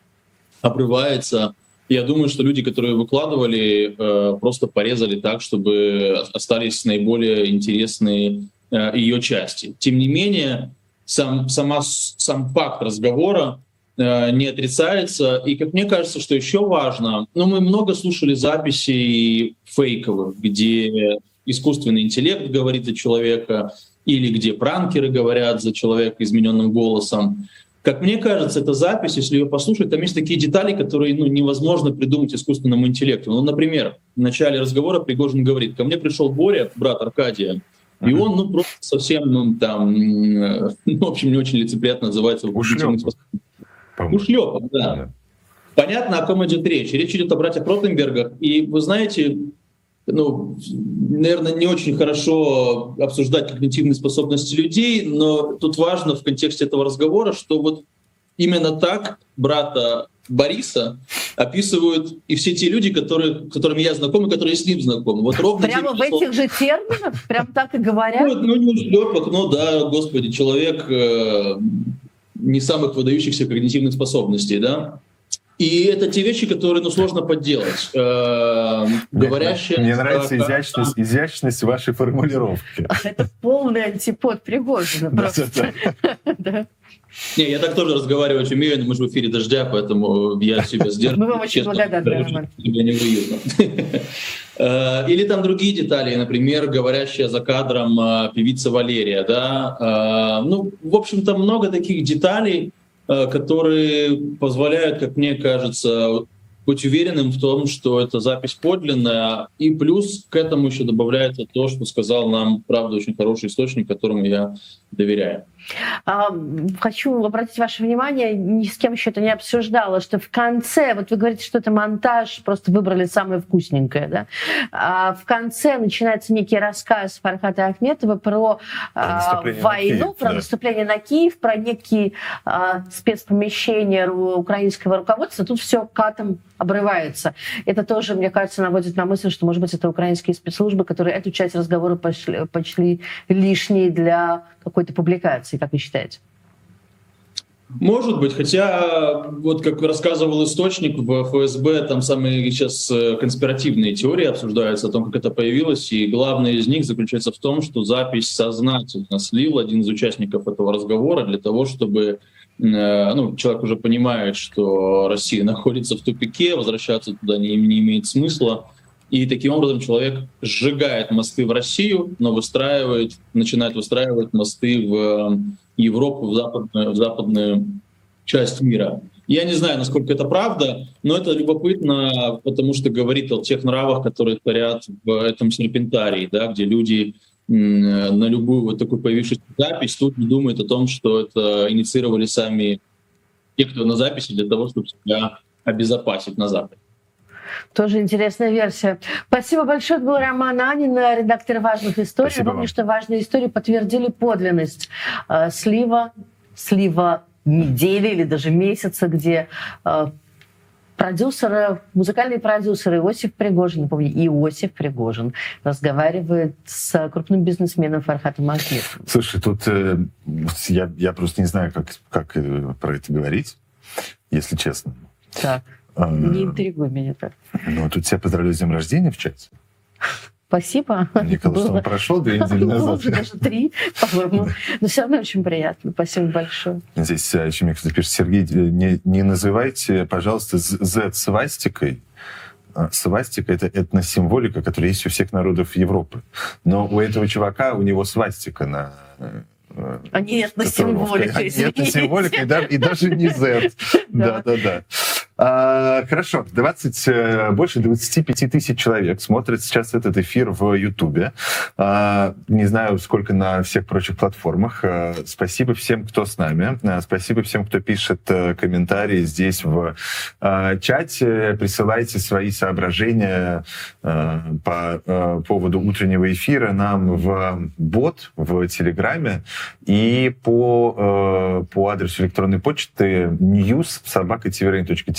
обрывается, я думаю, что люди, которые выкладывали, э, просто порезали так, чтобы остались наиболее интересные э, ее части. Тем не менее, сам, сама, сам факт разговора э, не отрицается. И, как мне кажется, что еще важно, ну, мы много слушали записей фейковых, где искусственный интеллект говорит за человека, или где пранкеры говорят за человека измененным голосом. Как мне кажется, эта запись, если ее послушать, там есть такие детали, которые ну, невозможно придумать искусственному интеллекту. Ну, например, в начале разговора Пригожин говорит, ко мне пришел Боря, брат Аркадия, и он, ну, просто совсем, ну, там, ну, в общем, не очень лицеприятно называется. Ушлепок. Ушлепок, да. понятно, о ком идет речь. Речь идет о братьях Ротенбергах. И вы знаете, ну, наверное, не очень хорошо обсуждать когнитивные способности людей, но тут важно в контексте этого разговора, что вот именно так брата Бориса описывают и все те люди, которые, которыми я знаком, и которые с ним знакомы. Вот ровно Прямо в этих же терминах? Прям так и говорят? Ну, ну не ушлепок, ну да, господи, человек э, не самых выдающихся когнитивных способностей, да? И это те вещи, которые ну, сложно подделать. Э, говорящие... Мне нравится изящность, изящность вашей формулировки. Это полный антипод Пригожина просто. Не, я так тоже разговаривать умею, но мы же в эфире дождя, поэтому я себя сдерживаю. Мы вам очень благодарны, Роман. Тебе не уютно. Э, или там другие детали, например, говорящая за кадром э, певица Валерия, да. Ну, в общем-то, много таких деталей, Э, которые позволяют, как мне кажется, быть уверенным в том, что эта запись подлинная. И плюс к этому еще добавляется то, что сказал нам, правда, очень хороший источник, которому я доверяю. Хочу обратить ваше внимание, ни с кем еще это не обсуждала, что в конце, вот вы говорите, что это монтаж, просто выбрали самое вкусненькое, да? А в конце начинается некий рассказ Фархата Ахметова про, про войну, Киев, про да. наступление на Киев, про некие а, спецпомещения украинского руководства. Тут все катом обрывается. Это тоже, мне кажется, наводит на мысль, что, может быть, это украинские спецслужбы, которые эту часть разговора пошли, почли лишней для какой-то публикации, как вы считаете? Может быть, хотя, вот как рассказывал источник в ФСБ, там самые сейчас э, конспиративные теории обсуждаются о том, как это появилось, и главное из них заключается в том, что запись сознательно слил один из участников этого разговора для того, чтобы э, ну, человек уже понимает, что Россия находится в тупике, возвращаться туда не, не имеет смысла, и таким образом человек сжигает мосты в Россию, но выстраивает, начинает выстраивать мосты в э, Европу, в западную, в западную часть мира. Я не знаю, насколько это правда, но это любопытно, потому что говорит о тех нравах, которые творят в этом серпентарии, да, где люди на любую вот такую появившуюся запись тут не думают о том, что это инициировали сами те, кто на записи, для того, чтобы себя обезопасить на Западе. Тоже интересная версия. Спасибо большое. Это был Роман Анин, редактор «Важных историй». Спасибо Напомню, вам. что «Важные истории» подтвердили подлинность э, слива, слива недели или даже месяца, где э, продюсеры, музыкальный продюсер Иосиф Пригожин, напомню, Иосиф Пригожин разговаривает с крупным бизнесменом Фархатом Ахметовым. Слушай, тут э, я, я просто не знаю, как, как э, про это говорить, если честно. Так. А, Не интригуй меня так. Ну, тут тебя поздравляю с днем рождения в чате. Спасибо. Мне казалось, что он прошел две недели назад. Даже три, по-моему. Но все равно очень приятно. Спасибо большое. Здесь еще мне кто-то пишет, Сергей, не, не называйте, пожалуйста, Z свастикой. А, свастика — это этносимволика, которая есть у всех народов Европы. Но у этого чувака, у него свастика на а не этносимволика, извините. Этносимволика и даже не Z. Да-да-да. А, хорошо, 20, э, больше 25 тысяч человек смотрят сейчас этот эфир в Ютубе. А, не знаю, сколько на всех прочих платформах. А, спасибо всем, кто с нами. А, спасибо всем, кто пишет а, комментарии здесь в а, чате. Присылайте свои соображения а, по а, поводу утреннего эфира нам в бот в Телеграме и по, а, по адресу электронной почты news собака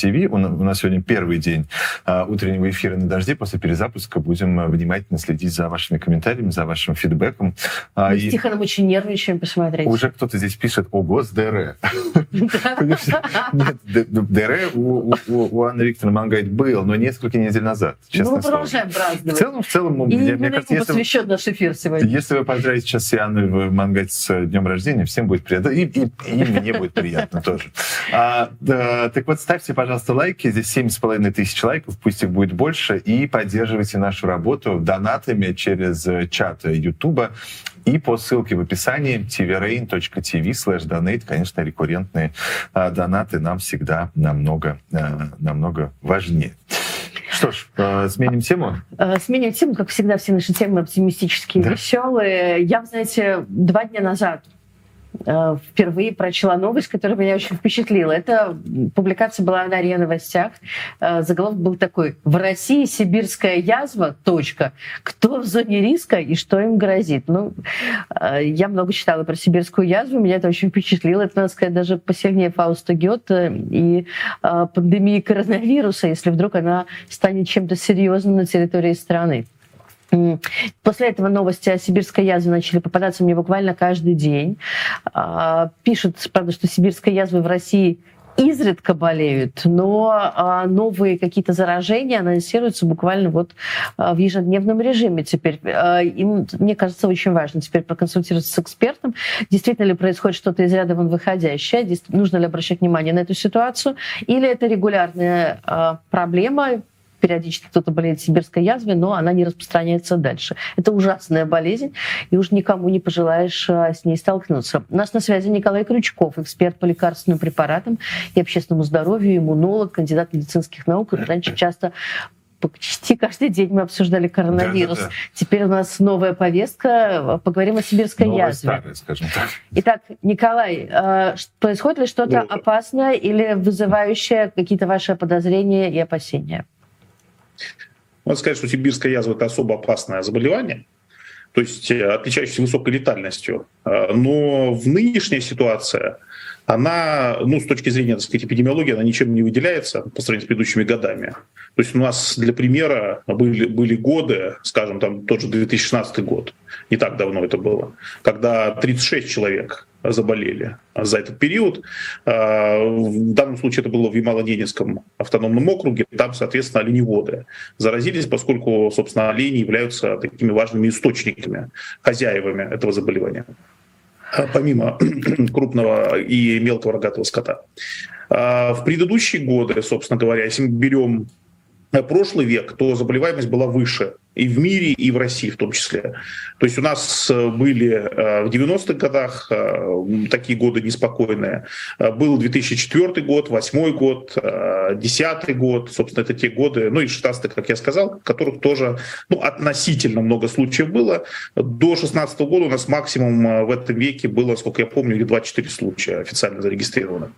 ТВ. У нас сегодня первый день а, утреннего эфира на дожде. После перезапуска будем а, внимательно следить за вашими комментариями, за вашим фидбэком. А, Мы и... с Тихоном очень нервничаем посмотреть. Уже кто-то здесь пишет «Ого, с ДР». Нет, ДР у Анны Викторовны Мангайт был, но несколько недель назад, честно Ну, мы продолжаем праздновать. В целом, в целом, мне кажется, если... посвящен наш эфир сегодня. Если вы поздравите сейчас Анну Мангайт с днем рождения, всем будет приятно. И, и, и мне будет приятно тоже. Так вот, ставьте, пожалуйста, пожалуйста, лайки. Здесь семь с половиной тысяч лайков, пусть их будет больше. И поддерживайте нашу работу донатами через э, чат Ютуба и по ссылке в описании tvrain.tv slash donate, конечно, рекуррентные а, донаты нам всегда намного, а, намного важнее. Что ж, э, сменим тему? Сменим тему. Как всегда, все наши темы оптимистические, да. веселые. Я, знаете, два дня назад впервые прочла новость, которая меня очень впечатлила. Это публикация была на РИА Новостях. Э, заголовок был такой. В России сибирская язва, точка. Кто в зоне риска и что им грозит? Ну, э, я много читала про сибирскую язву, меня это очень впечатлило. Это, надо сказать, даже посильнее Фауста Гёте и пандемии коронавируса, если вдруг она станет чем-то серьезным на территории страны. После этого новости о сибирской язве начали попадаться мне буквально каждый день. А, пишут, правда, что сибирской язвой в России изредка болеют, но а, новые какие-то заражения анонсируются буквально вот а, в ежедневном режиме теперь. Им, мне кажется, очень важно теперь проконсультироваться с экспертом, действительно ли происходит что-то из ряда вон выходящее, нужно ли обращать внимание на эту ситуацию, или это регулярная проблема, периодически кто-то болеет сибирской язвой, но она не распространяется дальше. Это ужасная болезнь, и уж никому не пожелаешь а, с ней столкнуться. У нас на связи Николай Крючков, эксперт по лекарственным препаратам и общественному здоровью, иммунолог, кандидат медицинских наук. Раньше часто почти каждый день мы обсуждали коронавирус. Да, да, да. Теперь у нас новая повестка. Поговорим о сибирской Новая язве. Старая, скажем так. Итак, Николай, а, происходит ли что-то ну, опасное или вызывающее какие-то ваши подозрения и опасения? Надо сказать, что сибирская язва – это особо опасное заболевание, то есть э, отличающееся высокой летальностью. Э, но в нынешняя ситуация, она, ну, с точки зрения, так сказать, эпидемиологии, она ничем не выделяется по сравнению с предыдущими годами. То есть у нас, для примера, были, были годы, скажем, там тот же 2016 год, не так давно это было, когда 36 человек заболели за этот период. А, в данном случае это было в Ямало-Ненецком автономном округе. Там, соответственно, оленеводы заразились, поскольку, собственно, олени являются такими важными источниками, хозяевами этого заболевания а, помимо крупного и мелкого рогатого скота. А, в предыдущие годы, собственно говоря, если мы берем прошлый век, то заболеваемость была выше и в мире, и в России в том числе. То есть у нас э, были э, в 90-х годах э, такие годы неспокойные. Был 2004 год, 2008 год, 2010 год. Собственно, это те годы, ну и 16 как я сказал, которых тоже ну, относительно много случаев было. До 16 года у нас максимум в этом веке было, сколько я помню, 24 случая официально зарегистрированных.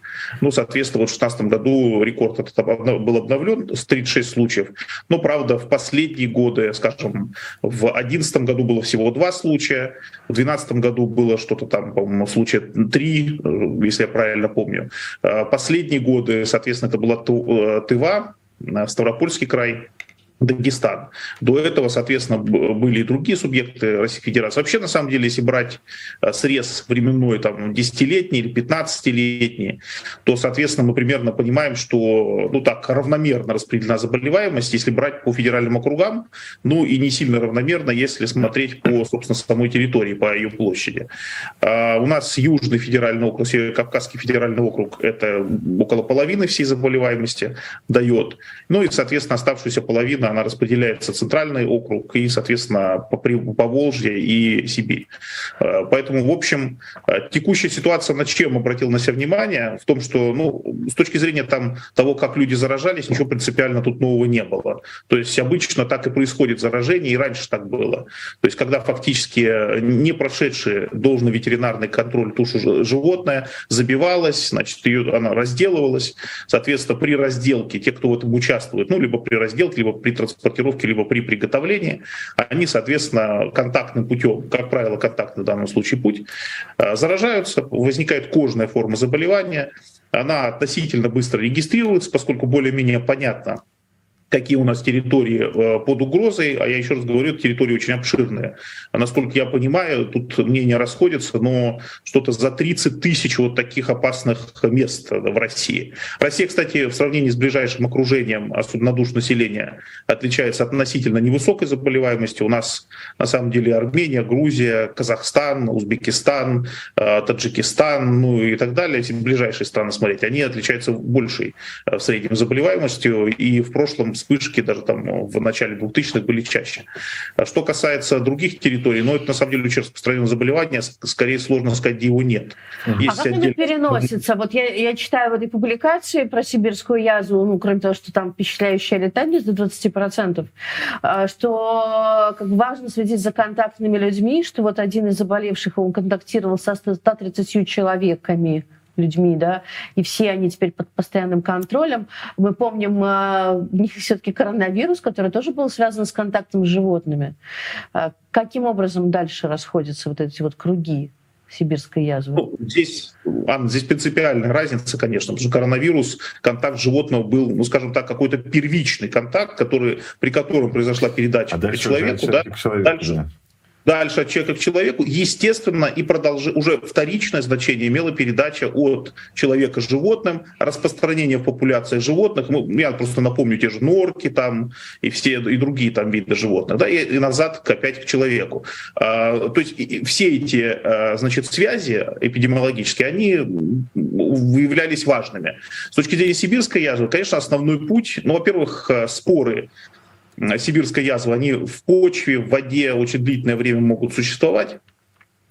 Ну, соответственно, вот в 16 году рекорд этот был обновлен с 36 случаев. Но, правда, в последние годы, скажем, скажем, в 2011 году было всего два случая, в 2012 году было что-то там, по-моему, случая три, э, если я правильно помню. Э, последние годы, соответственно, это была э, Тыва, Ставропольский край, Дагестан. До этого, соответственно, были и другие субъекты Российской Федерации. Вообще, на самом деле, если брать э, срез временной, там, 10-летний или 15-летний, то, соответственно, мы примерно понимаем, что, ну так, равномерно распределена заболеваемость, если брать по федеральным округам, ну и не сильно равномерно, если смотреть по, собственно, самой территории, по ее площади. А у нас Южный федеральный округ, Кавказский федеральный округ, это около половины всей заболеваемости дает. Ну и, соответственно, оставшуюся половину она распределяется центральный округ и, соответственно, по, по Волжье и Сибирь. Э, поэтому, в общем, э, текущая ситуация на чем обратил на себя внимание? В том, что, ну, с точки зрения там, того, как люди заражались, ничего принципиально тут нового не было. То есть обычно так и происходит заражение, и раньше так было. То есть когда фактически не прошедшие должный ветеринарный контроль тушу животное забивалась, значит, ее, она разделывалась. Соответственно, при разделке те, кто в этом участвует, ну, либо при разделке, либо при транспортировке, либо при приготовлении, они, соответственно, контактным путем, как правило, контактный в данном случае путь, э, заражаются, возникает кожная форма заболевания, она относительно быстро регистрируется, поскольку более-менее понятно, какие у нас территории э, под угрозой, а я еще раз говорю, территории очень обширные. А насколько я понимаю, тут мнения расходятся, но что-то за 30 тысяч вот таких опасных мест в России. Россия, кстати, в сравнении с ближайшим окружением, особенно душ населения, отличается относительно невысокой заболеваемостью. У нас на самом деле Армения, Грузия, Казахстан, Узбекистан, э, Таджикистан, ну и так далее, эти ближайшие страны смотреть, они отличаются большей э, в среднем заболеваемостью. И в прошлом вспышки даже там в начале 2000-х были чаще. А что касается других территорий, ну, это на самом деле очень распространенное заболевание, скорее сложно сказать, где его нет. Есть а как отдельно... это переносится? Вот я, я читаю в этой публикации про сибирскую язву, ну, кроме того, что там впечатляющая летальность до 20%, а, что как важно следить за контактными людьми, что вот один из заболевших, он контактировал со 130 человеками, людьми, да, и все они теперь под постоянным контролем. Мы помним, а, у них все-таки коронавирус, который тоже был связан с контактом с животными. А каким образом дальше расходятся вот эти вот круги? сибирской язвы? Ну, здесь, Анна, здесь принципиальная разница, конечно, потому что коронавирус, контакт животного был, ну, скажем так, какой-то первичный контакт, который, при котором произошла передача а к человеку, да, человеку, дальше, да дальше от человека к человеку, естественно, и продолж... уже вторичное значение имела передача от человека животным, распространение в популяции животных. Ну, я просто напомню те же норки там и все и другие там виды животных, да, и, и назад опять к человеку. А, то есть и, все эти, а, значит, связи эпидемиологические, они выявлялись важными. С точки зрения сибирской язвы, конечно, основной путь, ну, во-первых, споры сибирская язва, они в почве, в воде очень длительное время могут существовать.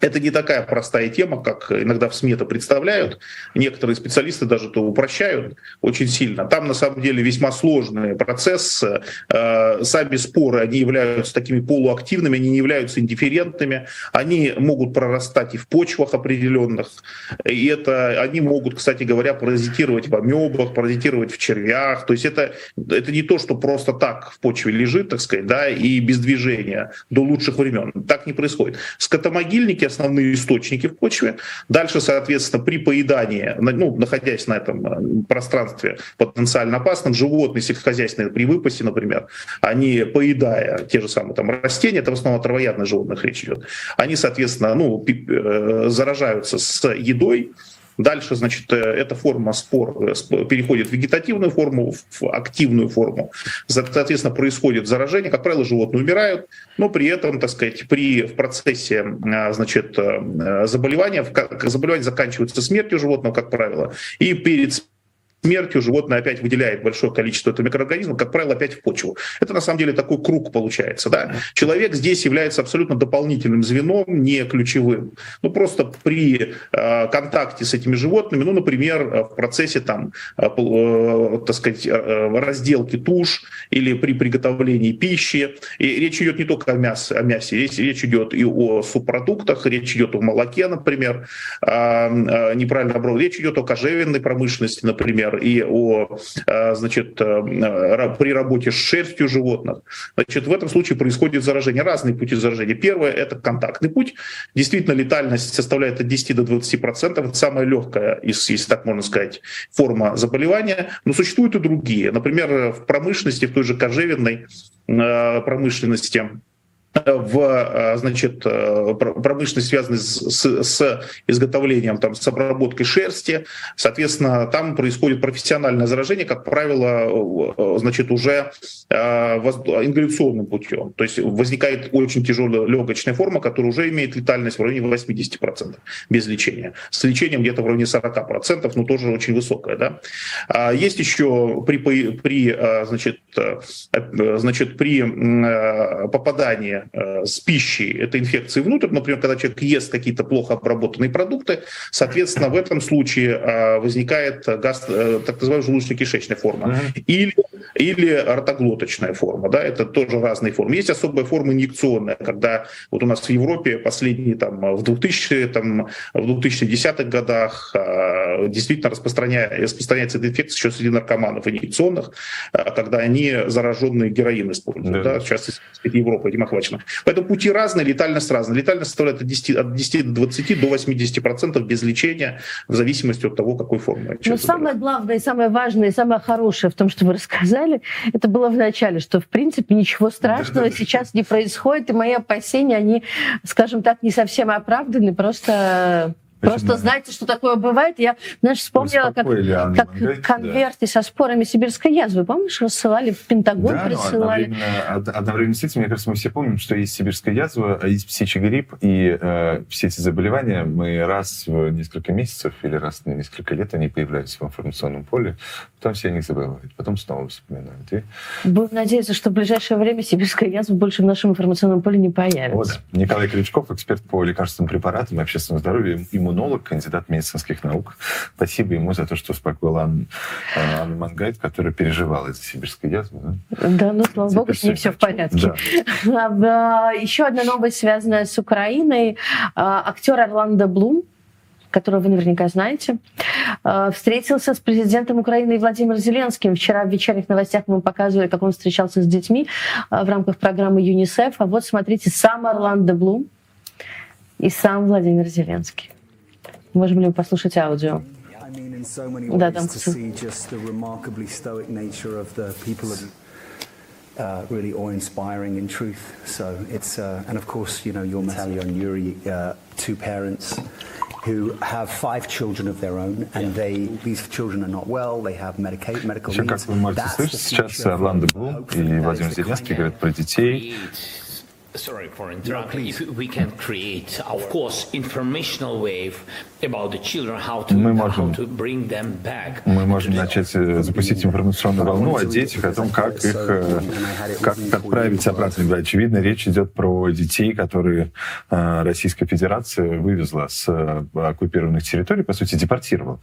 Это не такая простая тема, как иногда в СМИ это представляют. Некоторые специалисты даже это упрощают очень сильно. Там на самом деле весьма сложный процесс. Э, сами споры, они являются такими полуактивными, они не являются индифферентными. Они могут прорастать и в почвах определенных. И это они могут, кстати говоря, паразитировать в амебах, паразитировать в червях. То есть это, это не то, что просто так в почве лежит, так сказать, да, и без движения до лучших времен. Так не происходит. Скотомогильники основные источники в почве. Дальше, соответственно, при поедании, ну, находясь на этом э, пространстве потенциально опасном, животные сельскохозяйственные при выпасе, например, они, поедая те же самые там растения, это в основном о травоядных животных речь идет, они, соответственно, ну, э, заражаются с едой, Дальше, значит, э, эта форма спор э, переходит в вегетативную форму, в активную форму. Соответственно, происходит заражение. Как правило, животные умирают, но при этом, так сказать, при, в процессе э, значит, заболевания, заболевание заканчивается смертью животного, как правило, и перед смертью животное опять выделяет большое количество этого микроорганизма, как правило, опять в почву. Это на самом деле такой круг получается. Да? Человек здесь является абсолютно дополнительным звеном, не ключевым. Ну просто при э, контакте с этими животными, ну, например, э, в процессе там, э, э, так сказать, э, разделки туш или при приготовлении пищи. И речь идет не только о мясе, о мясе речь, речь идет и о субпродуктах, речь идет о молоке, например, э, э, неправильно обрал, речь идет о кожевенной промышленности, например, и о, э, значит, э, при работе с шерстью животных. Значит, в этом случае происходит заражение. Разные пути заражения. Первое – это контактный путь. Действительно, летальность составляет от 10 до 20 процентов. Это самая легкая, если так можно сказать, форма заболевания. Но существуют и другие. Например, в промышленности, в той же кожевенной э, промышленности, в э, значит, э, промышленность, связанной с, с изготовлением, там, с обработкой шерсти. Соответственно, там происходит профессиональное заражение, как правило, э, значит, уже ингаляционным путем. То есть возникает очень тяжелая легочная форма, которая уже имеет летальность в районе 80% без лечения. С лечением где-то в районе 40%, но тоже очень высокая. Да? А есть еще при, при, значит, значит, при попадании Э, с пищей этой инфекции внутрь, например, когда человек ест какие-то плохо обработанные продукты, соответственно, в этом случае э, возникает газ, э, так называемая желудочно-кишечная форма. Или, или ротоглоточная форма, да, это тоже разные формы. Есть особая форма инъекционная, когда вот у нас в Европе последние там в 2000 там в 2010-х годах действительно распространя... распространяется эта инфекция еще среди наркоманов инъекционных, когда они зараженные героин используют, да, да сейчас Европа этим охвачена. Поэтому пути разные, летальность разная. Летальность составляет от 10, от 10 до 20 до 80 процентов без лечения, в зависимости от того, какой формы. Но самое главное, самое важное, самое хорошее в том, что вы рассказали, это было в начале, что в принципе ничего страшного сейчас не происходит, и мои опасения, они, скажем так, не совсем оправданы, просто Просто знаете, что такое бывает? Я, знаешь, вспомнила, как, как конверты да. со спорами сибирской язвы. Помнишь, рассылали в Пентагон, да, присылали? Одновременно, одновременно с этим, мне кажется, мы все помним, что есть сибирская язва, а есть птичий грипп, и э, все эти заболевания мы раз в несколько месяцев или раз в несколько лет они появляются в информационном поле, потом все они забывают, потом снова вспоминают. И... Будем надеяться, что в ближайшее время сибирская язва больше в нашем информационном поле не появится. Вот. Николай Крючков, эксперт по лекарственным препаратам и общественному здоровью, иммунолог, кандидат медицинских наук. Спасибо ему за то, что успокоил Анну, Анну Мангайт, которая переживала из сибирской язвы. Да, да ну, слава богу, с ней все в порядке. Да. Еще одна новость, связанная с Украиной. А, актер Орландо Блум, которого вы наверняка знаете, а, встретился с президентом Украины Владимиром Зеленским. Вчера в вечерних новостях мы показывали, как он встречался с детьми а, в рамках программы ЮНИСЕФ. А вот смотрите, сам Орландо Блум и сам Владимир Зеленский. Можем ли мы послушать аудио? Да, там uh, really awe-inspiring in truth. So it's, uh, and of course, you know, your Natalia and Yuri, uh, two parents who have five children of their own, and they, these children are not well, they have medica- medical needs. Как вы можете слышать, сейчас Орландо Блум и Владимир Зеленский говорят про детей, sorry for interrupting. If we can create, of course, informational wave about the children, how to, мы можем, how to bring them back. Мы можем начать запустить информационную волну о детях, о том, как их, как отправить обратно. Очевидно, речь идет про детей, которые Российская Федерация вывезла с оккупированных территорий, по сути, депортировала.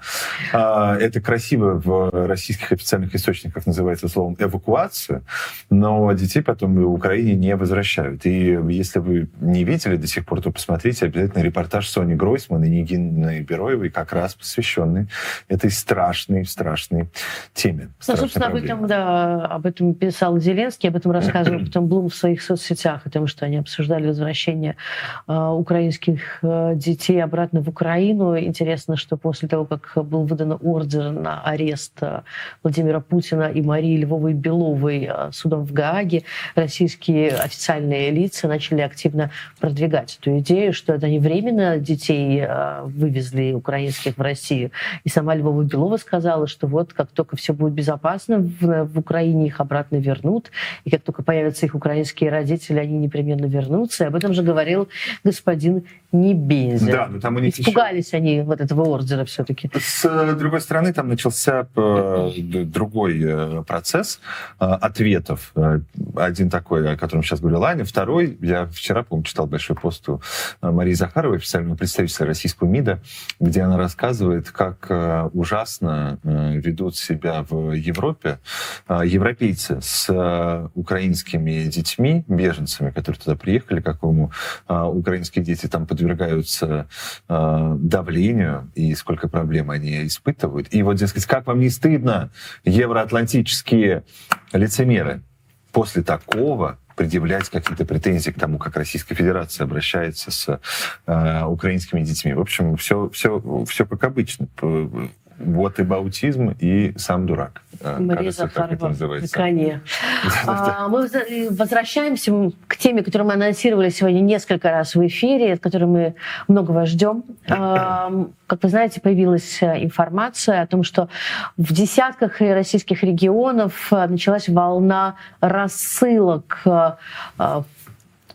Это красиво в российских официальных источниках называется словом эвакуация, но детей потом в Украине не возвращают. И если вы не видели до сих пор, то посмотрите обязательно репортаж Сони Гройсман и Нигины Бероевой, как раз посвященный этой страшной, страшной теме. Ну, собственно, об этом, да, об этом писал Зеленский, об этом рассказывал потом Блум в своих соцсетях, о том, что они обсуждали возвращение э, украинских э, детей обратно в Украину. Интересно, что после того, как был выдан ордер на арест э, Владимира Путина и Марии Львовой Беловой э, судом в Гааге, российские официальные лица лица начали активно продвигать эту идею, что это не временно детей э, вывезли украинских в Россию. И сама Львова Белова сказала, что вот как только все будет безопасно, в, в Украине их обратно вернут, и как только появятся их украинские родители, они непременно вернутся. И об этом же говорил господин Небензя. Да, но там у них Испугались еще... они вот этого ордера все-таки. С другой стороны, там начался э, другой э, процесс ответов. Один такой, о котором сейчас говорила Аня, второй второй, я вчера, по-моему, читал большой пост у э, Марии Захаровой, официального представителя российского МИДа, где она рассказывает, как э, ужасно э, ведут себя в Европе европейцы с украинскими детьми, беженцами, которые туда приехали, какому украинские дети там подвергаются давлению, и сколько проблем они испытывают. И вот, дескать, как вам не стыдно, евроатлантические лицемеры, после такого предъявлять какие-то претензии к тому, как Российская Федерация обращается с э, украинскими детьми. В общем, все, все, все как обычно. Вот и баутизм, и сам дурак. Э, Мария Захарова на коне. А, мы возвращаемся к теме, которую мы анонсировали сегодня несколько раз в эфире, от которой мы многого ждем. Как вы знаете, появилась э, информация о том, что в десятках российских регионов э, началась волна рассылок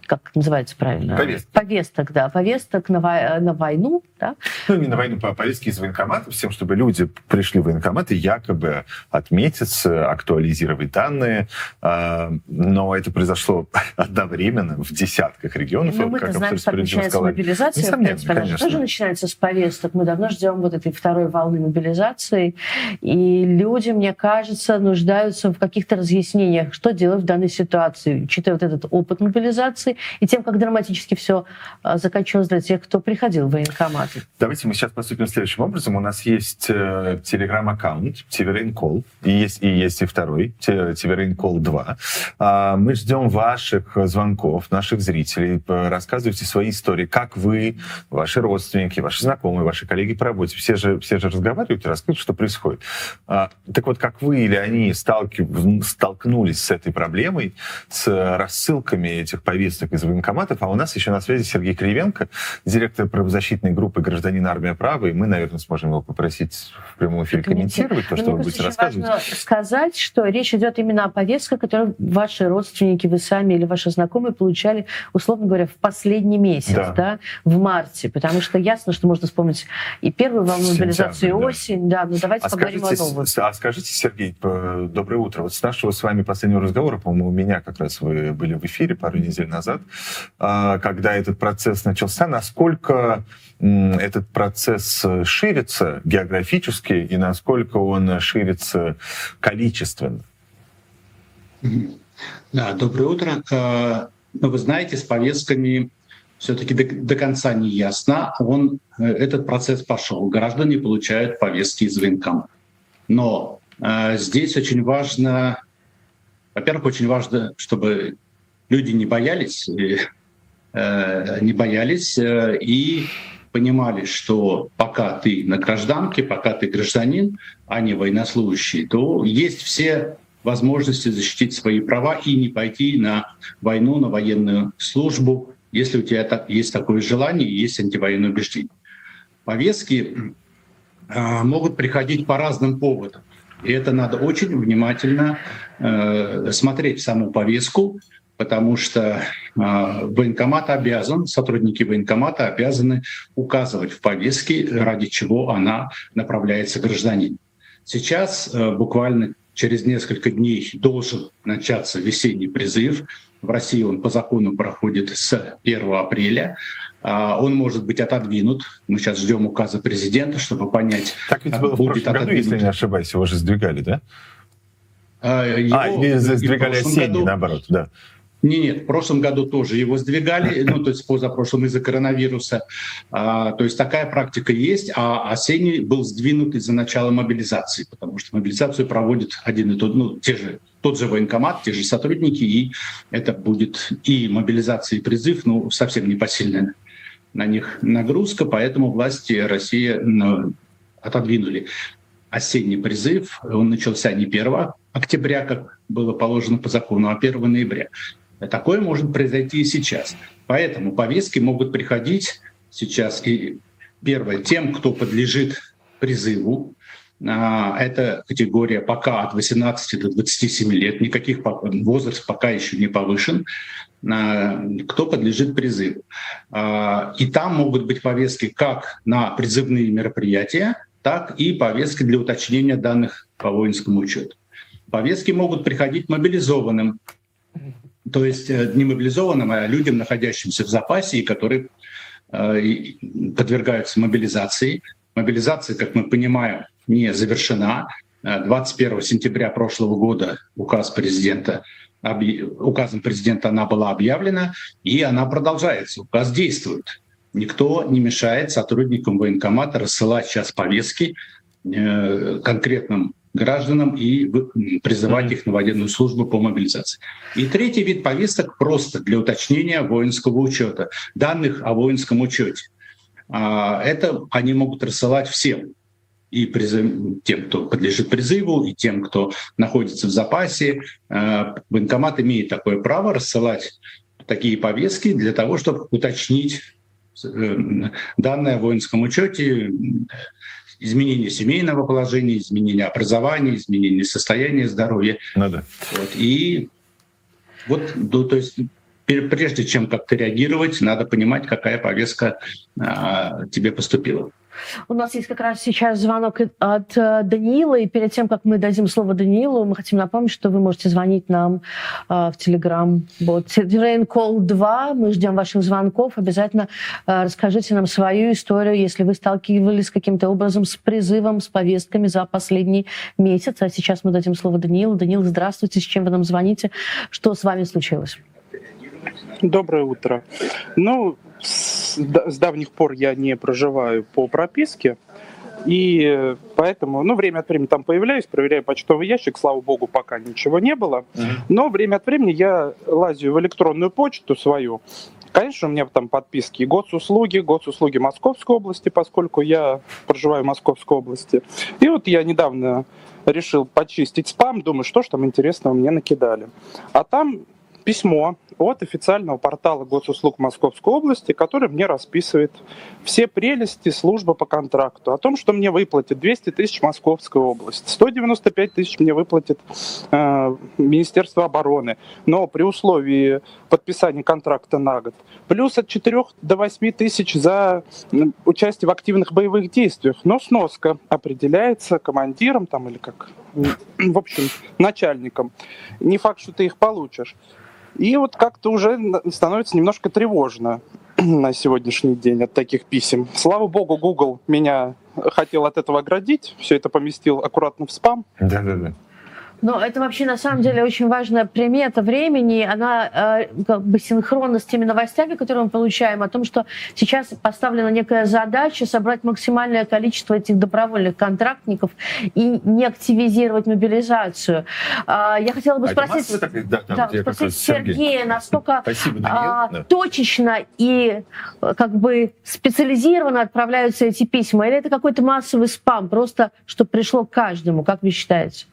как называется правильно? Повесток. Повесток, да, повесток на, во- на войну, да? Ну, не на войну, по повестке из военкоматов, всем, чтобы люди пришли в военкоматы, якобы отметиться, актуализировать данные, а, но это произошло одновременно в десятках регионов. Ну, мы-то знаем, что начинается мобилизация, Несомненно, в принципе, конечно. тоже начинается с повесток. Мы давно ждем вот этой второй волны мобилизации, и люди, мне кажется, нуждаются в каких-то разъяснениях, что делать в данной ситуации, учитывая вот этот опыт мобилизации, и тем, как драматически все а, заканчивалось для тех, кто приходил в военкоматы. Давайте мы сейчас поступим следующим образом. У нас есть э, телеграм-аккаунт Тиверейн Кол, и есть, и есть и второй, Тиверейн Кол 2. А, мы ждем ваших звонков, наших зрителей. Рассказывайте свои истории, как вы, ваши родственники, ваши знакомые, ваши коллеги по работе. Все же, все же разговаривают и рассказывают, что происходит. А, так вот, как вы или они столкнулись с этой проблемой, с рассылками этих повесток из военкоматов, а у нас еще на связи Сергей Кривенко, директор правозащитной группы группы «Гражданин Армия Права», и мы, наверное, сможем его попросить в прямом эфире комментировать то, что вы будете рассказывать. Важно сказать, что речь идет именно о повестке, которую ваши родственники, вы сами или ваши знакомые получали, условно говоря, в последний месяц, да, да в марте, потому что ясно, что можно вспомнить и первую волну мобилизации, и осень, да, но давайте а поговорим скажите, о новом. А скажите, Сергей, доброе утро. Вот с нашего с вами последнего разговора, по-моему, у меня как раз вы были в эфире пару недель назад, а, когда этот процесс начался, насколько этот процесс ширится географически и насколько он ширится количественно? Да, доброе утро. А, ну, вы знаете, с повестками все-таки до, до конца не ясно. Он, э, этот процесс пошел. Граждане получают повестки из военкомата. Но э, здесь очень важно, во-первых, очень важно, чтобы люди не боялись, э, не боялись э, и понимали, что пока ты на гражданке, пока ты гражданин, а не военнослужащий, то есть все возможности защитить свои права и не пойти на войну, на военную службу, если у тебя есть такое желание есть антивоенное убеждение. Повестки э, могут приходить по разным поводам. И это надо очень внимательно э, смотреть саму повестку, потому что э, военкомат обязан, сотрудники военкомата обязаны указывать в повестке, ради чего она направляется гражданину. Сейчас э, буквально через несколько дней должен начаться весенний призыв. В России он по закону проходит с 1 апреля. А, он может быть отодвинут. Мы сейчас ждем указа президента, чтобы понять, так ведь было будет в прошлом году, если не ошибаюсь, его же сдвигали, да? А, его, а или сдвигали осенний, году, наоборот, да. Не, нет, в прошлом году тоже его сдвигали, ну, то есть позапрошлом из-за коронавируса. А, то есть такая практика есть, а осенний был сдвинут из-за начала мобилизации, потому что мобилизацию проводит один и тот, ну, те же, тот же военкомат, те же сотрудники, и это будет и мобилизация, и призыв, ну, совсем непосильная на них нагрузка, поэтому власти России ну, отодвинули осенний призыв. Он начался не 1 октября, как было положено по закону, а 1 ноября. Такое может произойти и сейчас. Поэтому повестки могут приходить сейчас и первое тем, кто подлежит призыву. А, это категория пока от 18 до 27 лет, никаких возраст пока еще не повышен. А, кто подлежит призыву. А, и там могут быть повестки как на призывные мероприятия, так и повестки для уточнения данных по воинскому учету. Повестки могут приходить мобилизованным то есть э, не мобилизованным, а людям, находящимся в запасе и которые э, подвергаются мобилизации. Мобилизация, как мы понимаем, не завершена. 21 э, сентября прошлого года указ президента, указом президента она была объявлена, и она продолжается. Указ действует. Никто не мешает сотрудникам военкомата рассылать сейчас повестки конкретным гражданам и призывать их на военную службу по мобилизации. И третий вид повесток просто для уточнения воинского учета, данных о воинском учете. А, это они могут рассылать всем, и призыв, тем, кто подлежит призыву, и тем, кто находится в запасе. А, военкомат имеет такое право рассылать такие повестки для того, чтобы уточнить э, данные о воинском учете, изменение семейного положения, изменение образования, изменение состояния здоровья. Ну, да. вот. И вот, ну, то есть прежде чем как-то реагировать, надо понимать, какая повестка а, тебе поступила. У нас есть как раз сейчас звонок от э, Даниила, и перед тем, как мы дадим слово Даниилу, мы хотим напомнить, что вы можете звонить нам э, в Телеграм. Вот, Rain Call 2, мы ждем ваших звонков. Обязательно э, расскажите нам свою историю, если вы сталкивались каким-то образом с призывом, с повестками за последний месяц. А сейчас мы дадим слово Даниилу. Даниил, здравствуйте, с чем вы нам звоните? Что с вами случилось? Доброе утро. Ну, с, с давних пор я не проживаю по прописке, и поэтому, ну, время от времени там появляюсь, проверяю почтовый ящик, слава богу, пока ничего не было. Но время от времени я лазю в электронную почту свою. Конечно, у меня там подписки госуслуги, госуслуги Московской области, поскольку я проживаю в Московской области. И вот я недавно решил почистить спам, думаю, что ж там интересного мне накидали. А там письмо от официального портала госуслуг Московской области, который мне расписывает все прелести службы по контракту, о том, что мне выплатит 200 тысяч Московская область, 195 тысяч мне выплатит э, Министерство обороны, но при условии подписания контракта на год, плюс от 4 до 8 тысяч за участие в активных боевых действиях, но сноска определяется командиром там или как, в общем, начальником. Не факт, что ты их получишь. И вот как-то уже становится немножко тревожно на сегодняшний день от таких писем. Слава богу, Google меня хотел от этого оградить, все это поместил аккуратно в спам. Да-да-да. Но это вообще на самом деле очень важная примета времени. Она э, как бы синхронна с теми новостями, которые мы получаем, о том, что сейчас поставлена некая задача собрать максимальное количество этих добровольных контрактников и не активизировать мобилизацию. Э, я хотела бы а спросить, так, да, да, да, спросить Сергея, Сергей. насколько Спасибо, э, да. точечно и э, как бы специализированно отправляются эти письма, или это какой-то массовый спам, просто чтобы пришло к каждому, как вы считаете?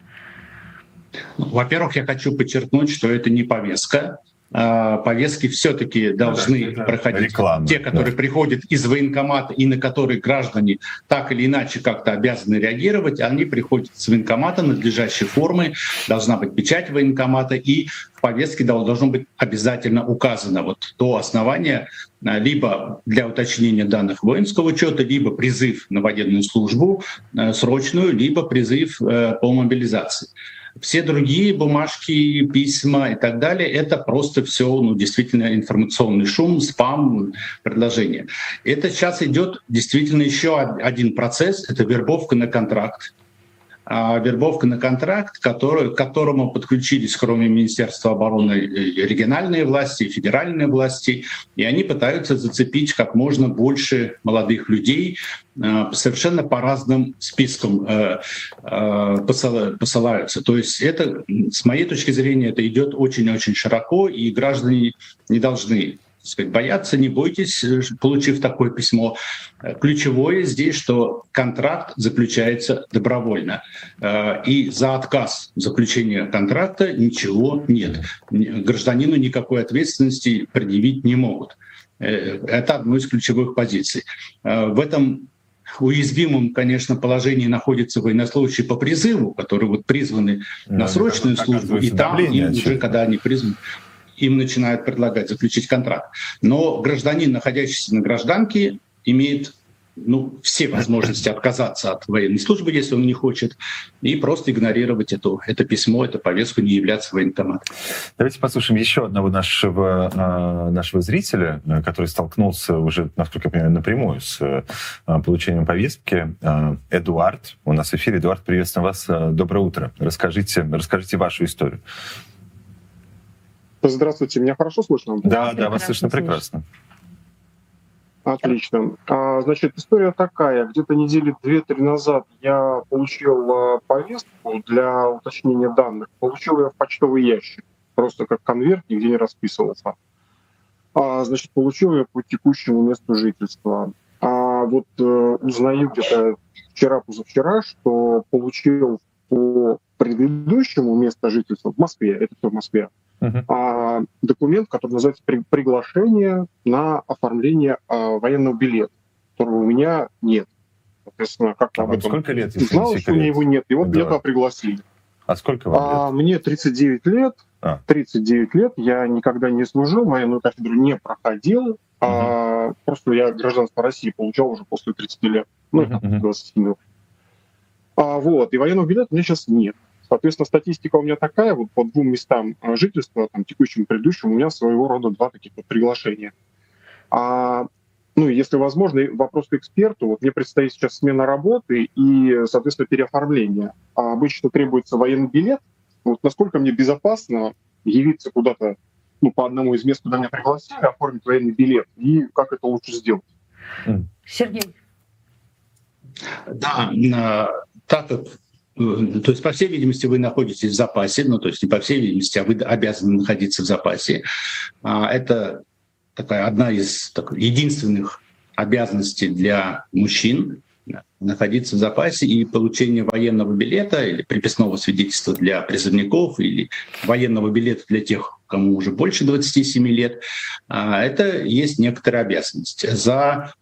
Во-первых, я хочу подчеркнуть, что это не повестка. А, повестки все-таки должны да, проходить реклама, те, которые да. приходят из военкомата и на которые граждане так или иначе как-то обязаны реагировать, они приходят с военкомата надлежащей формы, должна быть печать военкомата, и в повестке должно быть обязательно указано вот то основание, а, либо для уточнения данных воинского учета, либо призыв на военную службу а, срочную, либо призыв э, по мобилизации. Все другие бумажки, письма и так далее, это просто все, ну, действительно информационный шум, спам, предложение. Это сейчас идет действительно еще один процесс, это вербовка на контракт вербовка на контракт, который, к которому подключились, кроме Министерства обороны, региональные власти, федеральные власти, и они пытаются зацепить как можно больше молодых людей, а, совершенно по разным спискам а, посылаются. То есть это, с моей точки зрения, это идет очень-очень широко, и граждане не должны сказать, бояться, не бойтесь, э, получив такое письмо. Э, ключевое здесь, что контракт заключается добровольно. Э, и за отказ заключения контракта ничего нет. Гражданину никакой ответственности предъявить не могут. Это одно из ключевых позиций. В этом уязвимом, конечно, положении находятся военнослужащие по призыву, которые вот призваны на срочную службу, и там, и уже когда они призваны, им начинают предлагать заключить контракт. Но гражданин, находящийся на гражданке, имеет ну, все возможности отказаться от военной службы, если он не хочет, и просто игнорировать эту, это письмо, эту повестку, не являться военкоматом. Давайте послушаем еще одного нашего, а, нашего зрителя, который столкнулся уже, насколько я понимаю, напрямую с а, получением повестки. А, Эдуард, у нас в эфире. Эдуард, приветствуем вас. Доброе утро. Расскажите, расскажите вашу историю. Здравствуйте, меня хорошо слышно? Да, да, вас слышно прекрасно. Отлично. А, значит, история такая. Где-то недели две-три назад я получил а, повестку для уточнения данных. Получил ее в почтовый ящик, просто как конверт, нигде не расписывался. А, значит, получил ее по текущему месту жительства. А вот э, узнаю где-то вчера-позавчера, что получил по предыдущему месту жительства в Москве, это все в Москве, uh-huh. а, документ, который называется при, приглашение на оформление а, военного билета, которого у меня нет. Соответственно, как-то а об этом сколько лет, если знал, что у меня его нет, и вот да. меня туда пригласили. А сколько вам а, Мне 39 лет. А. 39 лет. Я никогда не служил, военную кафедру не проходил. Uh-huh. А, просто я гражданство России получал уже после 30 лет. Ну, uh-huh. 27 лет. А, вот, и военного билета у меня сейчас нет. Соответственно, статистика у меня такая, вот по двум местам э, жительства, там, текущему и предыдущему, у меня своего рода два таких вот приглашения. А, ну, если возможно, вопрос к эксперту. Вот мне предстоит сейчас смена работы и, соответственно, переоформление. А обычно требуется военный билет. Вот насколько мне безопасно явиться куда-то ну, по одному из мест, куда меня пригласили, оформить военный билет, и как это лучше сделать? Сергей. Да, так как то есть, по всей видимости, вы находитесь в запасе, ну, то есть не по всей видимости, а вы обязаны находиться в запасе. А, это такая одна из так, единственных обязанностей для мужчин находиться в запасе и получение военного билета или приписного свидетельства для призывников или военного билета для тех, кому уже больше 27 лет, а, это есть некоторая обязанность. За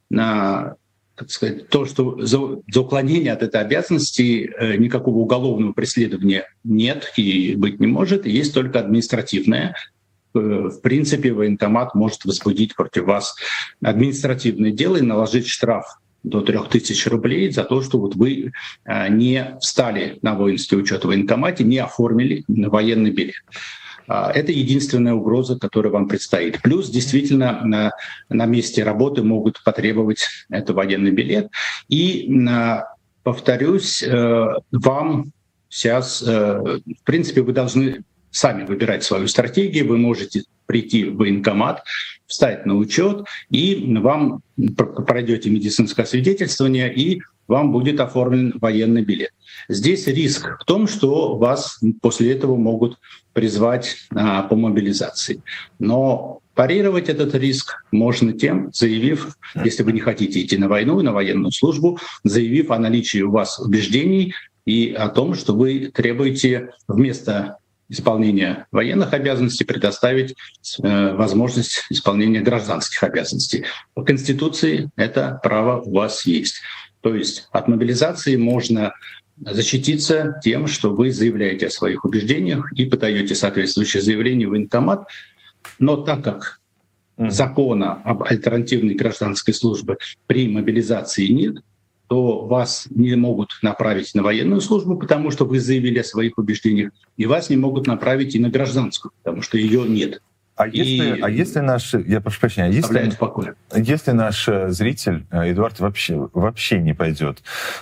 так сказать, то, что за, за уклонение от этой обязанности э, никакого уголовного преследования нет и быть не может, есть только административное. Э, в принципе, военкомат может возбудить против вас административное дело и наложить штраф до 3000 рублей за то, что вот вы э, не встали на воинский учет в военкомате, не оформили военный билет. А, это единственная угроза, которая вам предстоит. Плюс действительно на, на месте работы могут потребовать это военный билет. И, повторюсь, э, вам сейчас, э, в принципе, вы должны сами выбирать свою стратегию. Вы можете прийти в военкомат, встать на учет, и вам пройдете медицинское свидетельствование, и вам будет оформлен военный билет. Здесь риск в том, что вас после этого могут призвать а, по мобилизации. Но парировать этот риск можно тем, заявив, если вы не хотите идти на войну, на военную службу, заявив о наличии у вас убеждений и о том, что вы требуете вместо исполнения военных обязанностей предоставить э, возможность исполнения гражданских обязанностей. По Конституции это право у вас есть. То есть от мобилизации можно защититься тем, что вы заявляете о своих убеждениях и подаете соответствующее заявление в военкомат. Но так как закона об альтернативной гражданской службе при мобилизации нет, то вас не могут направить на военную службу, потому что вы заявили о своих убеждениях, и вас не могут направить и на гражданскую, потому что ее нет. А если, и... а если наш, я прошу прощения, а если, если наш э, зритель э, Эдуард вообще вообще не пойдет,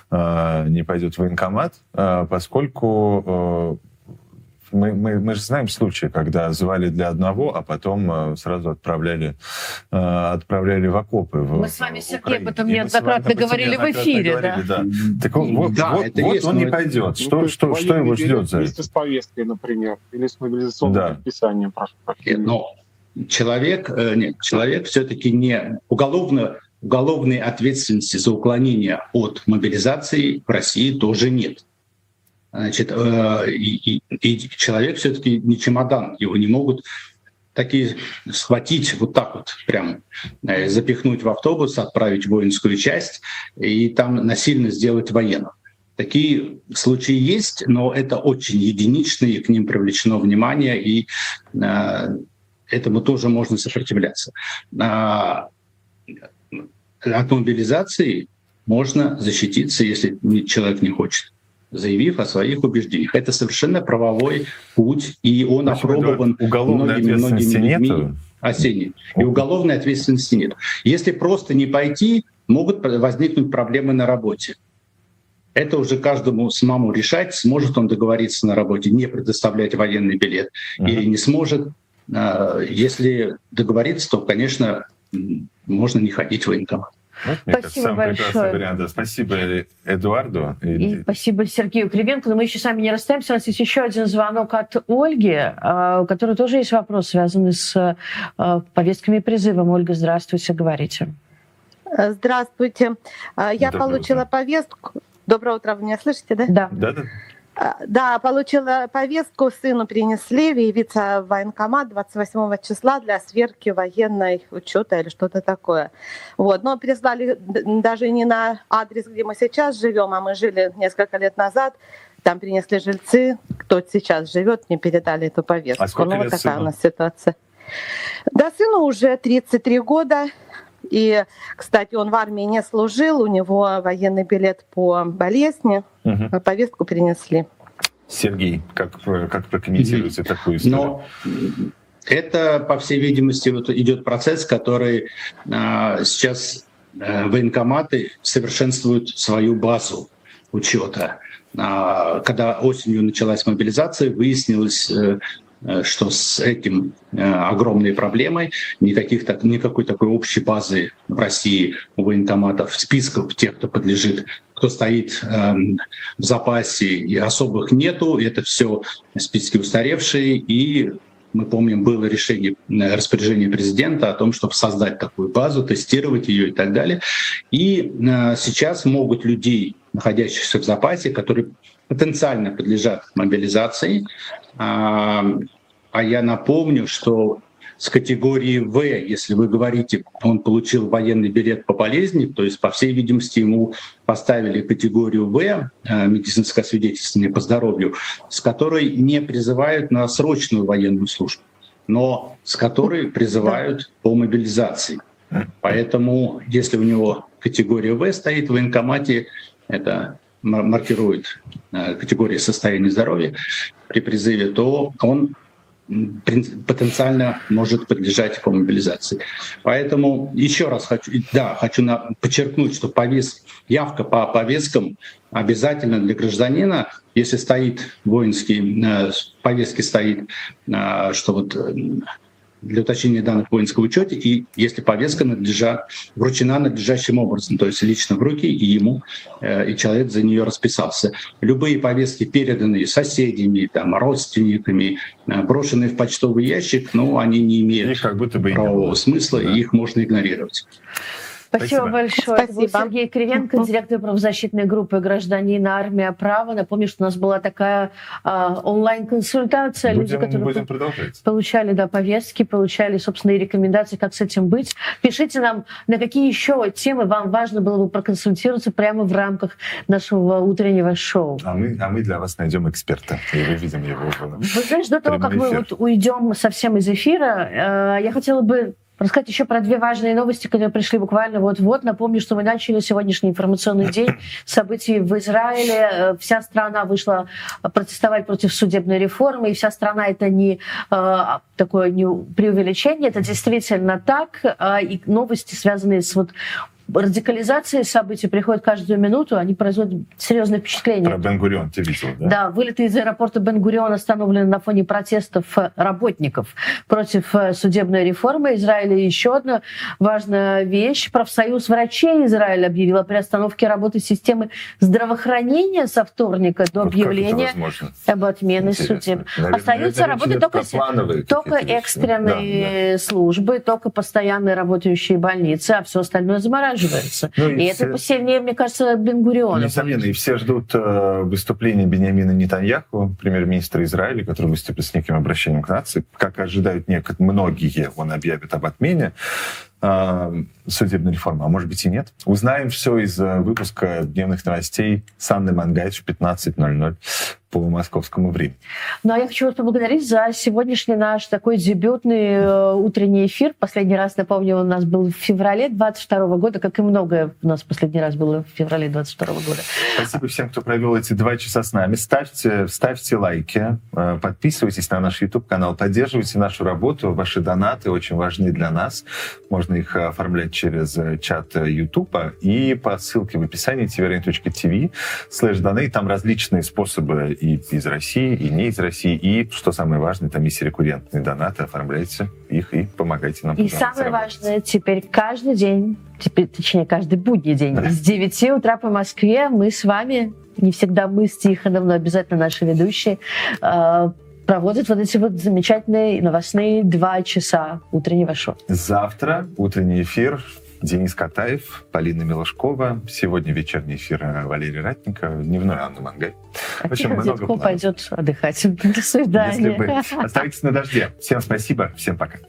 э, не пойдет в военкомат, поскольку мы, мы, мы же знаем случаи, когда звали для одного, а потом сразу отправляли, отправляли в окопы. В, мы с вами, Сергей, об этом неоднократно говорили в эфире. Говорили, да. Да. Так вот, да, вот, вот есть, он не пойдет. Что, ну, что, что его ждет за это? с повесткой, например, или с мобилизационным да. предписанием. Прошу Но человек, э, нет, человек все-таки не уголовно уголовной ответственности за уклонение от мобилизации в России тоже нет. Значит, э, и, и, и человек все-таки не чемодан, его не могут такие схватить вот так вот, прям э, запихнуть в автобус, отправить в воинскую часть и там насильно сделать военным. Такие случаи есть, но это очень единичные, к ним привлечено внимание, и этому тоже можно сопротивляться. А от мобилизации можно защититься, если человек не хочет заявив о своих убеждениях. Это совершенно правовой путь, и он Почему опробован многими, многими людьми. Осенний. И уголовной ответственности нет. Если просто не пойти, могут возникнуть проблемы на работе. Это уже каждому самому решать, сможет он договориться на работе, не предоставлять военный билет uh-huh. или не сможет. А, если договориться, то, конечно, можно не ходить в военкомат. Вот, мне спасибо кажется, большое. Вариант. Спасибо Эдуарду. И, и спасибо Сергею Кривенко. Но мы еще сами не расстаемся. У нас есть еще один звонок от Ольги, а, у которой тоже есть вопрос, связанный с а, повестками и призывом. Ольга, здравствуйте, говорите. Здравствуйте. Я Доброе получила утро. повестку. Доброе утро, вы меня слышите, да? Да. Да, да. А, да, получила повестку, сыну принесли явиться в военкомат 28 числа для сверки военной учета или что-то такое. Вот. Но прислали даже не на адрес, где мы сейчас живем, а мы жили несколько лет назад. Там принесли жильцы, кто сейчас живет, не передали эту повестку. А ну, вот такая сыну? у нас ситуация. Да, сыну уже 33 года, и, кстати, он в армии не служил, у него военный билет по болезни, угу. повестку перенесли. Сергей, как, как прокомментируете такую историю? Но это, по всей видимости, вот идет процесс, который а, сейчас а, военкоматы совершенствуют свою базу учета. А, когда осенью началась мобилизация, выяснилось, э, Э, что с этим э, огромной проблемой никаких, так, никакой такой общей базы в России у военкоматов, списков тех, кто подлежит, кто стоит э, в запасе, и особых нету. Это все списки устаревшие, и мы помним, было решение, э, распоряжение президента о том, чтобы создать такую базу, тестировать ее и так далее. И э, сейчас могут людей, находящихся в запасе, которые потенциально подлежат мобилизации, а, а я напомню, что с категории В, если вы говорите, он получил военный билет по болезни, то есть, по всей видимости, ему поставили категорию В, э, медицинское свидетельствование по здоровью, с которой не призывают на срочную военную службу, но с которой призывают по мобилизации. Поэтому, если у него категория В стоит в военкомате, это маркирует э, категория состояния здоровья при призыве, то он потенциально может подлежать по мобилизации. Поэтому еще раз хочу, да, хочу на, подчеркнуть, что повес, явка по повесткам обязательно для гражданина, если стоит воинский, э, в повестке стоит, э, что вот для уточнения данных в воинском учете, и если повестка надлежа, вручена надлежащим образом, то есть лично в руки и ему, э, и человек за нее расписался. Любые повестки, переданные соседями, там, родственниками, э, брошенные в почтовый ящик, ну, они не имеют как будто бы правового смысла, да. и их можно игнорировать. Спасибо, Спасибо. большое. Спасибо. Это был Сергей Кривенко, директор правозащитной группы «Гражданин Армия права». Напомню, что у нас была такая а, онлайн-консультация. Люди, которые будем продолжать. получали да, повестки, получали собственные рекомендации, как с этим быть. Пишите нам, на какие еще темы вам важно было бы проконсультироваться прямо в рамках нашего утреннего шоу. А мы, а мы для вас найдем эксперта и выведем его. Вы знаешь, до того, как эфир. мы вот уйдем совсем из эфира, э, я хотела бы рассказать еще про две важные новости, которые пришли буквально вот-вот. Напомню, что мы начали сегодняшний информационный день событий в Израиле. Э, вся страна вышла протестовать против судебной реформы, и вся страна это не э, такое не преувеличение, это действительно так. Э, и новости, связанные с вот радикализация событий приходит каждую минуту, они производят серьезное впечатление. Про Бенгурион ты видел, да? Да, вылеты из аэропорта Бенгурион остановлены на фоне протестов работников против э, судебной реформы Израиля. Еще одна важная вещь. Профсоюз врачей Израиля объявил о приостановке работы системы здравоохранения со вторника до вот объявления об отмене судеб. Остаются работать только, только экстренные да, да. службы, только постоянные работающие больницы, а все остальное замораживается задерживается. Ну, и, и все... это посильнее, мне кажется, Бенгуриона. Несомненно, и все ждут э, выступления Бениамина Нетаньяху, премьер-министра Израиля, который выступит с неким обращением к нации. Как ожидают некоторые, многие, он объявит об отмене э, судебной реформы, а может быть и нет. Узнаем все из э, выпуска дневных новостей с Анной Мангайч в 15.00 по московскому времени. Ну, а я хочу вас поблагодарить за сегодняшний наш такой дебютный э, утренний эфир. Последний раз, напомню, у нас был в феврале 22 года, как и многое у нас последний раз было в феврале 22 года. Спасибо всем, кто провел эти два часа с нами. Ставьте, ставьте лайки, э, подписывайтесь на наш YouTube-канал, поддерживайте нашу работу. Ваши донаты очень важны для нас. Можно их оформлять через э, чат YouTube и по ссылке в описании tvrain.tv slash. Там различные способы и из России, и не из России. И, что самое важное, там есть рекуррентные донаты. Оформляйте их и помогайте нам. И самое важное, теперь каждый день, теперь, точнее, каждый будний день да. с 9 утра по Москве мы с вами, не всегда мы с Тихоном, но обязательно наши ведущие, а, проводят вот эти вот замечательные новостные два часа утреннего шоу. Завтра утренний эфир Денис Катаев, Полина Милошкова. Сегодня вечерний эфир Валерий Ратников, дневной Анна Мангай. А В общем, много пойдет отдыхать. До свидания. Если бы. Оставайтесь на дожде. Всем спасибо, всем пока.